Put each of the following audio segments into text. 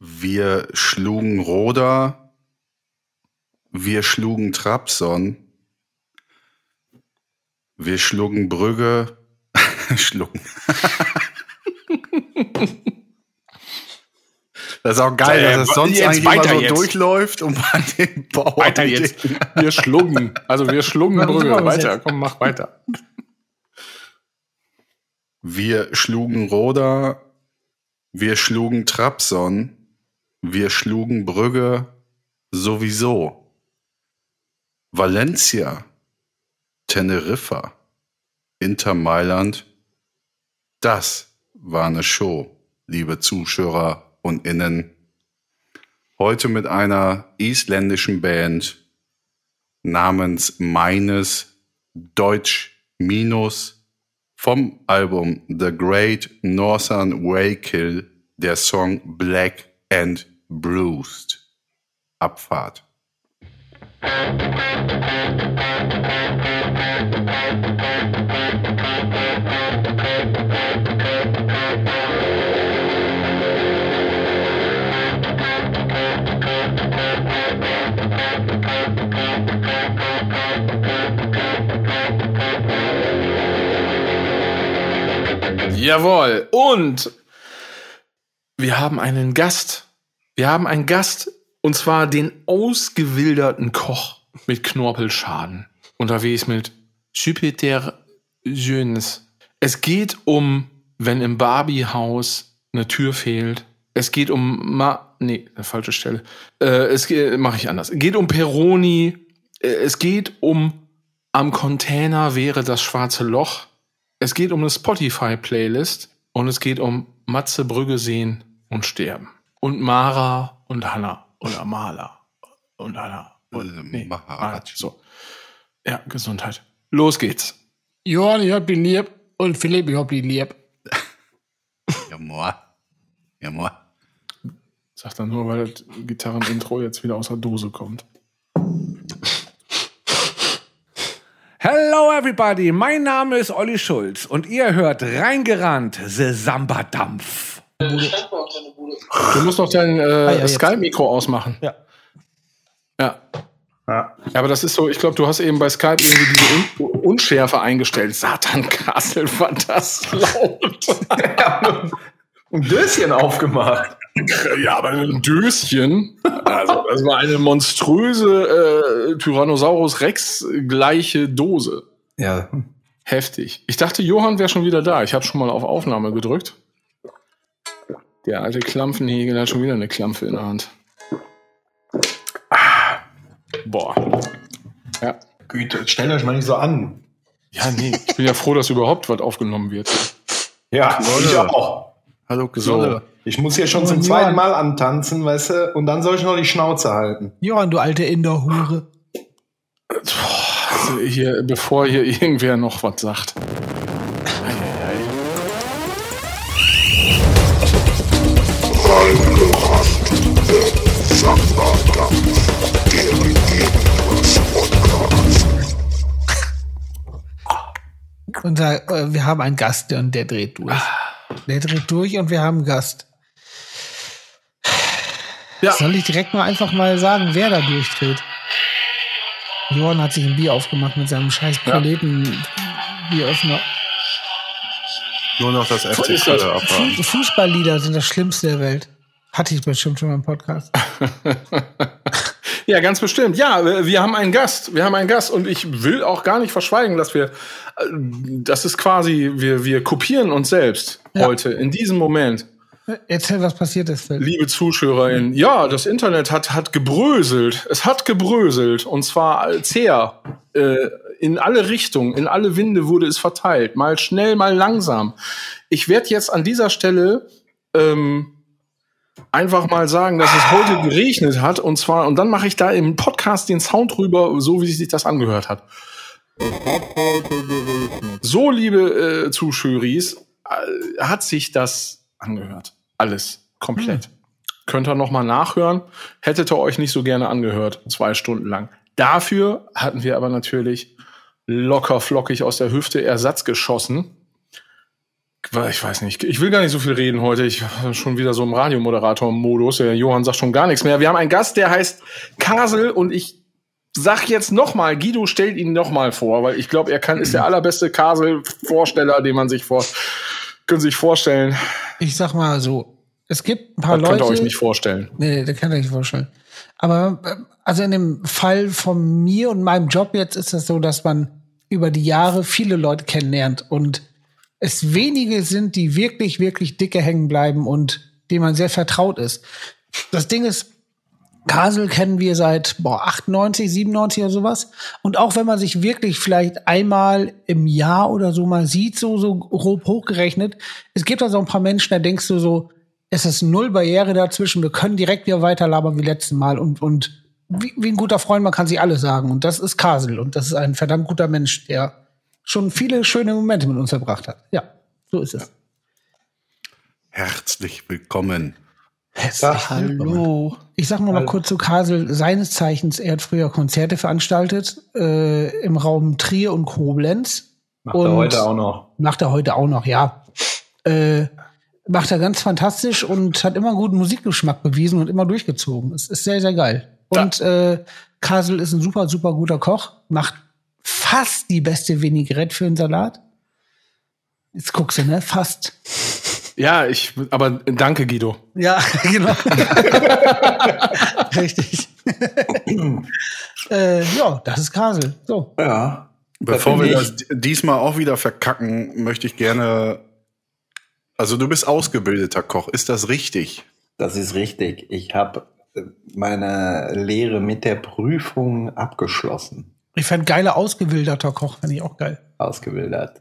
Wir schlugen Roda. Wir schlugen Trabzon. Wir schlugen Brügge. schlugen. Das ist auch geil, Ja, dass es sonst jetzt eigentlich immer weiter so jetzt. durchläuft und bei den Bauern. Weiter jetzt. Wir schlugen. Also wir schlugen Brügge. Weiter, komm, mach weiter. Wir schlugen Roda. Wir schlugen Trabzon. Wir schlugen Brügge sowieso. Valencia. Teneriffa. Inter Mailand. Das war eine Show, liebe Zuschauer und Innen. Heute mit einer isländischen Band namens Meines Deutsch Minus vom Album The Great Northern Waykill der Song Black and Bruised. Abfahrt. Jawohl. Und wir haben einen Gast. Wir haben einen Gast. Und zwar den ausgewilderten Koch mit Knorpelschaden. Unterwegs mit Jupiter Jöns. Es geht um, wenn im Barbie-Haus eine Tür fehlt. Es geht um Ma nee, eine falsche Stelle. Äh, es mache ich anders. Es geht um Peroni. Äh, es geht um am Container wäre das schwarze Loch. Es geht um eine Spotify-Playlist und es geht um Matze Brügge sehen und sterben. Und Mara und Hanna oder Mala und Hanna. Und, Äh, nee. Maharaj, so. Ja, Gesundheit. Los geht's. Johann, ich hab die lieb. Und Philipp, ich hab die lieb. Ja, moi. Ja, moi. Sagt er nur, weil das Gitarrenintro jetzt wieder aus der Dose kommt. Hello everybody, mein Name ist Olli Schulz und ihr hört reingerannt, The Samba Dampf. Du musst doch dein äh, ja, jetzt. Skype-Mikro ausmachen. Ja. Ja. Ja, aber das ist so, ich glaube, du hast eben bei Skype irgendwie diese Un Unschärfe eingestellt. Satan, Kassel, war das laut. Ein Döschen aufgemacht. ja, aber ein Döschen. Also, das war eine monströse äh, Tyrannosaurus Rex gleiche Dose. Ja. Heftig. Ich dachte, Johann wäre schon wieder da. Ich habe schon mal auf Aufnahme gedrückt. Der alte Klampfenhegel hat schon wieder eine Klampfe in der Hand. Ah. Boah. Ja. Güte, stellt euch mal nicht so an. Ja, nee. Ich bin ja froh, dass überhaupt was aufgenommen wird. Ja, ich auch. Hallo, So. Gesunde. Ich muss hier schon Oh, zum zweiten Mal antanzen, weißt du, und dann soll ich noch die Schnauze halten. Johann, du alte Indoor-Hure. Also hier, bevor hier irgendwer noch was sagt. Unser, äh, wir haben einen Gast und der dreht durch. Der dreht durch und wir haben einen Gast. Ja. Soll ich direkt mal einfach mal sagen, wer da durchdreht? Johann hat sich ein Bier aufgemacht mit seinem scheiß Proleten-Bieröffner. Nur noch das FC. Fu- Fußballlieder sind das Schlimmste der Welt. Hatte ich bestimmt schon mal im Podcast. Ja, ganz bestimmt. Ja, wir wir haben einen Gast. Wir haben einen Gast und ich will auch gar nicht verschweigen, dass wir, äh, das ist quasi, wir, wir kopieren uns selbst Ja. heute, in diesem Moment. Erzähl, was passiert ist, Phil. Liebe ZuschauerInnen, ja, das Internet hat, hat gebröselt. Es hat gebröselt. Und zwar sehr. Äh, in alle Richtungen, in alle Winde wurde es verteilt. Mal schnell, mal langsam. Ich werde jetzt an dieser Stelle ähm, einfach mal sagen, dass es heute geregnet hat. Und zwar, und dann mache ich da im Podcast den Sound rüber, so wie sich das angehört hat. So, liebe äh, Zuschaueris, äh, hat sich das angehört. Alles. Komplett. Könnt ihr noch mal nachhören. Hättet ihr euch nicht so gerne angehört. Zwei Stunden lang. Dafür hatten wir aber natürlich locker flockig aus der Hüfte Ersatz geschossen. Ich weiß nicht. Ich will gar nicht so viel reden heute. Ich bin schon wieder so im Radiomoderator-Modus. Der Johann sagt schon gar nichts mehr. Wir haben einen Gast, der heißt Kasel und ich sag jetzt nochmal, Guido stellt ihn nochmal vor, weil ich glaube, er kann, ist der allerbeste Kasel-Vorsteller, den man sich vor, können sich vorstellen. Ich sag mal so, es gibt ein paar Das Leute. könnt ihr euch nicht vorstellen. Nee, das kann ich nicht vorstellen. Aber äh, also in dem Fall von mir und meinem Job jetzt ist es so, dass man über die Jahre viele Leute kennenlernt und es wenige sind, die wirklich, wirklich dicke hängen bleiben und denen man sehr vertraut ist. Das Ding ist, Kasel kennen wir seit boah, 98, 97 oder sowas. Und auch wenn man sich wirklich vielleicht einmal im Jahr oder so mal sieht, so, so grob hochgerechnet, es gibt da so ein paar Menschen, da denkst du so, es ist null Barriere dazwischen, wir können direkt wieder weiterlabern wie letzten Mal und, und wie, wie ein guter Freund, man kann sich alles sagen. Und das ist Kasel und das ist ein verdammt guter Mensch, der schon viele schöne Momente mit uns verbracht hat. Ja, so ist es. Herzlich willkommen. Herzlich Hallo. Ich sag mal, mal kurz zu Kasel. Seines Zeichens, er hat früher Konzerte veranstaltet äh, im Raum Trier und Koblenz. Macht er Und- heute auch noch. Macht er heute auch noch, ja. Äh, macht er ganz fantastisch und hat immer einen guten Musikgeschmack bewiesen und immer durchgezogen. Es ist sehr, sehr geil. Und äh, Kasel ist ein super, super guter Koch. Macht fast die beste Vinaigrette für einen Salat. Jetzt guckst du, ne? Fast. Ja, ich, aber danke, Guido. Ja, genau. Richtig. äh, ja, das ist Kasel. So. Ja. Bevor bin wir das diesmal auch wieder verkacken, möchte ich gerne. Also du bist ausgebildeter Koch, ist das richtig? Das ist richtig. Ich habe meine Lehre mit der Prüfung abgeschlossen, Ich fände geiler ausgewilderter Koch, fände ich auch geil. ausgebildet.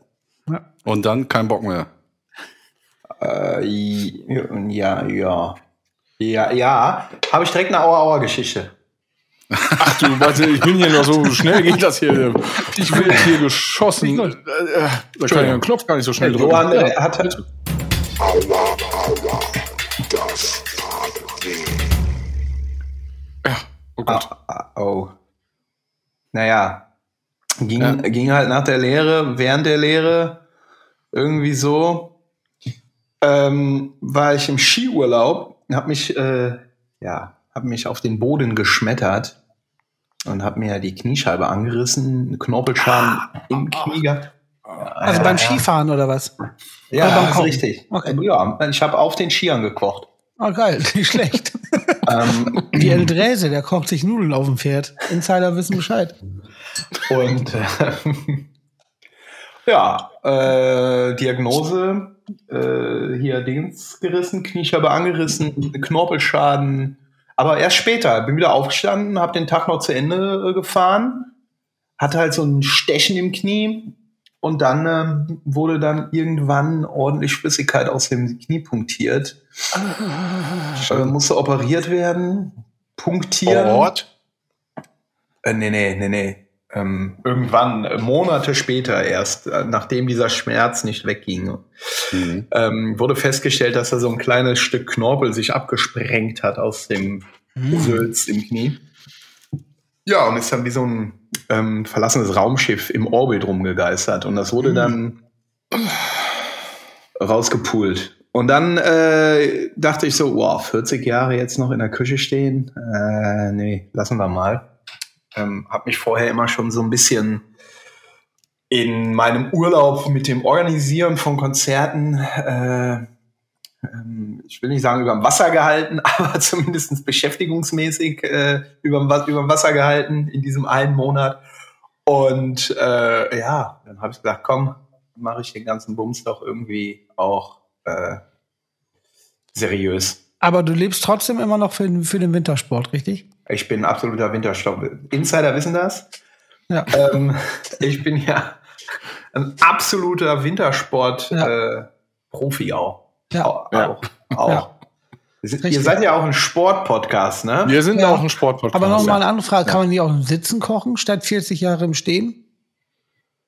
Ja. Und dann kein Bock mehr. Äh, ja, ja. Ja, ja. Habe ich direkt eine Aua-Aua-Geschichte. Ach du, warte, ich bin hier noch so schnell geht das hier. Ich will hier geschossen. Äh, äh, Da kann ich den Knopf gar nicht so schnell drücken. Johann äh, hat, Oh Gott. Ah, ah, oh. Naja. Ging, Ja. ging halt nach der Lehre, während der Lehre irgendwie so. Ähm, war ich im Skiurlaub, hab mich, äh, ja, hab mich auf den Boden geschmettert und hab mir die Kniescheibe angerissen, einen Knorpelschaden im Knie gehabt. Also beim Skifahren oder was? Ja, Oder beim das ist Kochen? richtig. Okay. Ja, ich habe auf den Skiern gekocht. Ah, geil, nicht schlecht. ähm, Die Eldrese, der kocht sich Nudeln auf dem Pferd. Insider wissen Bescheid. Und äh, ja, äh, Diagnose, äh, hier Dings gerissen, Kniescheibe angerissen, Knorpelschaden. Aber erst später, bin wieder aufgestanden, habe den Tag noch zu Ende äh, gefahren, hatte halt so ein Stechen im Knie und dann ähm, wurde dann irgendwann ordentlich Flüssigkeit aus dem Knie punktiert. Äh, musste operiert werden, punktieren. Ort? Äh, nee, nee, nee, nee. Ähm, irgendwann, äh, Monate später erst, äh, nachdem dieser Schmerz nicht wegging, Mhm. ähm, wurde festgestellt, dass da so ein kleines Stück Knorpel sich abgesprengt hat aus dem Sülz im Knie. Ja, und ist dann wie so ein ähm, verlassenes Raumschiff im Orbit rumgegeistert. Und das wurde dann rausgepult. Und dann äh, dachte ich so, wow, 40 Jahre jetzt noch in der Küche stehen? Äh, nee, lassen wir mal. Ähm, hab mich vorher immer schon so ein bisschen in meinem Urlaub mit dem Organisieren von Konzerten, äh, ich will nicht sagen über dem Wasser gehalten, aber zumindest beschäftigungsmäßig äh, über dem Wasser gehalten in diesem einen Monat. Und äh, ja, dann habe ich gesagt, komm, mache ich den ganzen Bums doch irgendwie auch äh, seriös. Aber du lebst trotzdem immer noch für, den- für den Wintersport, richtig? Ich bin ein absoluter Winterstopp. Insider wissen das. Ja. Ähm, ich bin ja ein absoluter Wintersport-Profi auch. Ja. Auch. Ja. auch. Ja. Wir sind- Richtig. Ihr seid ja auch ein Sport-Podcast, ne? Wir sind Ja. auch ein Sportpodcast. Aber noch mal eine andere Frage. Kann man die auch im Sitzen kochen, statt 40 Jahre im Stehen?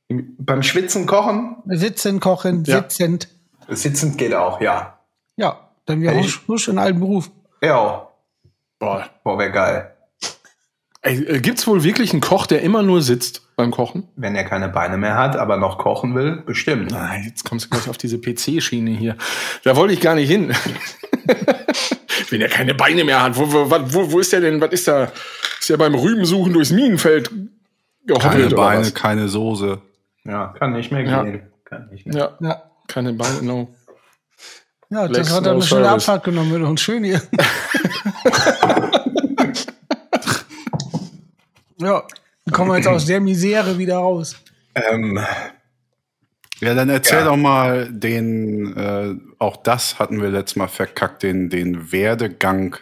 Im- Beim Schwitzen kochen, Sitzen, kochen, Ja. sitzend. sitzend geht auch, ja. Ja, dann wäre ich- husch in alten Beruf. Ja, Boah. boah, wäre geil. Ey, äh, gibt's wohl wirklich einen Koch, der immer nur sitzt beim Kochen? Wenn er keine Beine mehr hat, aber noch kochen will, bestimmt. Nein, jetzt kommst du gleich auf diese PC-Schiene hier. Da wollte ich gar nicht hin. Wenn er keine Beine mehr hat, wo, wo, wo, wo ist der denn? Was ist da? Ist er beim Rübensuchen durchs Minenfeld gehoppelt Keine oder Beine, was? keine Soße. Ja, kann nicht mehr Ja. gehen. Kann nicht mehr. Ja, Ja, keine Beine, no. ja Lex das hat er no eine schöne. Abfahrt genommen mit uns. Schön hier. ja, dann kommen wir jetzt aus der Misere wieder raus. Ähm, Ja, dann erzähl Ja. doch mal den, äh, auch das hatten wir letztes Mal verkackt, den, den Werdegang.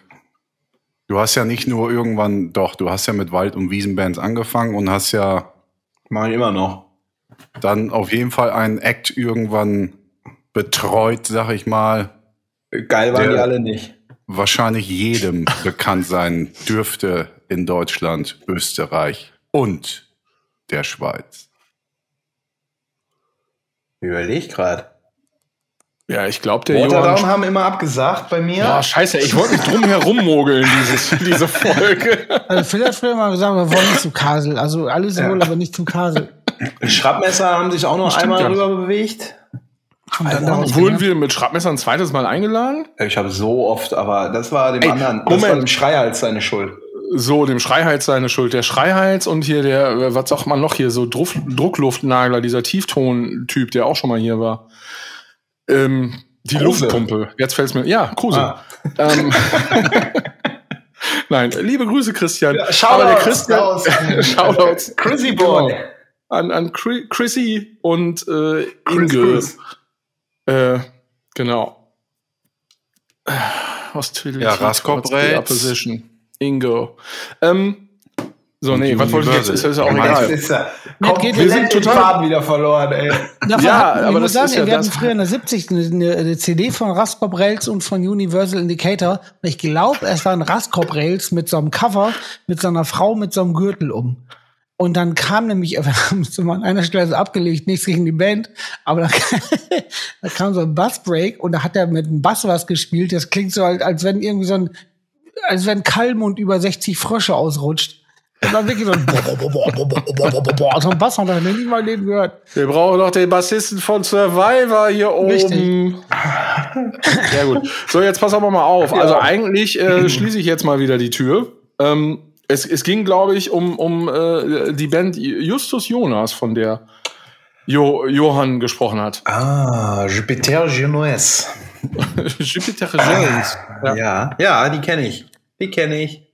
Du hast ja nicht nur irgendwann, doch, du hast ja mit Wald- und Wiesenbands angefangen und hast ja mach ich immer noch. dann auf jeden Fall einen Act irgendwann betreut, sag ich mal, Geil waren die alle nicht. wahrscheinlich jedem bekannt sein dürfte in Deutschland, Österreich und der Schweiz. Überleg grad. Ja, ich glaube, der Waterdown Johann. haben immer abgesagt bei mir. Ja, scheiße, ich wollte nicht drum herum mogeln, dieses, diese Folge. Also Phil hat früher mal gesagt, wir wollen nicht zu Kasel. Also alles Ja. wohl, aber nicht zum Kasel. Schraubmesser haben sich auch noch Stimmt einmal ja. rüber bewegt. Daraus Wurden wir mit Schraubmesser ein zweites Mal eingeladen? Ich habe so oft, aber das war dem Ey, anderen, das Moment. war dem Schreihals seine Schuld. So, dem Schreihals seine Schuld. Der Schreihals und hier der, äh, was sagt man noch hier, so Druck, Druckluftnagler, dieser Tiefton-Typ, der auch schon mal hier war. Ähm, die Kruse. Luftpumpe. Jetzt fällt's mir. Ja, Kruse. Ah. Ähm, Nein, liebe Grüße, Christian. Ja, Aber der Shoutouts Christian, raus an- Shoutouts. Chrissy Boy. Genau. An, an Chri- Chrissy und äh, Chris Inge. Chris. Äh, genau. Äh, Hostility Ja, Raskop. Opposition. Ingo. Ähm, so, nee, was wollte ich jetzt? Ist, ist ja auch egal. Jetzt ist er komplett geht- wir sind total- Faden wieder verloren, ey. Davon Ja, hatten- ich aber muss das ist sagen, ja wir hatten früher in der 70. eine, eine, CD von Raskop Rails und von Universal Indicator. Und ich glaube, es waren Raskop Rails mit so einem Cover, mit so einer Frau mit so einem Gürtel um. Und dann kam nämlich, wir haben es immer an einer Stelle so abgelegt, nichts gegen die Band, aber da, da kam so ein Bassbreak und da hat er mit dem Bass was gespielt. Das klingt so, als, als wenn irgendwie so ein, als wenn Kalmund über 60 Frösche ausrutscht. Und dann wirklich so ein, so ein Bass, und da nicht mal Leben gehört. Wir brauchen noch den Bassisten von Survivor hier oben. Richtig. Sehr gut. So, jetzt pass aber mal auf. Also eigentlich äh, schließe ich jetzt mal wieder die Tür. Ähm, es, es ging, glaube ich, um, um äh, die Band Justus Jonas, von der jo Johann gesprochen hat. Ah, Jupiter Genoise. Jupiter Jones. Ja. ja, ja, die kenne ich. Die kenne ich.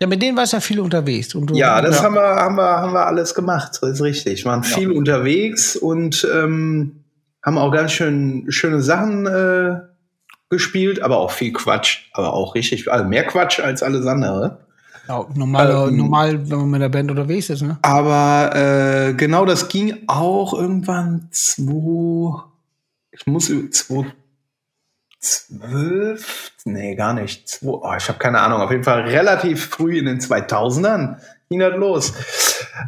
Ja, mit denen warst du ja viel unterwegs. Und du, Ja, das Ja. Haben, wir, haben, wir, haben wir alles gemacht. Das ist richtig. Wir waren viel unterwegs und ähm, haben auch ganz schön schöne Sachen äh, gespielt, aber auch viel Quatsch. Aber auch richtig, also mehr Quatsch als alles andere. ja, normal, Ähm, normal, wenn man mit der Band unterwegs ist, ne? Aber äh, genau das ging auch irgendwann zwei, ich muss über zwei, zwölf, nee, gar nicht. Oh, ich habe keine Ahnung. Auf jeden Fall relativ früh in den 2000ern ging das los.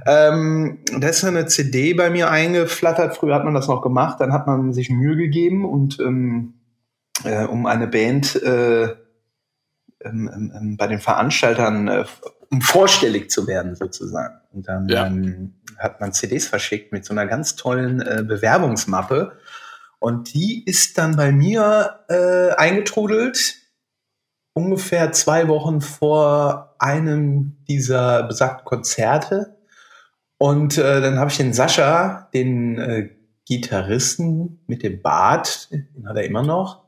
Ähm, da ist eine CD bei mir eingeflattert. Früher hat man das noch gemacht. Dann hat man sich Mühe gegeben und ähm, äh, um eine Band äh, ähm, ähm, ähm, bei den Veranstaltern äh, um vorstellig zu werden sozusagen. Und dann Ja. ähm, hat man CDs verschickt mit so einer ganz tollen äh, Bewerbungsmappe. Und die ist dann bei mir äh, eingetrudelt, ungefähr zwei Wochen vor einem dieser besagten Konzerte. Und äh, dann habe ich den Sascha, den äh, Gitarristen mit dem Bart, den hat er immer noch,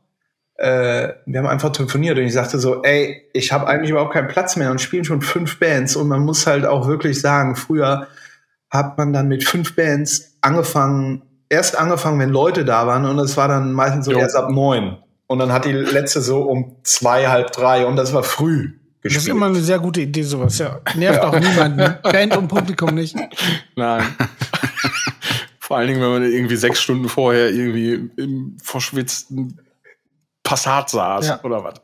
äh, wir haben einfach telefoniert und ich sagte so, ey, ich habe eigentlich überhaupt keinen Platz mehr und spielen schon fünf Bands und man muss halt auch wirklich sagen, früher hat man dann mit fünf Bands angefangen, erst angefangen, wenn Leute da waren und es war dann meistens so Jo. erst ab neun und dann hat die letzte so um zwei, halb drei und das war früh Das ist gespielt. immer eine sehr gute Idee, sowas, ja. Nervt auch niemanden. Band und Publikum nicht. Nein. Vor allen Dingen, wenn man irgendwie sechs Stunden vorher irgendwie im verschwitzten Passat saß Ja. oder was.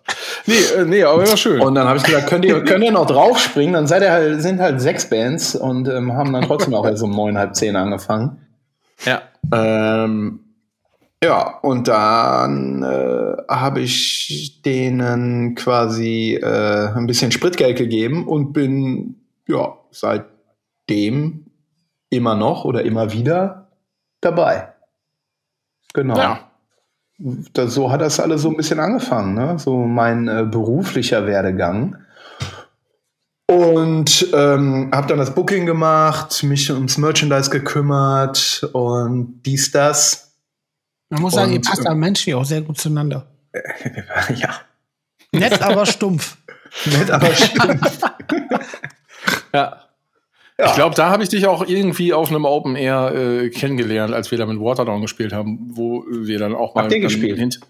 Nee, äh, nee, aber war schön. Und dann habe ich gesagt, könnt ihr, könnt ihr noch draufspringen? Dann seid ihr halt, sind halt sechs Bands und ähm, haben dann trotzdem auch erst um neun, halb zehn angefangen. ja. Ähm, ja, und dann äh, habe ich denen quasi äh, ein bisschen Spritgeld gegeben und bin ja, seitdem immer noch oder immer wieder dabei. Genau. Ja. Das, so hat das alles so ein bisschen angefangen, ne? so mein äh, beruflicher Werdegang. Und ähm, habe dann das Booking gemacht, mich ums Merchandise gekümmert und dies, das. Man muss sagen, ihr Und, passt äh, am Menschen auch sehr gut zueinander. ja, Nett, aber stumpf. nett, aber stimmt. Ja. Ich glaube, da habe ich dich auch irgendwie auf einem Open Air äh, kennengelernt, als wir da mit Waterdown gespielt haben, wo wir dann auch mal. Habt ihr gespielt?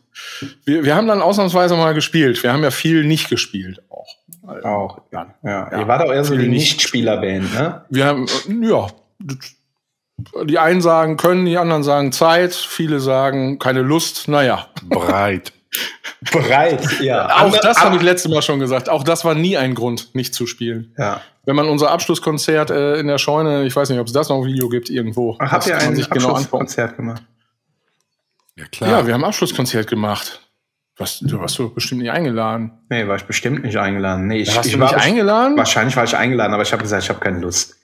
Wir, wir haben dann ausnahmsweise mal gespielt. Wir haben ja viel nicht gespielt auch. Auch. Ja. Ja. Ihr wart auch eher so die. Nichtspielerband, ne? Wir haben, ja, die einen sagen können, die anderen sagen Zeit, viele sagen keine Lust. Naja, Breit. Bereit, ja. auch das habe ich letztes Mal schon gesagt. Auch das war nie ein Grund, nicht zu spielen. Ja. Wenn man unser Abschlusskonzert äh, in der Scheune, ich weiß nicht, ob es das noch ein Video gibt irgendwo. Ach, habt ihr ein genau. Abschlusskonzert gemacht? Ja, klar. Ja, wir haben Abschlusskonzert gemacht. Was, du warst du bestimmt nicht eingeladen. Nee, war ich bestimmt nicht eingeladen. Nee, ich, Warst ich du war nicht eingeladen? Wahrscheinlich war ich eingeladen, aber ich habe gesagt, ich habe keine Lust.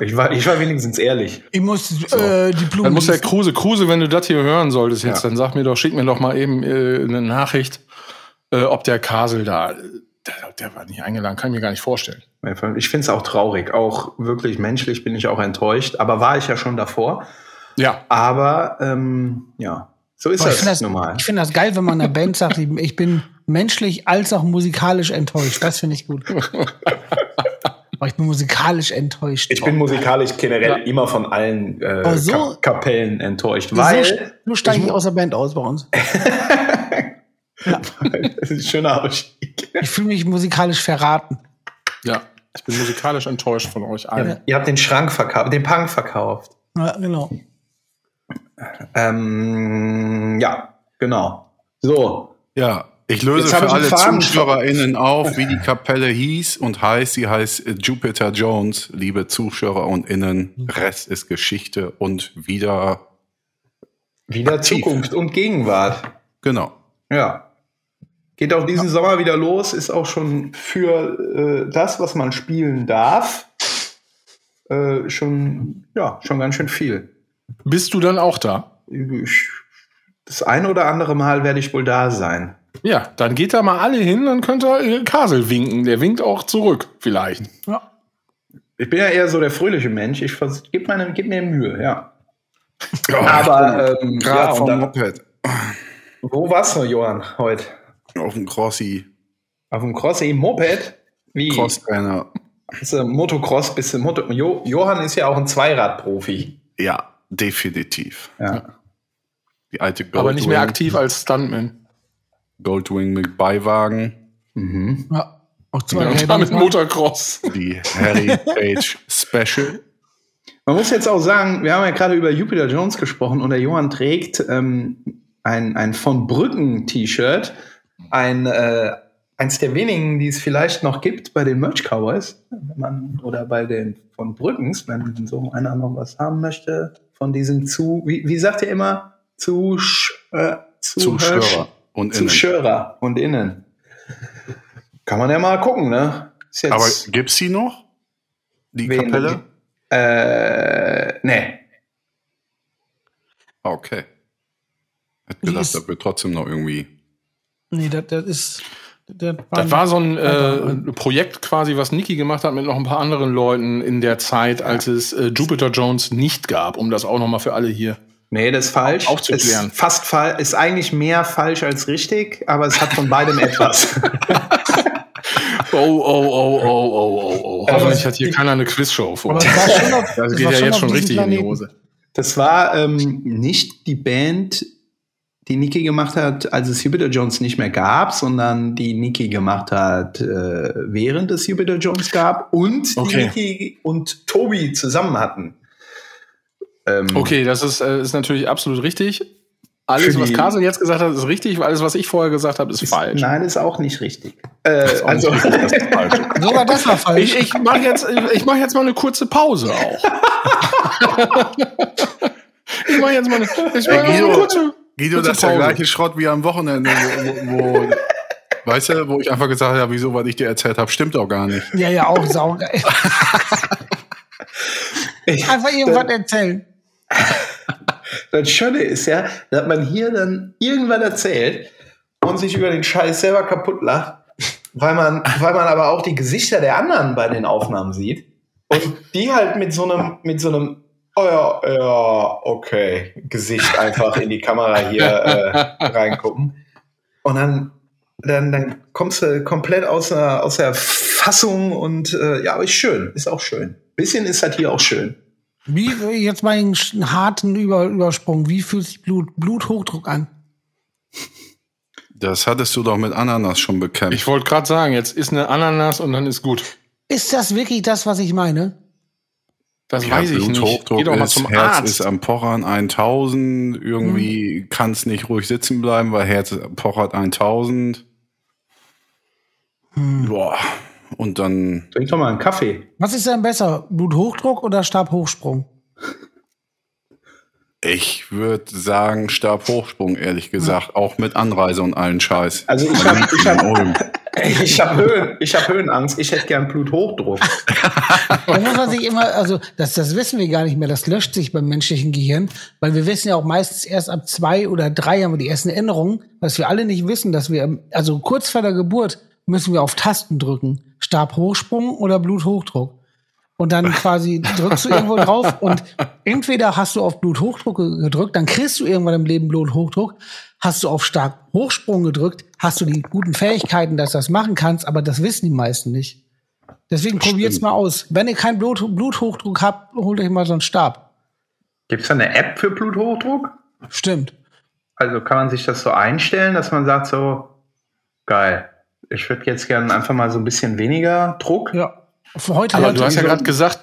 ich, war, ich war wenigstens ehrlich. Ich muss äh, die Blumen. Dann muss der. Kruse, Kruse, wenn du das hier hören solltest jetzt, Ja. dann sag mir doch, schick mir doch mal eben äh, eine Nachricht, äh, ob der Kasel da, der, der war nicht eingeladen, kann ich mir gar nicht vorstellen. Ich finde es auch traurig. Auch wirklich menschlich bin ich auch enttäuscht. Aber war ich ja schon davor. Ja, Aber ähm, ja, so ist ich das, finde das, normal. ich find das geil, wenn man einer Band sagt, ich bin menschlich als auch musikalisch enttäuscht. Das finde ich gut. Aber ich bin musikalisch enttäuscht. Ich bin musikalisch generell immer von allen äh, so- Kap Kapellen enttäuscht, weil so steige ich aus der Band aus bei uns. das ist ein schöner Ausstieg. Ich fühle mich musikalisch verraten. ja. Ich bin musikalisch enttäuscht von euch allen. Ihr habt den Schrank verkauft, den Punk verkauft. Ja, genau. Ähm, ja, genau. So, Ja, ich löse Jetzt für alle ZuschauerInnen auf, wie die Kapelle hieß und heißt. Sie heißt äh, Jupiter Jones, liebe Zuschauer und Innen. Rest ist Geschichte und wieder, wieder Aktiv. Zukunft und Gegenwart. genau. Ja. Geht auch diesen Sommer wieder los, ist auch schon für äh, das, was man spielen darf, äh, schon, ja, schon ganz schön viel. Bist du dann auch da? Das eine oder andere Mal werde ich wohl da sein. Ja, dann geht da mal alle hin, dann könnt ihr äh, Kasel winken. Der winkt auch zurück, vielleicht. Ja. Ich bin ja eher so der fröhliche Mensch. Ich gib, meine, gib mir Mühe, ja. Aber ähm, ja, Gerade und vom dann, Moped wo warst du, Johann, heute? auf dem Crossi Auf dem Cross im Moped? Wie? Crosstrainer. Motocross, bist du Moto jo Johann ist ja auch ein Zweiradprofi. Ja, definitiv. Ja. Die alte Goldwing, Aber nicht mehr aktiv als Stuntman. Goldwing mit Beiwagen, Mhm. Ja. Auch zwei Ja, und Räder mit- Motocross. die Heritage Special. Man muss jetzt auch sagen, wir haben ja gerade über Jupiter Jones gesprochen und der Johann trägt ähm, ein, ein von Brücken T-Shirt, ein äh, eins der wenigen, die es vielleicht noch gibt bei den Merch Cowboys, wenn man oder bei den von Brückens, wenn so einer noch was haben möchte von diesen zu, wie, wie sagt ihr immer, zu äh, Zuschauer und Innen. Zuschauer und innen. Kann man ja mal gucken, ne? Ist jetzt Aber gibt's die noch? Die wen- Kapelle? Äh, nee. Okay. Hätte gedacht, das wird trotzdem noch irgendwie. Nee, das, das ist. Das Das war so ein äh, Projekt quasi, was Niki gemacht hat mit noch ein paar anderen Leuten in der Zeit, als es äh, Jupiter Jones nicht gab, um das auch noch mal für alle hier. Nee, das ist falsch. Aufzuklären. Ist fast falsch. Ist eigentlich mehr falsch als richtig, aber es hat von beidem etwas. Oh, oh, oh, oh, oh, oh, oh. Hoffentlich hat hier keiner eine Quizshow vor. Aber es war schon auf, Das geht war ja jetzt schon richtig in die Planeten. Hose. Das war ähm, nicht die Band, die Niki gemacht hat, als es Jupiter Jones nicht mehr gab, sondern die Niki gemacht hat, äh, während es Jupiter Jones gab und Okay. die Niki und Tobi zusammen hatten. Ähm, Okay, das ist, äh, ist natürlich absolut richtig. Alles, was Kasel jetzt gesagt hat, ist richtig, weil alles, was ich vorher gesagt habe, ist, ist, falsch. Nein, ist auch nicht richtig. Äh, Ist auch nicht also, richtig, das ist falsch. Sogar das war falsch. Ich, ich mache jetzt, ich mach jetzt mal eine kurze Pause auch. ich mache jetzt mal eine, ich mach Ey, mal eine kurze. Guido, das ist der gleiche Schrott wie am Wochenende, wo, wo Weißt du, wo ich einfach gesagt habe, wieso, was ich dir erzählt habe, stimmt doch gar nicht. Ja, ja, auch saugeil. Einfach irgendwas erzählen. Das Schöne ist ja, dass man hier dann irgendwann erzählt und sich über den Scheiß selber kaputt lacht, weil man, weil man aber auch die Gesichter der anderen bei den Aufnahmen sieht und die halt mit so einem, mit so einem, oh ja, ja, okay, Gesicht einfach in die Kamera hier äh, reingucken. Und dann, dann, dann kommst du komplett aus der, aus der Fassung und äh, ja, aber ist schön, ist auch schön. Bisschen ist halt hier auch schön. Wie jetzt mal einen harten Über Übersprung. Wie fühlt sich Blut, Bluthochdruck an? Das hattest du doch mit Ananas schon bekämpft. Ich wollte gerade sagen, jetzt ist eine Ananas und dann ist gut. Ist das wirklich das, was ich meine? Das Ja, weiß ich nicht. Bluthochdruck Geh doch mal ist, zum Herz Arzt. ist am Pochern 1000. Irgendwie Mhm. kann es nicht ruhig sitzen bleiben, weil Herz pochert 1000. Hm. Boah. Und dann, Trink doch mal einen Kaffee. Was ist denn besser? Bluthochdruck oder Stabhochsprung? ich würde sagen, Stabhochsprung, ehrlich gesagt. Auch mit Anreise und allen Scheiß. Also ich Am hab- liebsten ich hab-. Ich habe Höhen, ich hab Höhenangst, ich hätte gern Bluthochdruck. Da muss man sich immer, also das, das wissen wir gar nicht mehr, das löscht sich beim menschlichen Gehirn, weil wir wissen ja auch meistens erst ab zwei oder drei haben wir die ersten Erinnerungen, was wir alle nicht wissen, dass wir, also kurz vor der Geburt müssen wir auf Tasten drücken. Stabhochsprung oder Bluthochdruck. Und dann quasi drückst du irgendwo drauf und entweder hast du auf Bluthochdruck ge- gedrückt, dann kriegst du irgendwann im Leben Bluthochdruck. Hast du auf stark Hochsprung gedrückt, hast du die guten Fähigkeiten, dass du das machen kannst, aber das wissen die meisten nicht. Deswegen probiert's mal aus. Wenn ihr keinen Blut, Bluthochdruck habt, holt euch mal so einen Stab. Gibt es da eine App für Bluthochdruck? Stimmt. Also kann man sich das so einstellen, dass man sagt so, geil, ich würde jetzt gerne einfach mal so ein bisschen weniger Druck. Ja. Für heute Aber du hast ja gerade gesagt,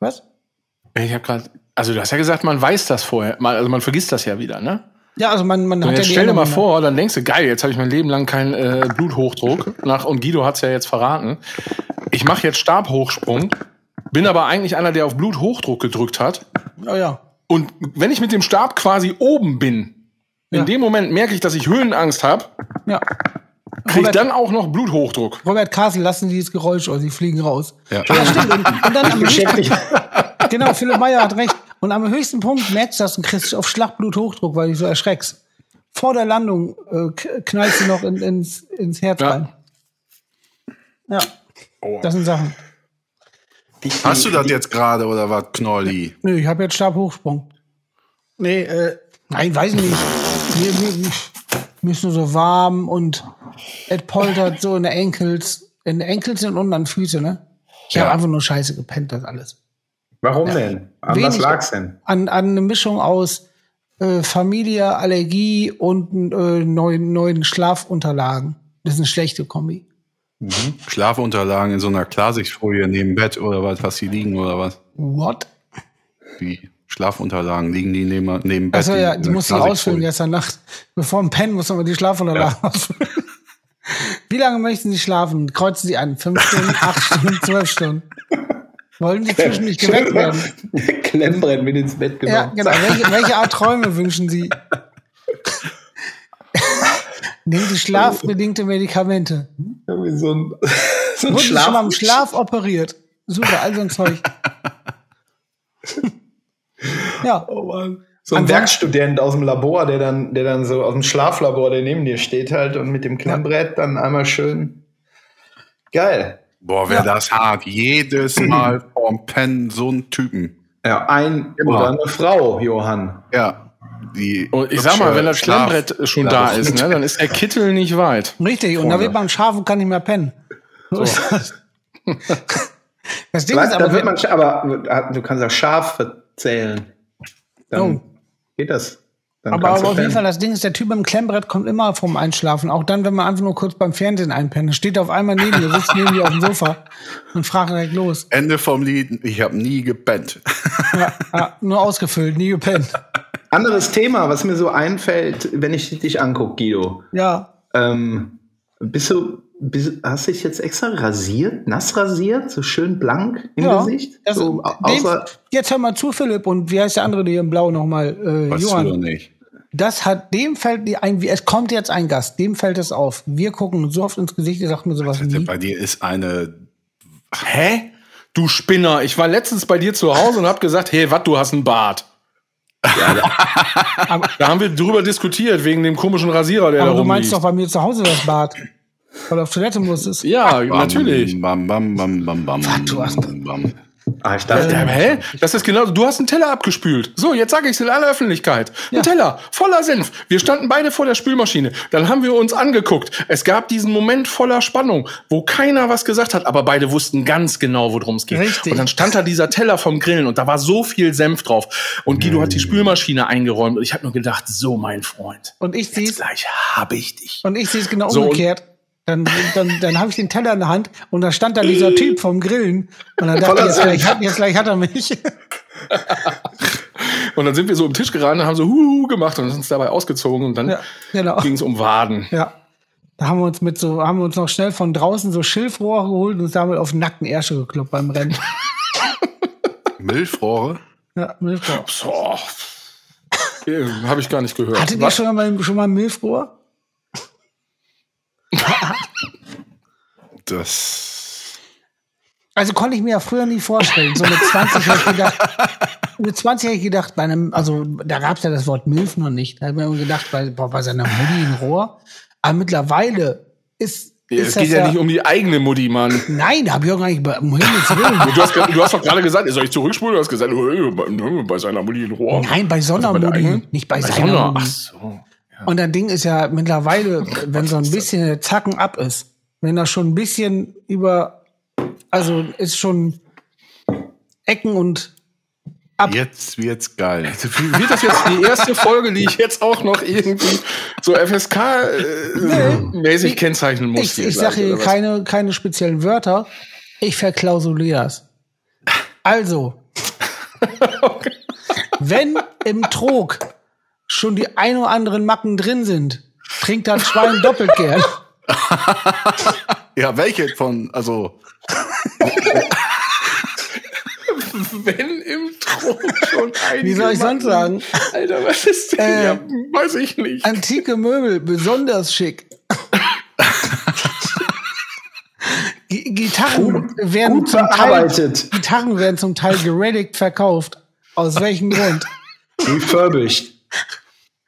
was? ich habe gerade, also du hast ja gesagt, man weiß das vorher, also man vergisst das ja wieder, ne? Ja, also man, man Und hat ja jetzt stell dir mal Erinnerung. vor, dann denkst du, geil, jetzt habe ich mein Leben lang keinen äh, Bluthochdruck. Nach, und Guido hat's ja jetzt verraten. Ich mache jetzt Stabhochsprung, bin aber eigentlich einer, der auf Bluthochdruck gedrückt hat. Ja, ja. Und wenn ich mit dem Stab quasi oben bin, in Ja. dem Moment merke ich, dass ich Höhenangst habe, ja. kriege ich Robert, dann auch noch Bluthochdruck. Robert Kasel, lassen Sie das Geräusch oder Sie fliegen raus. Ja. Ja, stimmt. Und, und dann am genau, Philipp Meyer hat recht. Und am höchsten Punkt merkst du das und kriegst auf Schlag Bluthochdruck, weil du dich so erschreckst. Vor der Landung äh, knallst du noch in, ins, ins Herz Ja. rein. Ja. Das sind Sachen. Hast du das jetzt gerade oder was, Knolli? Nö, ich habe jetzt Stabhochsprung. Nee, äh, nein, weiß ich nicht. Mir, mir, mir ist nur so warm und es poltert so in der Enkels, in der Enkels und unten an den Füßen, ne? Ich habe einfach nur scheiße gepennt, das alles. Warum denn? An was lag's denn? An, an eine Mischung aus äh, Familie, Allergie und äh, neuen, neuen Schlafunterlagen. Das ist eine schlechte Kombi. Schlafunterlagen in so einer Klarsichtfolie neben Bett oder was? Du die liegen oder was? What? Die Schlafunterlagen liegen die neben, neben Bett? Achso, ja, die einer musst du ausfüllen gestern Nacht. Bevor dem Pennen muss man die Schlafunterlagen ausfüllen. Wie lange möchten Sie schlafen? Kreuzen Sie an. Fünf Stunden, acht Stunden, zwölf Stunden. Wollen Sie zwischendurch geweckt werden? Klemmbrennen mit ins Bett genommen. Ja, genau. Welche, welche Art Träume wünschen Sie? Nehmen Sie schlafbedingte Medikamente. Irgendwie so ein, so ein Wurden Sie schon mal im Schlaf. Schlaf operiert? Super, all so ein Zeug. ja, Oh Mann. So ein Ansonsten- Werkstudent aus dem Labor, der dann, der dann so aus dem Schlaflabor, der neben dir steht halt und mit dem Klemmbrett dann einmal schön. Geil. Boah, wäre das hart. Jedes Mal vorm Pennen so ein Typen. Ja, ein Immer. oder eine Frau, Johann. Ja. Die Und ich sag mal, wenn das Klemmbrett schon da ist, ne, dann ist der Kittel nicht weit. richtig. Und da wird man scharf und kann nicht mehr pennen. So ist das. Das Ding ist da aber, wird man, aber äh, du kannst auch scharf verzählen. Dann Oh. geht das. Dann aber, aber auf jeden. Fall, das Ding ist, der Typ im Klemmbrett kommt immer vom Einschlafen. Auch dann, wenn man einfach nur kurz beim Fernsehen einpennt. Steht auf einmal neben dir, sitzt neben dir auf dem Sofa und fragt direkt los. Ende vom Lied. Ich habe nie gepennt. Ja, ja, nur ausgefüllt, nie gepennt. Anderes Thema, was mir so einfällt, wenn ich dich angucke, Guido. Ja, Ähm, bist du, bist, hast du dich jetzt extra rasiert, nass rasiert, so schön blank im ja. Gesicht? Das, so, außer, jetzt hör mal zu, Philipp. Und wie heißt der andere, der hier im Blau nochmal? Äh, doch Johann. nicht. Das hat, dem fällt die ein, es kommt jetzt ein Gast, dem fällt es auf. Wir gucken so oft ins Gesicht, ihr sagt mir sowas nie. Bei dir ist eine. Hä? Du Spinner, ich war letztens bei dir zu Hause und hab gesagt, hey, was, du hast einen Bart. da haben wir drüber diskutiert, wegen dem komischen Rasierer, der Aber da du meinst rumliegt. doch bei mir zu Hause das Bad. Weil du auf Toilette musstest. Ja, natürlich. Bam, bam, bam, bam, bam. du hast- bam. Ah, ich dachte, Ja, hä? Das ist genau, du hast einen Teller abgespült. So, jetzt sage ich es in aller Öffentlichkeit. Ein Teller voller Senf. Wir standen beide vor der Spülmaschine. Dann haben wir uns angeguckt. Es gab diesen Moment voller Spannung, wo keiner was gesagt hat, aber beide wussten ganz genau, worum es geht. Richtig. Und dann stand da dieser Teller vom Grillen und da war so viel Senf drauf. Und Guido hat die Spülmaschine eingeräumt und ich habe nur gedacht, so mein Freund. Und ich sehe gleich hab ich dich. und ich sehe es genau So, umgekehrt. Dann, dann, dann habe ich den Teller in der Hand und da stand da dieser Typ vom Grillen. Und dann dachte ich, jetzt gleich, hat, jetzt gleich hat er mich. Und dann sind wir so um den Tisch geraten, haben so Huhu gemacht und sind uns dabei ausgezogen und dann Ja, genau. ging es um Waden. Ja. Da haben wir uns mit so, haben wir uns noch schnell von draußen so Schilfrohr geholt und uns damit auf den nackten Ärsche gekloppt beim Rennen. Milchrohre? Ja, Milchrohr. So. Habe ich gar nicht gehört. Hattet ihr schon mal, schon mal ein Milchrohr? Das. Also konnte ich mir ja früher nie vorstellen. So mit 20 habe ich gedacht, mit 20 habe ich gedacht, bei einem, also da gab es ja das Wort Milf noch nicht. Da habe ich mir gedacht, bei, bei seiner Mutti ein Rohr. Aber mittlerweile ist, Ja, ist es geht ja, nicht um die eigene Mutti, Mann. Nein, da habe ich auch gar nicht, bei- um Himmels Willen. Du hast, du hast doch gerade gesagt, soll ich zurückspulen? Du hast gesagt, äh, bei, seiner Mutti ein Rohr. Nein, bei bei der Sondermutti, eigenen? nicht bei, Bei seiner Sonder. Mutti. Ach so. Und das Ding ist ja mittlerweile, wenn so ein bisschen der Zacken ab ist, wenn das schon ein bisschen über, also ist schon Ecken und ab. Jetzt wird's geil. Wird das jetzt die erste Folge, die ich jetzt auch noch irgendwie so FSK-mäßig kennzeichnen muss? Ich, ich sage hier keine, keine speziellen Wörter. Ich verklausuliere das. Also, wenn im Trog schon die ein oder anderen Macken drin sind, trinkt das Schwein doppelt gern. Ja, welche von, also, Wenn im Trog schon einige Wie soll ich sonst sagen? Alter, was ist denn? Äh, ja, weiß ich nicht. Antike Möbel, besonders schick. Gi- Gitarren werden gut zum Teil. Gitarren werden zum Teil geredigt verkauft. Aus welchem Grund? Refurbished.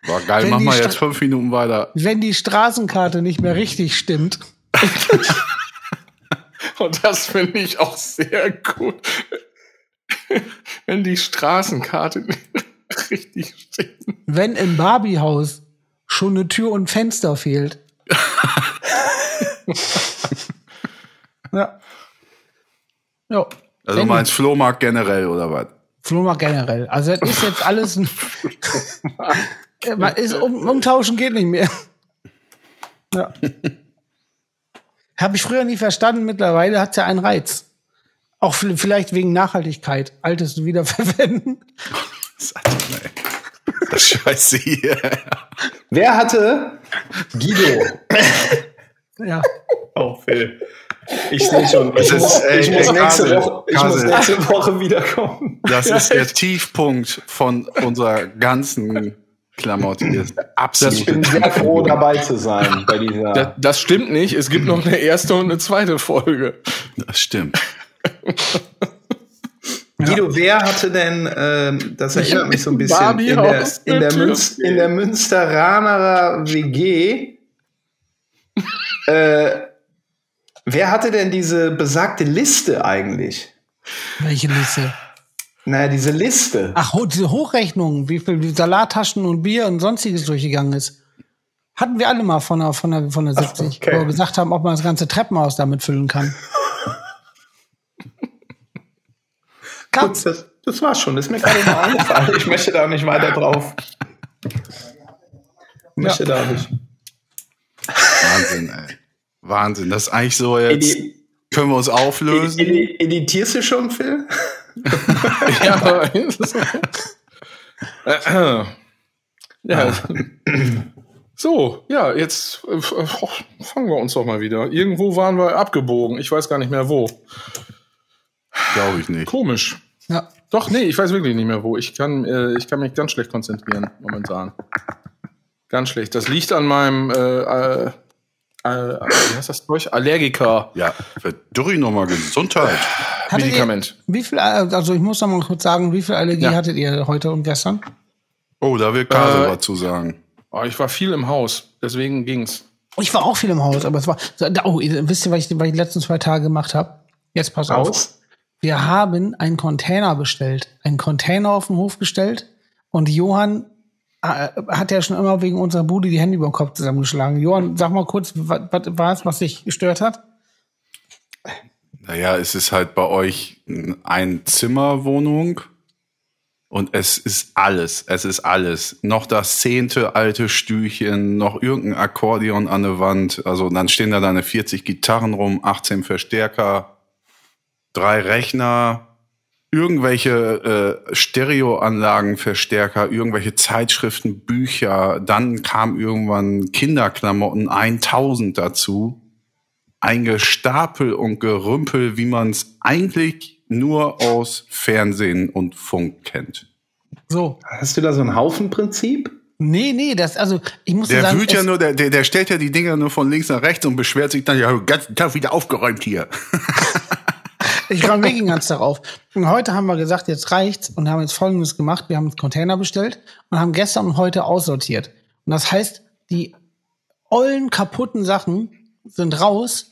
War geil, Wenn mach die mal Sta- jetzt fünf Minuten weiter. Wenn die Straßenkarte nicht mehr richtig stimmt, Und das finde ich auch sehr gut. Wenn die Straßenkarte nicht richtig steht. wenn im Barbiehaus schon eine Tür und Fenster fehlt. ja. Ja. Also Wenn- meinst Flohmarkt generell oder was? Flohmarkt generell. Also das ist jetzt alles ein Man ist, um, umtauschen geht nicht mehr. Ja. Habe ich früher nie verstanden, mittlerweile hat es ja einen Reiz. Auch vielleicht wegen Nachhaltigkeit, Altes wiederverwenden. Das Scheiße hier. Wer hatte Guido? Ja. Oh, Phil. Ich sehe schon. Ich ist, muss, ey, ich muss, ey, nächste, Kase, Woche, ich muss nächste Woche wiederkommen. Das ist der Tiefpunkt von unserer ganzen Klamotte. hier. Ich Absolut. bin sehr froh, dabei zu sein bei dieser. Das, das stimmt nicht. Es gibt noch eine erste und eine zweite Folge. Das stimmt. Guido, wer hatte denn, ähm, das erinnert mich so ein bisschen, Barbie in der, in, der Münz, in der Münsteraner WG, äh, wer hatte denn diese besagte Liste eigentlich? Welche Liste? Naja, diese Liste. Ach, diese Hochrechnung, wie viel Salattaschen und Bier und sonstiges durchgegangen ist. Hatten wir alle mal von der, von der, von der 70, okay. wo wir gesagt haben, ob man das ganze Treppenhaus damit füllen kann. Gut, das, das war's schon. Das ist mir gerade mal eingefallen. Ich möchte da nicht weiter drauf. Ich möchte da nicht. Wahnsinn, ey. Wahnsinn. Das ist eigentlich so jetzt. Edi Können wir uns auflösen? edi editierst du schon, Phil? Ja, aber Äh, ja. So, ja, jetzt äh, fangen wir uns doch mal wieder. Irgendwo waren wir abgebogen. Ich weiß gar nicht mehr wo. Glaube ich nicht. Komisch. Ja. Doch, nee, ich weiß wirklich nicht mehr wo. Ich kann, äh, ich kann mich ganz schlecht konzentrieren momentan. Ganz schlecht. Das liegt an meinem, äh, äh, wie heißt das durch? Allergiker. Ja, für Dürri nochmal Gesundheit. Hattet Medikament. Ihr, wie viel, also ich muss noch mal kurz sagen, wie viel Allergie Ja. hattet ihr heute und gestern? Oh, da will Kase Äh, was zu sagen. Oh, ich war viel im Haus, deswegen ging's. Ich war auch viel im Haus, aber es war. Oh, ihr- wisst ihr, was ich, was ich die letzten zwei Tage gemacht habe? Jetzt pass auf. Aus? Wir haben einen Container bestellt, einen Container auf den Hof gestellt und Johann hat ja schon immer wegen unserer Bude die Hände über den Kopf zusammengeschlagen. Johann, sag mal kurz, was, was war es, was dich gestört hat? Naja, es ist halt bei euch ein Zimmerwohnung und es ist alles. Es ist alles. Noch das zehnte alte Stühlchen, noch irgendein Akkordeon an der Wand. Also dann stehen da deine 40 Gitarren rum, 18 Verstärker, drei Rechner, irgendwelche äh, Stereoanlagen, Verstärker, irgendwelche Zeitschriften, Bücher. Dann kam irgendwann Kinderklamotten 1000 dazu ein Gestapel und Gerümpel, wie man es eigentlich nur aus Fernsehen und Funk kennt. So. Hast du da so ein Haufenprinzip? Nee, nee, das, also, ich muss Der sagen, wühlt ja nur, der, der, der stellt ja die Dinger nur von links nach rechts und beschwert sich dann, ja, den ganzen Tag wieder aufgeräumt hier. Ich räume wirklich den ganzen Tag auf. Und heute haben wir gesagt, jetzt reicht's und haben jetzt Folgendes gemacht. Wir haben einen Container bestellt und haben gestern und heute aussortiert. Und das heißt, die ollen kaputten Sachen sind raus.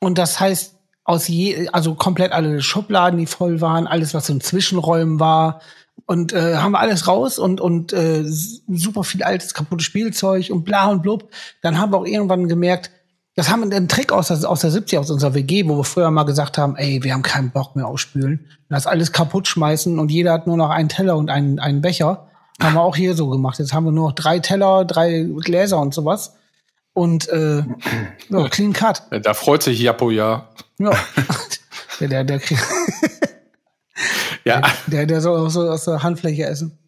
Und das heißt, aus je, also komplett alle Schubladen, die voll waren, alles, was in Zwischenräumen war. Und äh, haben wir alles raus und, und äh, super viel altes, kaputtes Spielzeug und bla und blub. Dann haben wir auch irgendwann gemerkt, das haben wir einen Trick aus der, aus der 70 aus unserer WG, wo wir früher mal gesagt haben, ey, wir haben keinen Bock mehr ausspülen. Das alles kaputt schmeißen und jeder hat nur noch einen Teller und einen, einen Becher. Haben wir auch hier so gemacht. Jetzt haben wir nur noch drei Teller, drei Gläser und sowas. Und äh, ja, clean cut. Äh, Da freut sich Jappo ja. Ja. der, der, der, kriegt- Ja, der, der soll auch so aus der Handfläche essen.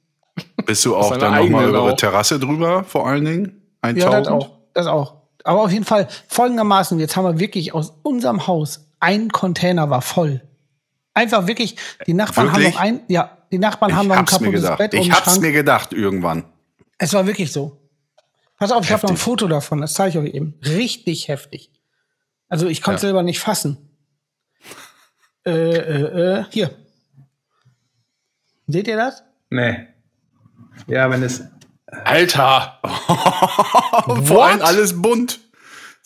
Bist du auch dann nochmal über. Terrasse drüber, vor allen Dingen? Ja, 1000? das auch. Das auch. Aber auf jeden Fall folgendermaßen, jetzt haben wir wirklich aus unserem Haus ein Container war voll. Einfach wirklich, die Nachbarn Wirklich? haben noch ein, ja, die Nachbarn haben Ich noch ein kaputtes. Bett und Ich hab's Schrank. mir gedacht irgendwann. Es war wirklich so. Pass auf, ich habe noch ein. Foto davon, das zeige ich euch eben. Richtig heftig. Also ich konnte es selber nicht fassen. Äh, äh, äh, hier. Seht ihr das? Nee. Ja, wenn es. Alter. Vor allem alles bunt.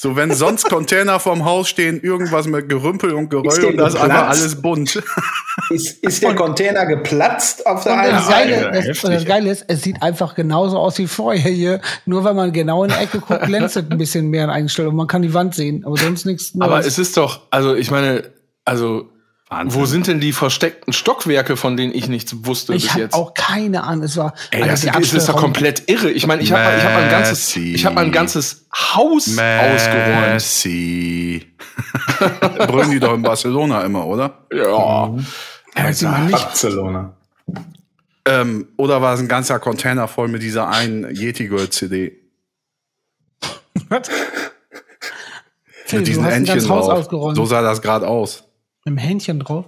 So, wenn sonst Container vorm Haus stehen, irgendwas mit Gerümpel und Geröll und das ist einfach alles bunt. Ist, ist der Container geplatzt auf der einen das, Geile, Seite? das, heftig. das Geile ist, es sieht einfach genauso aus wie vorher hier. Nur wenn man genau in die Ecke guckt, glänzt es ein bisschen mehr in Einstellung. Man kann die Wand sehen, aber sonst nichts. Aber es ist doch, also ich meine, also wo sind denn die versteckten Stockwerke, von denen ich nichts wusste ich bis habe jetzt? auch keine Ahnung. Es war Ey, also das, ist doch komplett irre. Ich meine, ich habe ich hab ein ganzes, ich habe ein ganzes Haus ausgeräumt. Messi. Brüllen die doch in Barcelona immer, oder? Ja. Ich mal nicht. Barcelona. Ähm, oder war es ein ganzer Container voll mit dieser einen Yeti Girl CD? Was? Mit diesen du hast ein Entchen drauf. ausgeräumt. So sah das gerade aus. Mit einem Händchen drauf.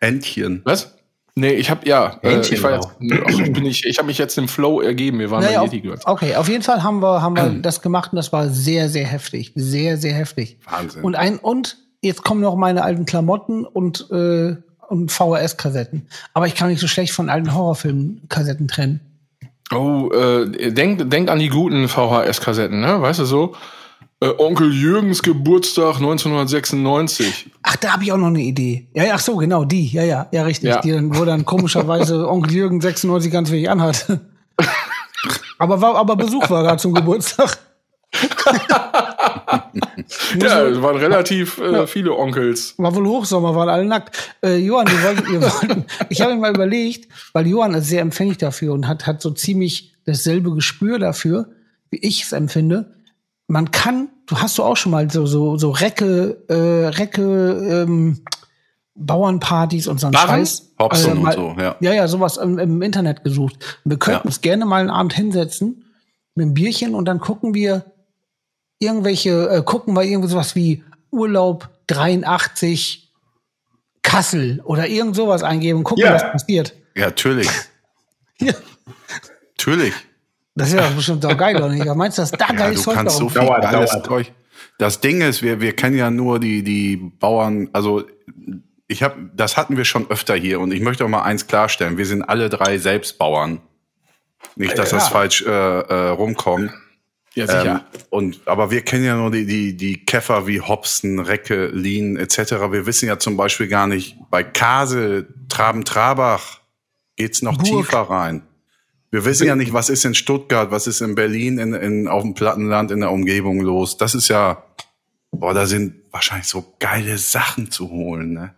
Entchen. Was? Nee, ich habe ja, äh, Hähnchen ich war jetzt, ach, ich bin ich habe mich jetzt im Flow ergeben. Wir waren Naja, bei Yeti Girls. okay, auf jeden Fall haben wir, haben wir das gemacht und das war sehr, sehr heftig. Sehr, sehr heftig. Wahnsinn. Und ein, und jetzt kommen noch meine alten Klamotten und, äh, und VHS-Kassetten. Aber ich kann mich so schlecht von alten Horrorfilm-Kassetten trennen. Oh, äh, denk, denk an die guten VHS-Kassetten, ne? Weißt du so? Äh, Onkel Jürgens Geburtstag 1996. Ach, da habe ich auch noch eine Idee. Ja, ja, ach so, genau, die. Ja, ja, ja, richtig. Ja. Die dann, wo dann komischerweise Onkel Jürgen 96 ganz wenig anhat. aber war, aber Besuch war da zum Geburtstag. Ja, es waren relativ äh, viele Onkels. War wohl Hochsommer, waren alle nackt. Äh, Johann, wir wollten, wir wollten, ich habe mir mal überlegt, weil Johann ist sehr empfänglich dafür und hat, hat so ziemlich dasselbe Gespür dafür, wie ich es empfinde. Man kann, du hast du auch schon mal so, so, so Recke, äh, Recke, ähm, Bauernpartys und so ein? Scheiß. Hobson und mal- so, ja. Ja, ja, sowas im, im Internet gesucht. Und wir könnten Ja. uns gerne mal einen Abend hinsetzen mit einem Bierchen und dann gucken wir irgendwelche, äh, gucken wir irgendwie sowas wie Urlaub 83 Kassel oder irgend sowas eingeben und gucken, Ja. was passiert. Ja, natürlich. Ja. Natürlich. Das ist ja bestimmt auch geil, oder nicht? Meinst du, dass da Ja, geiles du Zeug kannst so viel Dauert, geiles dauert. Zeug. Das Ding ist, wir, wir kennen ja nur die, die Bauern, also ich habe, das hatten wir schon öfter hier und ich möchte auch mal eins klarstellen. Wir sind alle drei selbst Bauern. Nicht, dass das falsch äh, äh, rumkommt. Ja, sicher. Ähm, und, aber wir kennen ja nur die, die, die Käfer wie Hopsten, Recke, Lien etc. Wir wissen ja zum Beispiel gar nicht, bei Kasel, Traben-Trabach geht's noch Burg. tiefer rein. Wir wissen ja nicht, was ist in Stuttgart, was ist in Berlin, in, in, auf dem Plattenland, in der Umgebung los. Das ist ja, boah, da sind wahrscheinlich so geile Sachen zu holen, ne?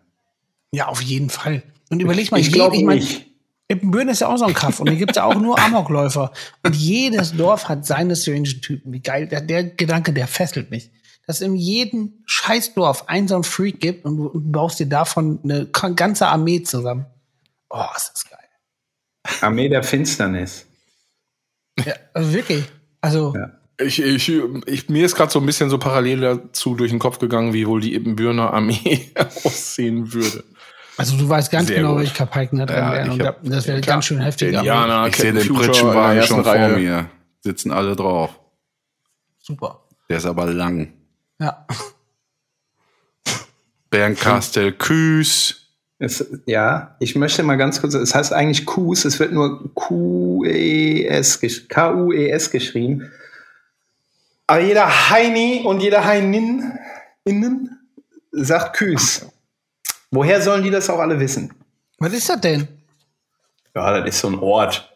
Ja, auf jeden Fall. Und überleg mal, Ich je- glaub ich mein, nicht. Ippenbüren ist ja auch so ein Kaff und hier gibt's ja auch nur Amokläufer. Und jedes Dorf hat seine strange Typen. Wie geil. Der, der Gedanke, der fesselt mich. Dass es in jedem Scheißdorf einen so einen Freak gibt und du, und du baust dir davon eine ganze Armee zusammen. Oh, ist das geil. Armee der Finsternis. Ja, also wirklich. Also, Ja. Ich, ich, ich, mir ist gerade so ein bisschen so parallel dazu durch den Kopf gegangen, wie wohl die Ibbenbürner Armee aussehen würde. also du weißt ganz Sehr genau, gut. welche Kapaiken da drin Ja, wären. ich Und hab- da- das wäre ganz schön heftig. Ja, ich sehe den Pritschenwagen schon vor Reihe. mir. Sitzen alle drauf. Super. Der ist aber lang. Ja. Bernkastel Küß. Es, ja, ich möchte mal ganz kurz, es heißt eigentlich Kus, es wird nur Q-E-S, K-U-E-S geschrieben. Aber jeder Heini und jeder Heinin innen sagt Küs. Woher sollen die das auch alle wissen? Was ist das denn? Ja, das ist so ein Ort.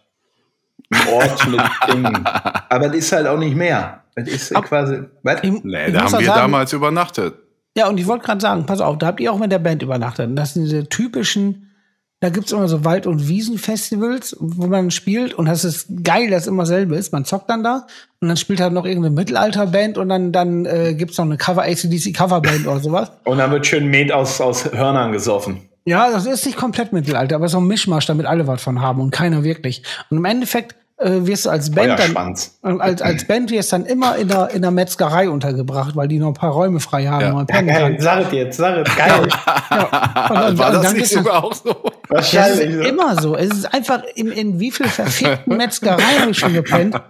Ein Ort mit Dingen. Aber das ist halt auch nicht mehr. Das ist quasi, was? Ich, Nee, ich da haben wir sagen, damals übernachtet. Ja, und ich wollte gerade sagen, pass auf, da habt ihr auch mit der Band übernachtet. Und Das sind diese typischen, da gibt's immer so Wald- und Wiesenfestivals, wo man spielt und das ist geil, dass immer selbe ist. Man zockt dann da und dann spielt halt noch irgendeine Mittelalterband und dann, dann äh, gibt's noch eine Cover ACDC Coverband oder sowas. Und dann wird schön Met aus, aus Hörnern gesoffen. Ja, das ist nicht komplett Mittelalter, aber so ein Mischmasch, damit alle was von haben und keiner wirklich. Und im Endeffekt äh, wirst du als Band dann, äh, als, als Band wirst dann immer in der, in der Metzgerei untergebracht, weil die noch ein paar Räume frei haben, Ja. man pennen kann. sag es jetzt, sag es, geil. Und dann- War und das dann nicht sogar auch so? Das ist Wahrscheinlich. immer so. Es ist einfach, in, in wie viel verfickten Metzgereien habe ich schon gepennt.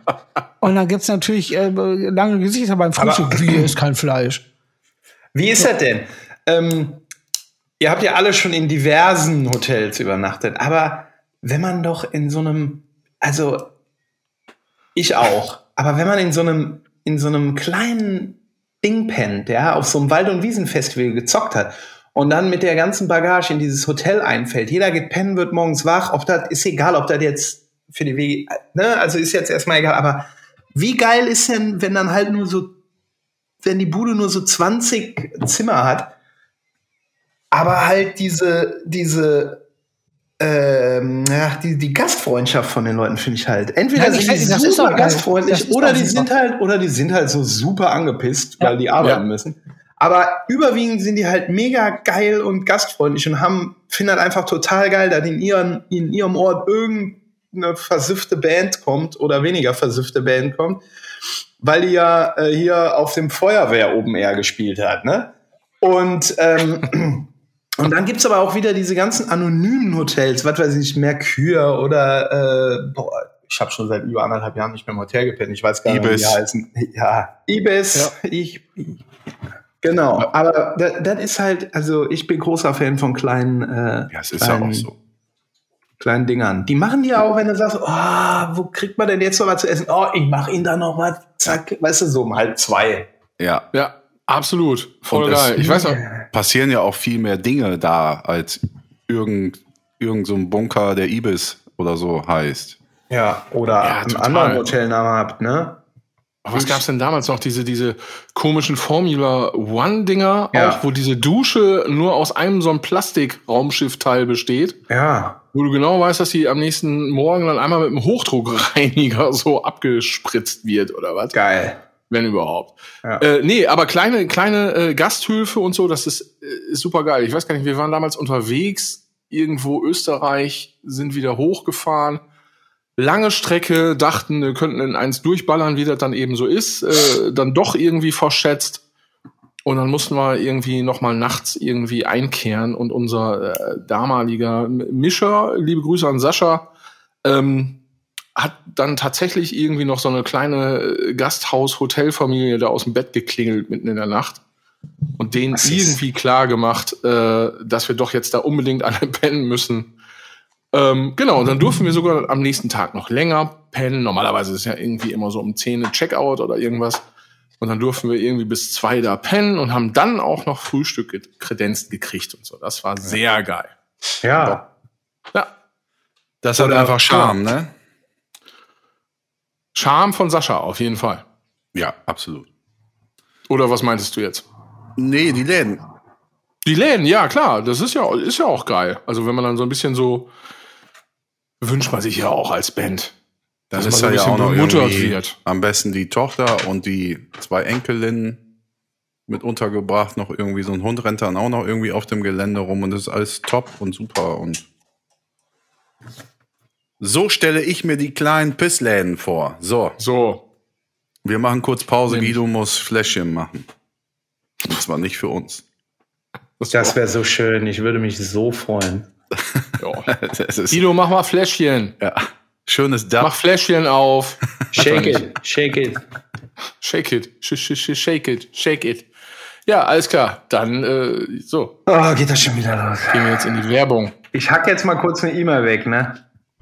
Und dann gibt's natürlich äh, lange Gesichter beim Frühstück. Wie ist kein Fleisch. Wie ist das denn? Ähm, ihr habt ja alle schon in diversen Hotels übernachtet, aber wenn man doch in so einem, also ich auch, aber wenn man in so einem, in so einem kleinen Ding pennt, ja, auf so einem Wald- und Wiesenfestival gezockt hat und dann mit der ganzen Bagage in dieses Hotel einfällt, jeder geht pennen, wird morgens wach, ob das, ist egal, ob das jetzt für die Wege, ne, also ist jetzt erstmal egal, aber wie geil ist denn, wenn dann halt nur so wenn die Bude nur so 20 Zimmer hat, aber halt diese, diese, ähm, ja, die, die Gastfreundschaft von den Leuten finde ich halt. Entweder ich sind die das ist super gastfreundlich oder die super. sind halt, oder die sind halt so super angepisst, Ja. weil die arbeiten Ja. müssen. Aber überwiegend sind die halt mega geil und gastfreundlich und haben, finden halt einfach total geil, dass in ihren, in ihrem Ort irgendeine versiffte Band kommt oder weniger versiffte Band kommt weil die ja äh, hier auf dem Feuerwehr Open Air gespielt hat, ne? Und, ähm, und dann gibt's aber auch wieder diese ganzen anonymen Hotels, was weiß ich, Mercure oder äh, boah, ich habe schon seit über anderthalb Jahren nicht mehr im Hotel gepennt, ich weiß gar nicht, wie Ibis. die heißen. Ja, Ibis, ich, genau, aber das, ist halt, also ich bin großer Fan von kleinen, äh, Ja, es ist ja kleinen, auch so. kleinen Dingern. Die machen die auch, wenn du sagst, oh, wo kriegt man denn jetzt noch was zu essen? Oh, ich mach ihnen da noch was. Zack, weißt du, so um halb zwei. Ja. Ja, absolut. Voll Und geil. Ich weiß noch, Passieren ja auch viel mehr Dinge da, als irgend, irgend so ein Bunker, der Ibis oder so heißt. Ja, oder Ja, einen total. anderen Hotelnamen habt, ne? was gab's denn damals noch? Diese, diese komischen Formula One-Dinger, Ja. auch wo diese Dusche nur aus einem so einem Plastik-Raumschiffteil besteht, Ja. wo du genau weißt, dass die am nächsten Morgen dann einmal mit einem Hochdruckreiniger so abgespritzt wird oder was. Geil. Wenn überhaupt. Ja. Äh, nee, aber kleine, kleine äh, Gasthöfe und so, das ist, äh, ist super geil. Ich weiß gar nicht, wir waren damals unterwegs, irgendwo Österreich, sind wieder hochgefahren. Lange Strecke, dachten, wir könnten in eins durchballern, wie das dann eben so ist. Äh, dann doch irgendwie verschätzt. Und dann mussten wir irgendwie noch mal nachts irgendwie einkehren und unser äh, damaliger Mischer, liebe Grüße an Sascha, ähm, hat dann tatsächlich irgendwie noch so eine kleine äh, Gasthaus-Hotelfamilie da aus dem Bett geklingelt mitten in der Nacht und denen ist- irgendwie klar gemacht, äh, dass wir doch jetzt da unbedingt alle pennen müssen. Ähm, genau, und dann durften wir sogar am nächsten Tag noch länger pennen. Normalerweise ist es ja irgendwie immer so um 10 Uhr Checkout oder irgendwas. Und dann durften wir irgendwie bis zwei da pennen und haben dann auch noch Frühstück kredenzt gekriegt und so. Das war sehr geil. Ja. Ja. Das hat einfach Charme, ne? Charme von Sascha auf jeden Fall. Ja, absolut. Oder was meintest du jetzt? Nee, die Läden. Die Läden, ja klar, das ist ja, ist ja auch geil. Also wenn man dann so ein bisschen so wünscht man sich ja auch als Band. Dann Dass ist man so ja ein auch noch irgendwie wird. am besten die Tochter und die zwei Enkelinnen mit untergebracht. Noch irgendwie so ein Hund rennt dann auch noch irgendwie auf dem Gelände rum und das ist alles top und super und so stelle ich mir die kleinen Pissläden vor. So, So, wir machen kurz Pause. Guido muss Fläschchen machen. Und zwar nicht für uns. Das wäre so schön. Ich würde mich so freuen. ja. Es ist, Guido, mach mal Fläschchen. ja, schönes Dach. Mach Fläschchen auf. Shake it, shake it. Shake it. Sh sh sh shake it. Shake it. Ja, alles klar. Dann, äh, so, Oh, geht das schon wieder los. gehen wir jetzt in die Werbung. Ich hack jetzt mal kurz eine E-Mail weg, ne?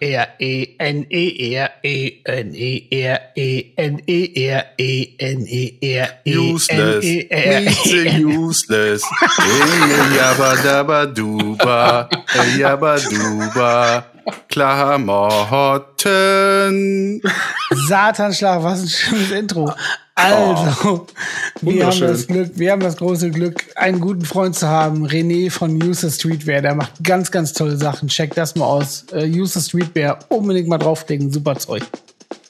R-E-N-E-R-E-N-E-R-E-N-E-R-E-N-E-R-E. Useless. Means useless. Ey, Yabba dabba duba. Ey, Yabba duba. Klamotten. Satanschlag, was ein schönes Intro. Also, wir haben das Glück, wir haben das große Glück, einen guten Freund zu haben, René von User Streetwear. Der macht ganz, ganz tolle Sachen. Checkt das mal aus. Äh, User Streetwear, unbedingt mal drauflegen. Super Zeug.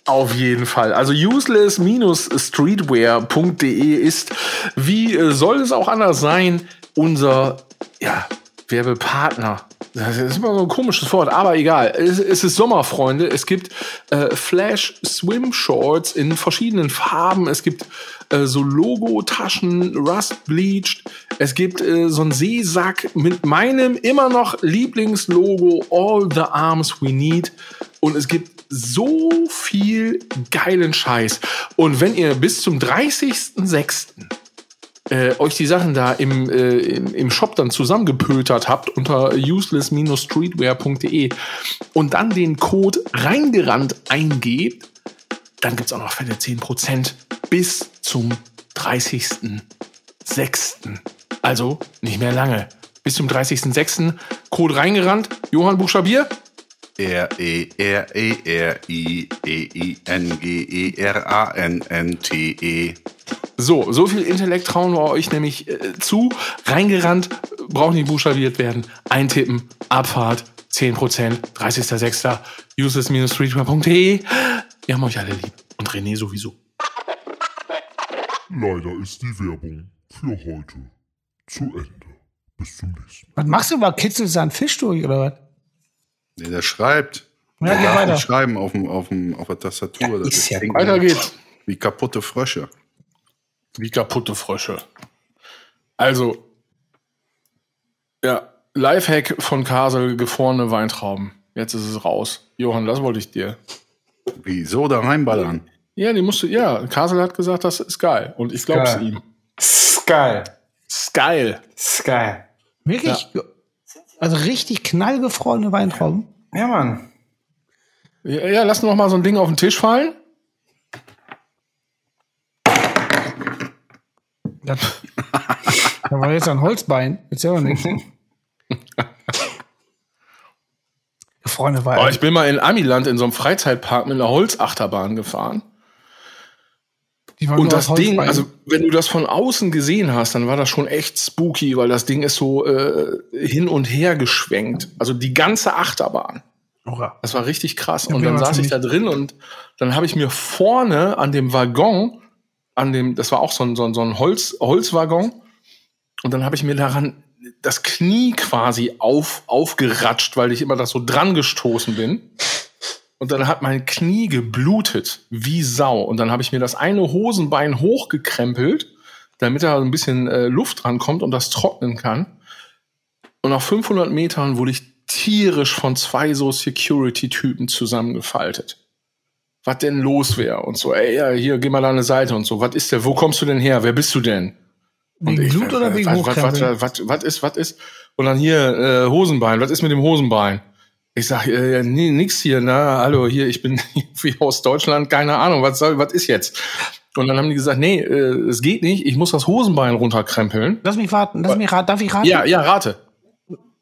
Auf jeden Fall. Also useless-streetwear.de ist, wie äh, soll es auch anders sein, unser ja, Werbepartner. Das ist immer so ein komisches Wort, aber egal. Es, es ist Sommer, Freunde. Es gibt äh, Flash Swim Shorts in verschiedenen Farben. Es gibt äh, so Logo-Taschen, Rust Bleached. Es gibt äh, so einen Seesack mit meinem immer noch Lieblingslogo All the Arms We Need. Und es gibt so viel geilen Scheiß. Und wenn ihr bis zum 30.06. Äh, euch die Sachen da im, äh, im, Shop dann zusammengepötert habt unter useless-streetwear.de und dann den Code reingerannt eingebt, dann gibt's auch noch fette 10% bis zum 30.06. Also nicht mehr lange. Bis zum 30.06. Code reingerannt. Johann Buchstabier. R-E-R-E-E-N-G-E-R-A-N-N-T-E. So, so viel Intellekt trauen wir euch nämlich äh, zu. Reingerannt, braucht nicht buchstabiert werden. Eintippen, Abfahrt, 10%, 30.06. useless-streetwear.de. Wir haben euch alle lieb. Und René sowieso. Leider ist die Werbung für heute zu Ende. Bis zum nächsten Mal. Was machst du mal? Kitzelst du einen Fisch durch oder was? Nee, der schreibt. Ja, Der geh darf weiter. schreiben auf, dem, auf, dem, auf der Tastatur. Das ist ja Weiter geht's. Wie kaputte Frösche. Wie kaputte Frösche. Also, ja, Lifehack von Kasel, gefrorene Weintrauben. Jetzt ist es raus. Johann, das wollte ich dir. Wieso da reinballern? Ja, die musst du, ja, Kasel hat gesagt, das ist geil. Und ich glaub's Geil. ihm. Sky. Ist geil. Sky. Wirklich? Also richtig knallgefrorene Weintrauben? Ja, Mann. Ja, ja, lass noch mal so ein Ding auf den Tisch fallen. Das, da war jetzt ein Holzbein. Ist ja auch nichts. Gefrorene Wein. Oh, ich bin mal in Amiland in so einem Freizeitpark mit einer Holzachterbahn gefahren. Und das Ding, also wenn du das von außen gesehen hast, dann war das schon echt spooky, weil das Ding ist so äh, hin und her geschwenkt. Also die ganze Achterbahn. Das war richtig krass. Und dann saß ich da drin und dann habe ich mir vorne an dem Waggon, an dem, das war auch so ein, so ein, so ein Holz, Holzwaggon, und dann habe ich mir daran das Knie quasi auf, aufgeratscht, weil ich immer da so dran gestoßen bin. Und dann hat mein Knie geblutet wie Sau. Und dann habe ich mir das eine Hosenbein hochgekrempelt, damit da ein bisschen äh, Luft dran kommt und das trocknen kann. Und nach 500 Metern wurde ich tierisch von zwei so Security-Typen zusammengefaltet. Was denn los wäre und so, ey, ja, hier, geh mal an eine Seite und so. Was ist der? Wo kommst du denn her? Wer bist du denn? Wegen ich, Blut oder wegen Hochkrempeln? was, ist, was ist? Und dann hier, äh, Hosenbein, was ist mit dem Hosenbein? Ich sag, äh, nee, nix hier, na, hallo, hier, ich bin irgendwie aus Deutschland, keine Ahnung, was soll, was ist jetzt? Und dann haben die gesagt, nee, äh, es geht nicht, ich muss das Hosenbein runterkrempeln. Lass mich warten, lass mich raten. Darf ich raten? Ja, ja, rate.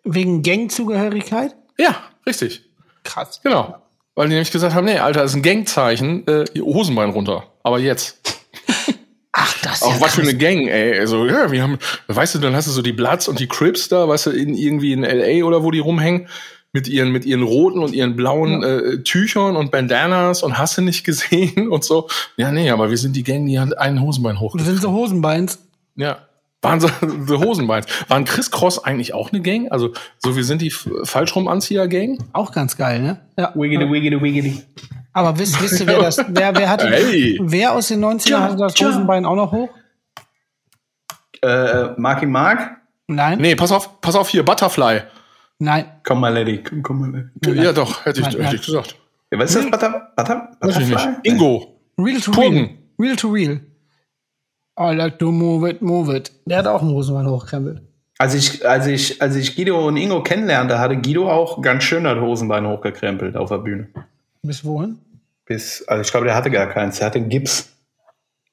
Wegen Gangzugehörigkeit? Ja, richtig. Krass. Genau. Weil die nämlich gesagt haben, nee, Alter, das ist ein Gangzeichen, äh, Hosenbein runter. Aber jetzt. Ach, das ist Auch ja was für eine Gang, ey. Also, ja, wir haben, weißt du, dann hast du so die Bloods und die Crips da, weißt du, in, irgendwie in L.A. oder wo die rumhängen, mit ihren, mit ihren roten und ihren blauen äh, Tüchern und Bandanas und hast du nicht gesehen und so. Ja, nee, aber wir sind die Gang, die hat einen Hosenbein hoch. Das sind so Hosenbeins. Ja. Waren so the Hosenbeins. Waren Chris Cross eigentlich auch eine Gang? Also, so wir sind die Falschrumanzieher-Gang? Auch ganz geil, ne? Ja. Wiggity, wiggity, wiggity. Aber wisst, wisst ihr, wer das, wer, wer hatte, Hey. wer aus den 90ern Tja, hatte das tja. Hosenbein auch noch hoch? Äh, Marky Mark? Nein? Nee, pass auf, pass auf hier, Butterfly. Nein. Komm mal, Lady. Komm, komm mal, Lady. Ja, doch, hätte ich, Nein, hätte nein. ich gesagt. Ja, was ist das? Butter, Butter, ich Butterfly? Ingo. Real to Purgen. real. Real to real. I like to move it, move it. Der hat auch einen Hosenbein hochkrempelt. Als ich, als ich, als ich Guido und Ingo kennenlernte, hatte Guido auch ganz schön das Hosenbein hochgekrempelt auf der Bühne. Bis wohin? Bis, also ich glaube, der hatte gar keins. Der hatte einen Gips.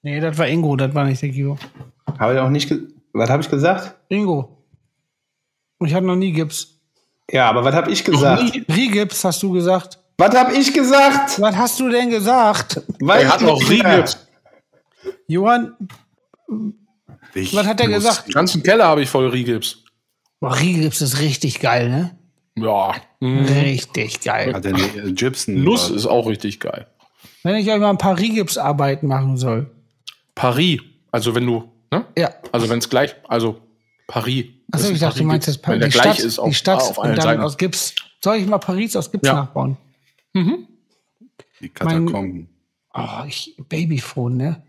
Nee, das war Ingo, das war nicht der Guido. Habe ich auch nicht, was habe ich gesagt? Ingo. Und ich hatte noch nie Gips. Ja, aber was habe ich gesagt? Rigips hast du gesagt. Was habe ich gesagt? Was hast du denn gesagt? Er hat noch mehr. Riegel. Johann, Ich was hat er gesagt? Den ganzen Keller habe ich voll Rigips. Boah, Rigips ist richtig geil, ne? Ja. Mhm. Richtig geil. Hat der äh, Gibson. Nuss ist auch richtig geil. Wenn ich euch mal ein paar Rigips-Arbeiten machen soll. Paris. Also wenn du, ne? Ja. Also wenn es gleich, also Paris. Achso, ich dachte, du meinst jetzt Wenn der die gleich Stadt, ist auf, die Stadt auf und dann Seiten. aus Gips. Soll ich mal Paris aus Gips Ja. nachbauen? Die Katakomben. Oh, ich, Babyphone, ne?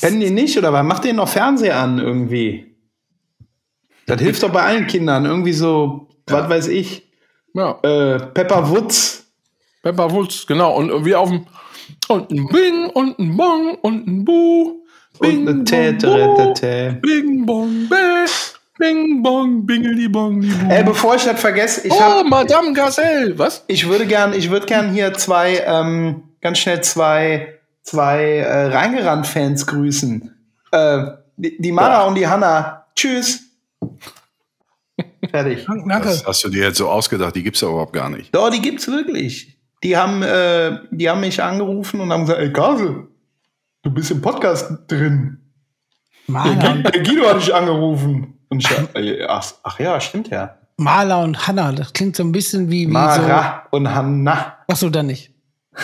Kennen die nicht oder was? Macht den noch Fernseher an irgendwie? Das hilft doch bei allen Kindern. Irgendwie so, was weiß ich, Ja. äh, Pepper Woods. Pepper Woods, genau. Und wir auf dem und ein Bing und ein Bong und ein Bu. Und eine Tä, bong, tä. Bing bong bäh. Bing bong bingeli bong. Ey, bevor ich das vergesse, ich oh, hab, Madame Gazelle. Was? ich würde gern, ich würde gern hier zwei, ähm, ganz schnell zwei, zwei äh, Reingerannt-Fans grüßen. Äh, die, die Mara und die Hanna. Tschüss. Fertig. Danke. Das hast du dir jetzt so ausgedacht, die gibt's ja überhaupt gar nicht. Doch, die gibt's wirklich. Die haben, äh, die haben mich angerufen und haben gesagt, ey Kasel, du bist im Podcast drin. Maler, und- Der Guido hat dich angerufen. Und ich, äh, ach, ach ja, stimmt ja. Maler und Hanna, das klingt so ein bisschen wie, wie so. Mara und Hanna. Achso, dann nicht.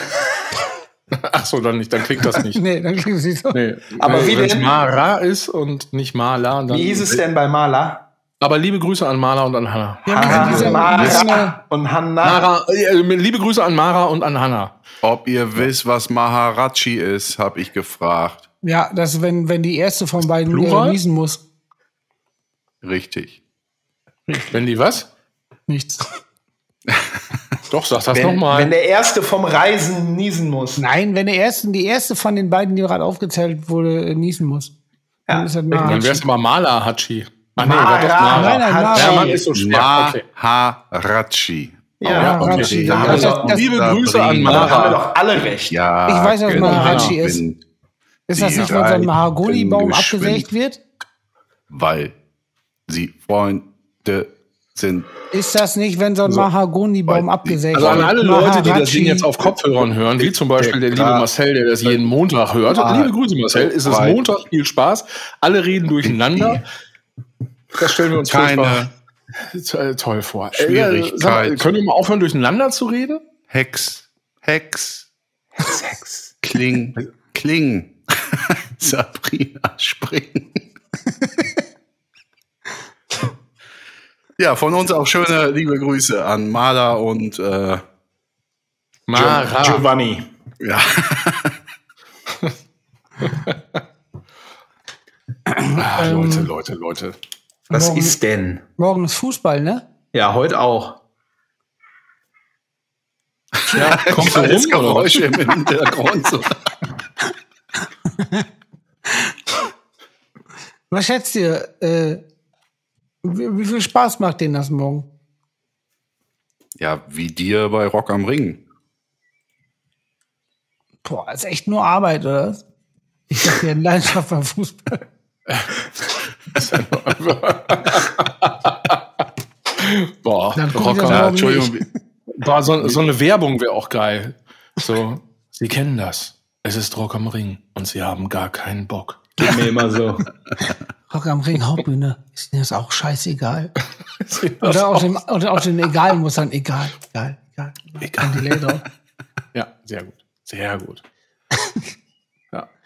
Ach so, dann nicht, dann klingt das nicht. Nee, dann klingt es nicht so. Nee. Aber wie Wenn es denn? Mara ist und nicht Mala, dann. Wie hieß es denn bei Mala? Aber liebe Grüße an Mala und an Hanna. Mara und Hanna. Mara, äh, liebe Grüße an Mara und an Hanna. Ob ihr wisst, was Maharaji ist, habe ich gefragt. Ja, das, wenn, wenn die erste von beiden Plural? niesen muss. Richtig. Wenn die was? Nichts. Doch, sag das Wenn, wenn nochmal. der Erste vom Reisen niesen muss. Nein, wenn der erste, die erste von den beiden, die gerade aufgezählt wurde, äh, niesen muss. Ja, Dann ist das Dann wär's aber Mala Hachi. Ach nee, Mara, Mara. Nein, nein, Mara. Ja, Mann ist so schwer. Okay. Maharaji. Ja, okay. Da das, wir das, Liebe Grüße an bringen- Da haben wir Mara. doch alle recht. Ja, Ich weiß, was genau. Maharaji ist. Ist das nicht, wenn so ein Mahagonibaum abgesägt wird? Weil sie Freunde sind. Ist das nicht, wenn so ein Mahagonibaum Weil- abgesägt Also an alle Leute, die das. Ding jetzt auf Kopfhörern hören, wie zum Beispiel der liebe. Marcel, der das jeden Montag hört. Ah. Liebe Grüße, Marcel. Es ist Right. Montag, viel Spaß. Alle reden durcheinander. Das stellen wir uns furchtbar. Keine, to- toll vor. Schwierigkeit. Äh, können wir mal aufhören, durcheinander zu reden? Hex, Hex, Hex, Kling, Kling. Sabrina springen. Ja, von uns auch schöne liebe Grüße an Mala und äh, Mara. Giovanni. ja, Ah, Ähm, Leute, Leute, Leute. Was Morgen- ist denn? Morgen ist Fußball, ne? Ja, heute auch. Ja, kommt so rum, oder was? Geräusch im Hintergrund. So. Was schätzt ihr? Äh, wie, wie viel Spaß macht denen das morgen? Ja, wie dir bei Rock am Ring. Boah, ist echt nur Arbeit, oder? was? Ich dachte, eine Leidenschaft beim Fußball. Boah, Dann das Rocker. Ja, Entschuldigung. Boah, so, so eine Werbung wäre auch geil. So, Sie kennen das. Es ist Rock am Ring und Sie haben gar keinen Bock. Geht mir immer so. Rock am Ring, Hauptbühne. Ist mir das auch scheißegal. Oder auf dem, oder auf den Egal muss dann egal, egal, egal. Egal. Ja, sehr gut. Sehr gut.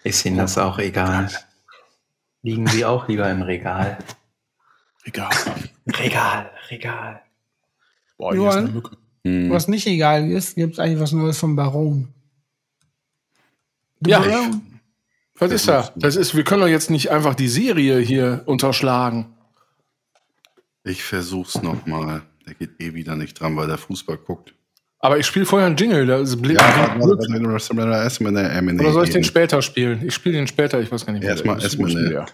Ist Ihnen das auch egal? Liegen Sie auch lieber im Regal? Egal. Regal, Regal. Boah, hier ist Johann? eine Mücke. Hm. Was nicht egal ist, gibt es eigentlich was Neues vom Baron. Der Ja, Baron? Was ist da? Das ist, wir können doch jetzt nicht einfach die Serie hier unterschlagen. Ich versuch's noch mal. Der geht eh wieder nicht dran, weil der Fußball guckt. Aber ich spiele vorher einen Jingle. Da ist Bl- Ja, oder Oder soll ich den später spielen? Ich spiele den später, ich weiß gar nicht, Erstmal- ist. erstmal der?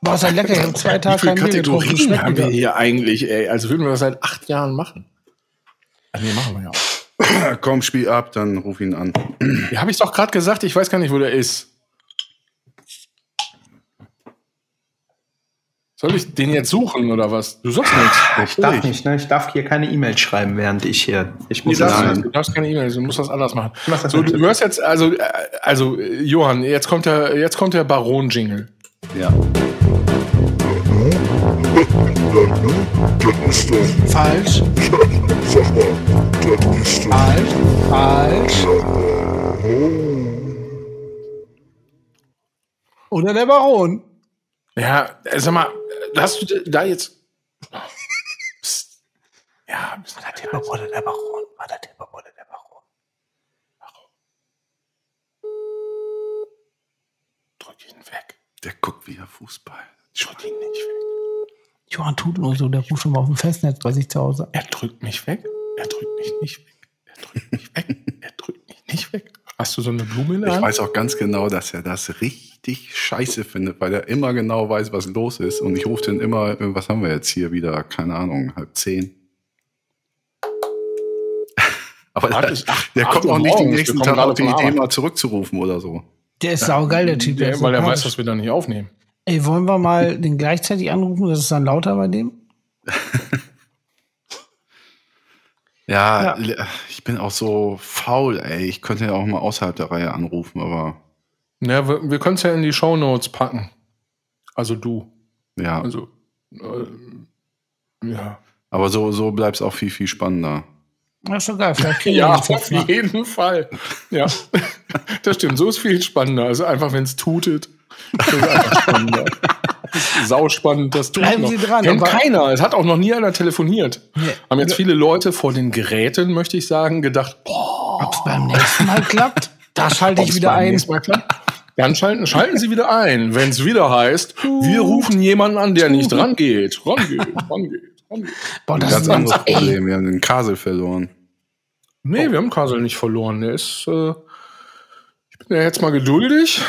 Boah, ist ja lecker. Ich habe zwei Wie Tage viele kein. Kategorien haben wir wieder. hier eigentlich, ey? Also würden wir das seit acht Jahren machen. Ach, nee, machen wir ja auch. Komm, spiel ab, dann ruf ihn an. Ja, habe ich doch gerade gesagt, ich weiß gar nicht, wo der ist. Soll ich den jetzt suchen oder was? Du sagst nichts. Ich darf nicht, ne? Ich darf hier keine E-Mail schreiben, während ich hier. Ich muss Du darfst, das du darfst keine E-Mail, du musst das anders machen. mach das So, du hörst jetzt, also, äh, also, Johann, jetzt kommt der, jetzt kommt der Baron-Jingle. Ja. Das ist doch, Falsch, sag mal, das ist doch, falsch, falsch. Oder der Baron. Ja, sag mal, hast du da jetzt. Psst. Ja, bist Der Tipper der Baron. War der Tipper oder der Baron. drück ihn weg. Der guckt wieder Fußball. Drück ihn nicht weg. Johann tut nur so, der ruft schon mal auf dem Festnetz bei sich zu Hause. Er drückt mich weg. Er drückt mich nicht weg. Er drückt mich weg. Er drückt mich nicht weg. Hast du so eine Blume in der Ich Hand? weiß auch ganz genau, dass er das richtig scheiße findet, weil er immer genau weiß, was los ist. Und ich rufe den immer, äh, was haben wir jetzt hier wieder? Keine Ahnung, halb zehn. Aber Warte, der, ist kommt auch nicht den nächsten Tag auf die Idee, mal zurückzurufen oder so. Der ist saugeil, der Typ. Der Der, ist weil er weiß, dass wir da nicht aufnehmen. Ey, wollen wir mal den gleichzeitig anrufen? Das ist dann lauter bei dem? Ja, ich bin auch so faul, ey. Ich könnte ja auch mal außerhalb der Reihe anrufen, aber Ja, wir, wir können es ja in die Shownotes packen. Also du. ja. Also, äh, ja. Aber so, so bleibt es auch viel, viel spannender. Das ist schon geil. Ja, auf mal. jeden Fall. Ja, das stimmt. So ist viel spannender. Also einfach, wenn es tutet, das ist einfach spannender. Sauspannend, das tut Bleiben noch. Sie dran, Kennt keiner. Es hat auch noch nie einer telefoniert. Nee. Haben jetzt viele Leute vor den Geräten, möchte ich sagen, gedacht, boah, Ob es beim nächsten Mal klappt, da schalte ich wieder ein. Dann schalten, schalten Sie wieder ein, wenn es wieder heißt, wir rufen jemanden an, der nicht rangeht. Rangeht, rangeht, rangeht. Boah, Ein das ganz ist anderes ey, Problem. Wir haben den Kasel verloren. Nee, wir haben Kasel nicht verloren. Der ist, äh, ich bin ja jetzt mal geduldig.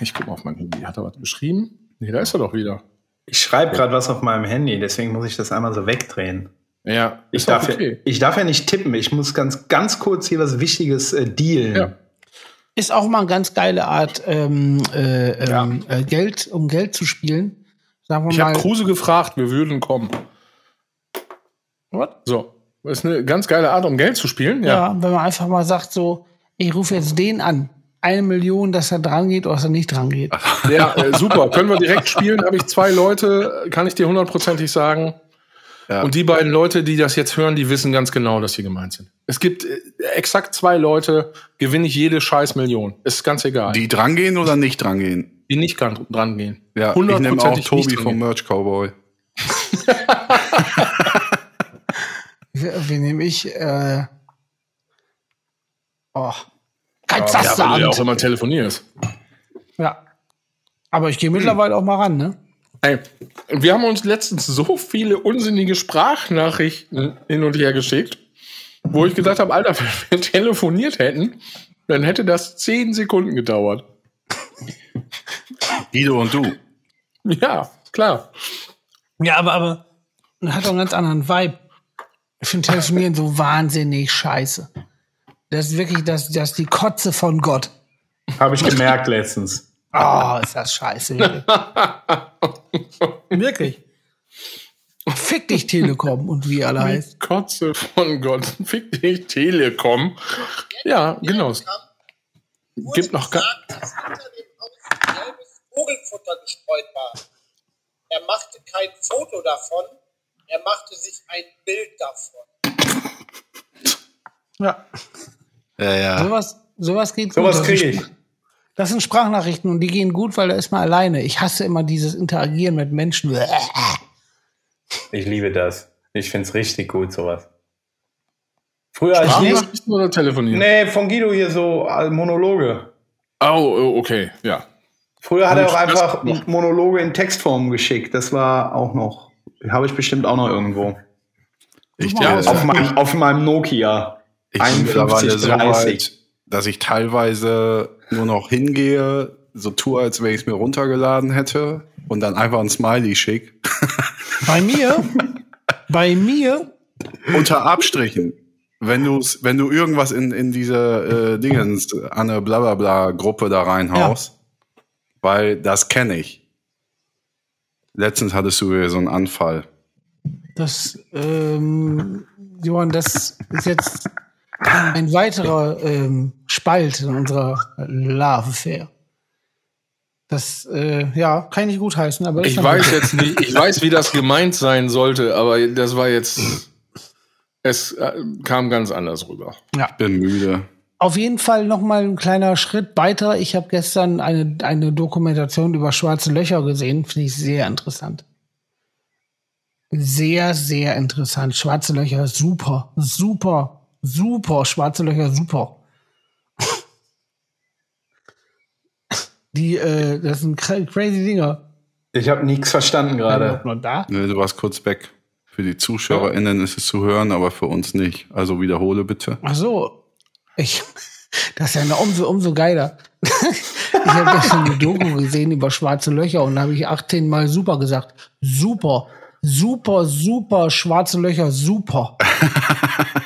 Ich gucke mal auf mein Handy. Hat er was geschrieben? Nee, da ist er doch wieder. Ich schreibe gerade was auf meinem Handy, deswegen muss ich das einmal so wegdrehen. Ja, Ich darf, okay. ja, ich darf ja nicht tippen. Ich muss ganz, ganz kurz hier was Wichtiges äh, dealen. Ja. ist auch mal eine ganz geile Art, ähm, äh, ähm, äh, Geld, um Geld zu spielen. Sagen wir Ich habe Kruse gefragt, wir würden kommen. What? So, das ist eine ganz geile Art, um Geld zu spielen. Ja. Ja, wenn man einfach mal sagt, so, ich rufe jetzt den an. Eine Million, dass er dran geht oder dass er nicht dran geht. Ja, äh, super. Können wir direkt spielen? Habe ich zwei Leute, kann ich dir hundertprozentig sagen. Ja. Und die beiden Leute, die das jetzt hören, die wissen ganz genau, dass sie gemeint sind. Es gibt äh, exakt zwei Leute, gewinne ich jede scheiß Million. Ist ganz egal. Die, Die drangehen oder nicht drangehen? nicht dran, dran gehen. Ja, ich nehme auch Tobi nicht vom dran Merch Cowboy. Wie, wie nehme ich? Äh, oh. Kein gehen. Ja, du ja auch immer telefonierst. Ja. Aber ich gehe mittlerweile auch mal ran, ne? Ey, wir haben uns letztens so viele unsinnige Sprachnachrichten hin und her geschickt, wo ich gesagt habe, Alter, wenn wir telefoniert hätten, dann hätte das zehn Sekunden gedauert. Guido und du. Ja, klar. Ja, aber, aber hat doch einen ganz anderen Vibe. Ich finde Telefonieren so wahnsinnig scheiße. Das ist wirklich das, das ist die Kotze von Gott. Habe ich gemerkt letztens. Oh, ist das scheiße. Wirklich. Fick dich, Telekom und wie alle heißt. Kotze von Gott. Fick dich, Telekom. Ja, genau. Gibt noch gar. gesagt, dass hinter dem Haus gelbes Vogelfutter gestreut war. Er machte kein Foto davon, er machte sich ein Bild davon. Ja. Ja, ja. Sowas, sowas geht Sowas gut. Das kriege sind ich. Das sind Sprachnachrichten und die gehen gut, weil da ist man alleine. Ich hasse immer dieses Interagieren mit Menschen. Ich liebe das. Ich finde es richtig gut, sowas. Früher als ich nicht. Sprachnachrichten oder telefonieren? Nee, von Guido hier so äh, Monologe. Oh, oh, okay, ja. Früher hat er auch einfach. Monologe in Textform geschickt. Das war auch noch. Habe ich bestimmt auch noch irgendwo. Ich, Ja, Auf meinem, auf meinem Nokia. Ich bin mittlerweile so 5130. weit, dass ich teilweise nur noch hingehe, so tue, als wenn ich es mir runtergeladen hätte und dann einfach ein Smiley schick. Bei mir, bei mir, Unter Abstrichen. Wenn du wenn du irgendwas in, in diese äh, Dingens, Anne blablabla Gruppe da reinhaust, weil das kenne ich. Letztens hattest du so einen Anfall. das, ähm, Johann, das ist jetzt ein weiterer ähm, Spalt in unserer Love-Affair. Das, äh, ja, kann ich nicht gut heißen, aber Ich weiß jetzt nicht, ich weiß, wie das gemeint sein sollte, aber das war jetzt, es äh, kam ganz anders rüber. Bin müde. Auf jeden Fall noch mal ein kleiner Schritt weiter. Ich habe gestern eine, eine Dokumentation über schwarze Löcher gesehen. Finde ich sehr interessant. Sehr, sehr interessant. Schwarze Löcher, super, super, super. Schwarze Löcher, super. Die, äh, das sind cra- crazy Dinger. Ich habe nichts verstanden gerade. Noch da? Ne, du warst kurz weg. Für die ZuschauerInnen ist es zu hören, aber für uns nicht. Also wiederhole bitte. Ach so. Ich, das ist ja noch umso, umso geiler. ich habe gestern eine Doku gesehen über schwarze Löcher und da habe ich 18 Mal super gesagt. Super, super, super, schwarze Löcher, super.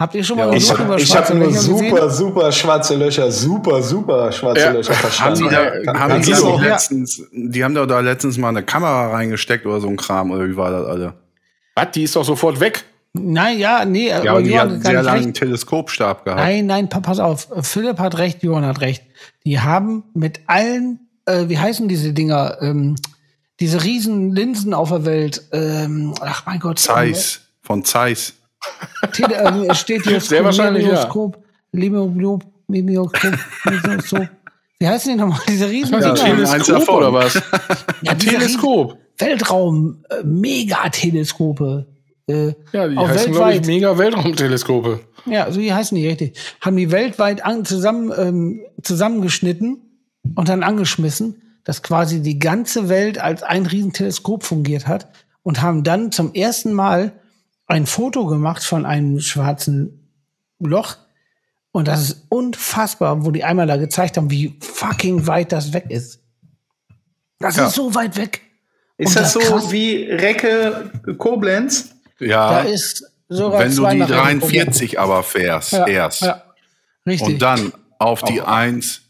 Habt ihr schon mal Ja, Ich, über ich habe nur Löcher super, gesehen? super schwarze Löcher, super, super schwarze Ja. Löcher Haben verstanden. die, da, haben die, Ja. letztens, die haben doch da letztens mal eine Kamera reingesteckt oder so ein Kram, oder wie war das alle? Was, die ist doch sofort weg. Nein, ja, nee, Ja, aber die Johann hat sehr gar lange nicht einen recht. Teleskopstab gehabt. Nein, nein, pa- pass auf. Philipp hat recht, Johann hat recht. Die haben mit allen, äh, wie heißen diese Dinger, ähm, diese riesen Linsen auf der Welt, ähm, ach mein Gott. Zeiss, von Zeiss. Tele, äh, es steht hier Sehr wahrscheinlich, ja. Mikroskop, Limoblop, Mikroskop, Mikroskop. Wie heißen die nochmal? Diese riesen eins Teleskop oder was? Ja, Teleskop. Weltraum, äh, Megateleskope. Äh, Ja, die auch heißen, glaube ich, weltweit. mega Weltraumteleskope. Ja, so die heißen die richtig. Haben die weltweit an, zusammen, ähm, zusammengeschnitten und dann angeschmissen, dass quasi die ganze Welt als ein Riesenteleskop fungiert hat und haben dann zum ersten Mal ein Foto gemacht von einem schwarzen Loch. Und das ist unfassbar, wo die einmal da gezeigt haben, wie fucking weit das weg ist. Das Ja. ist so weit weg. Ist Und das so krass, wie Recke Koblenz? Da Ja, ist sogar wenn du die nach Recke 43 aber fährst, Ja, erst. Ja, richtig. Und dann auf die 1.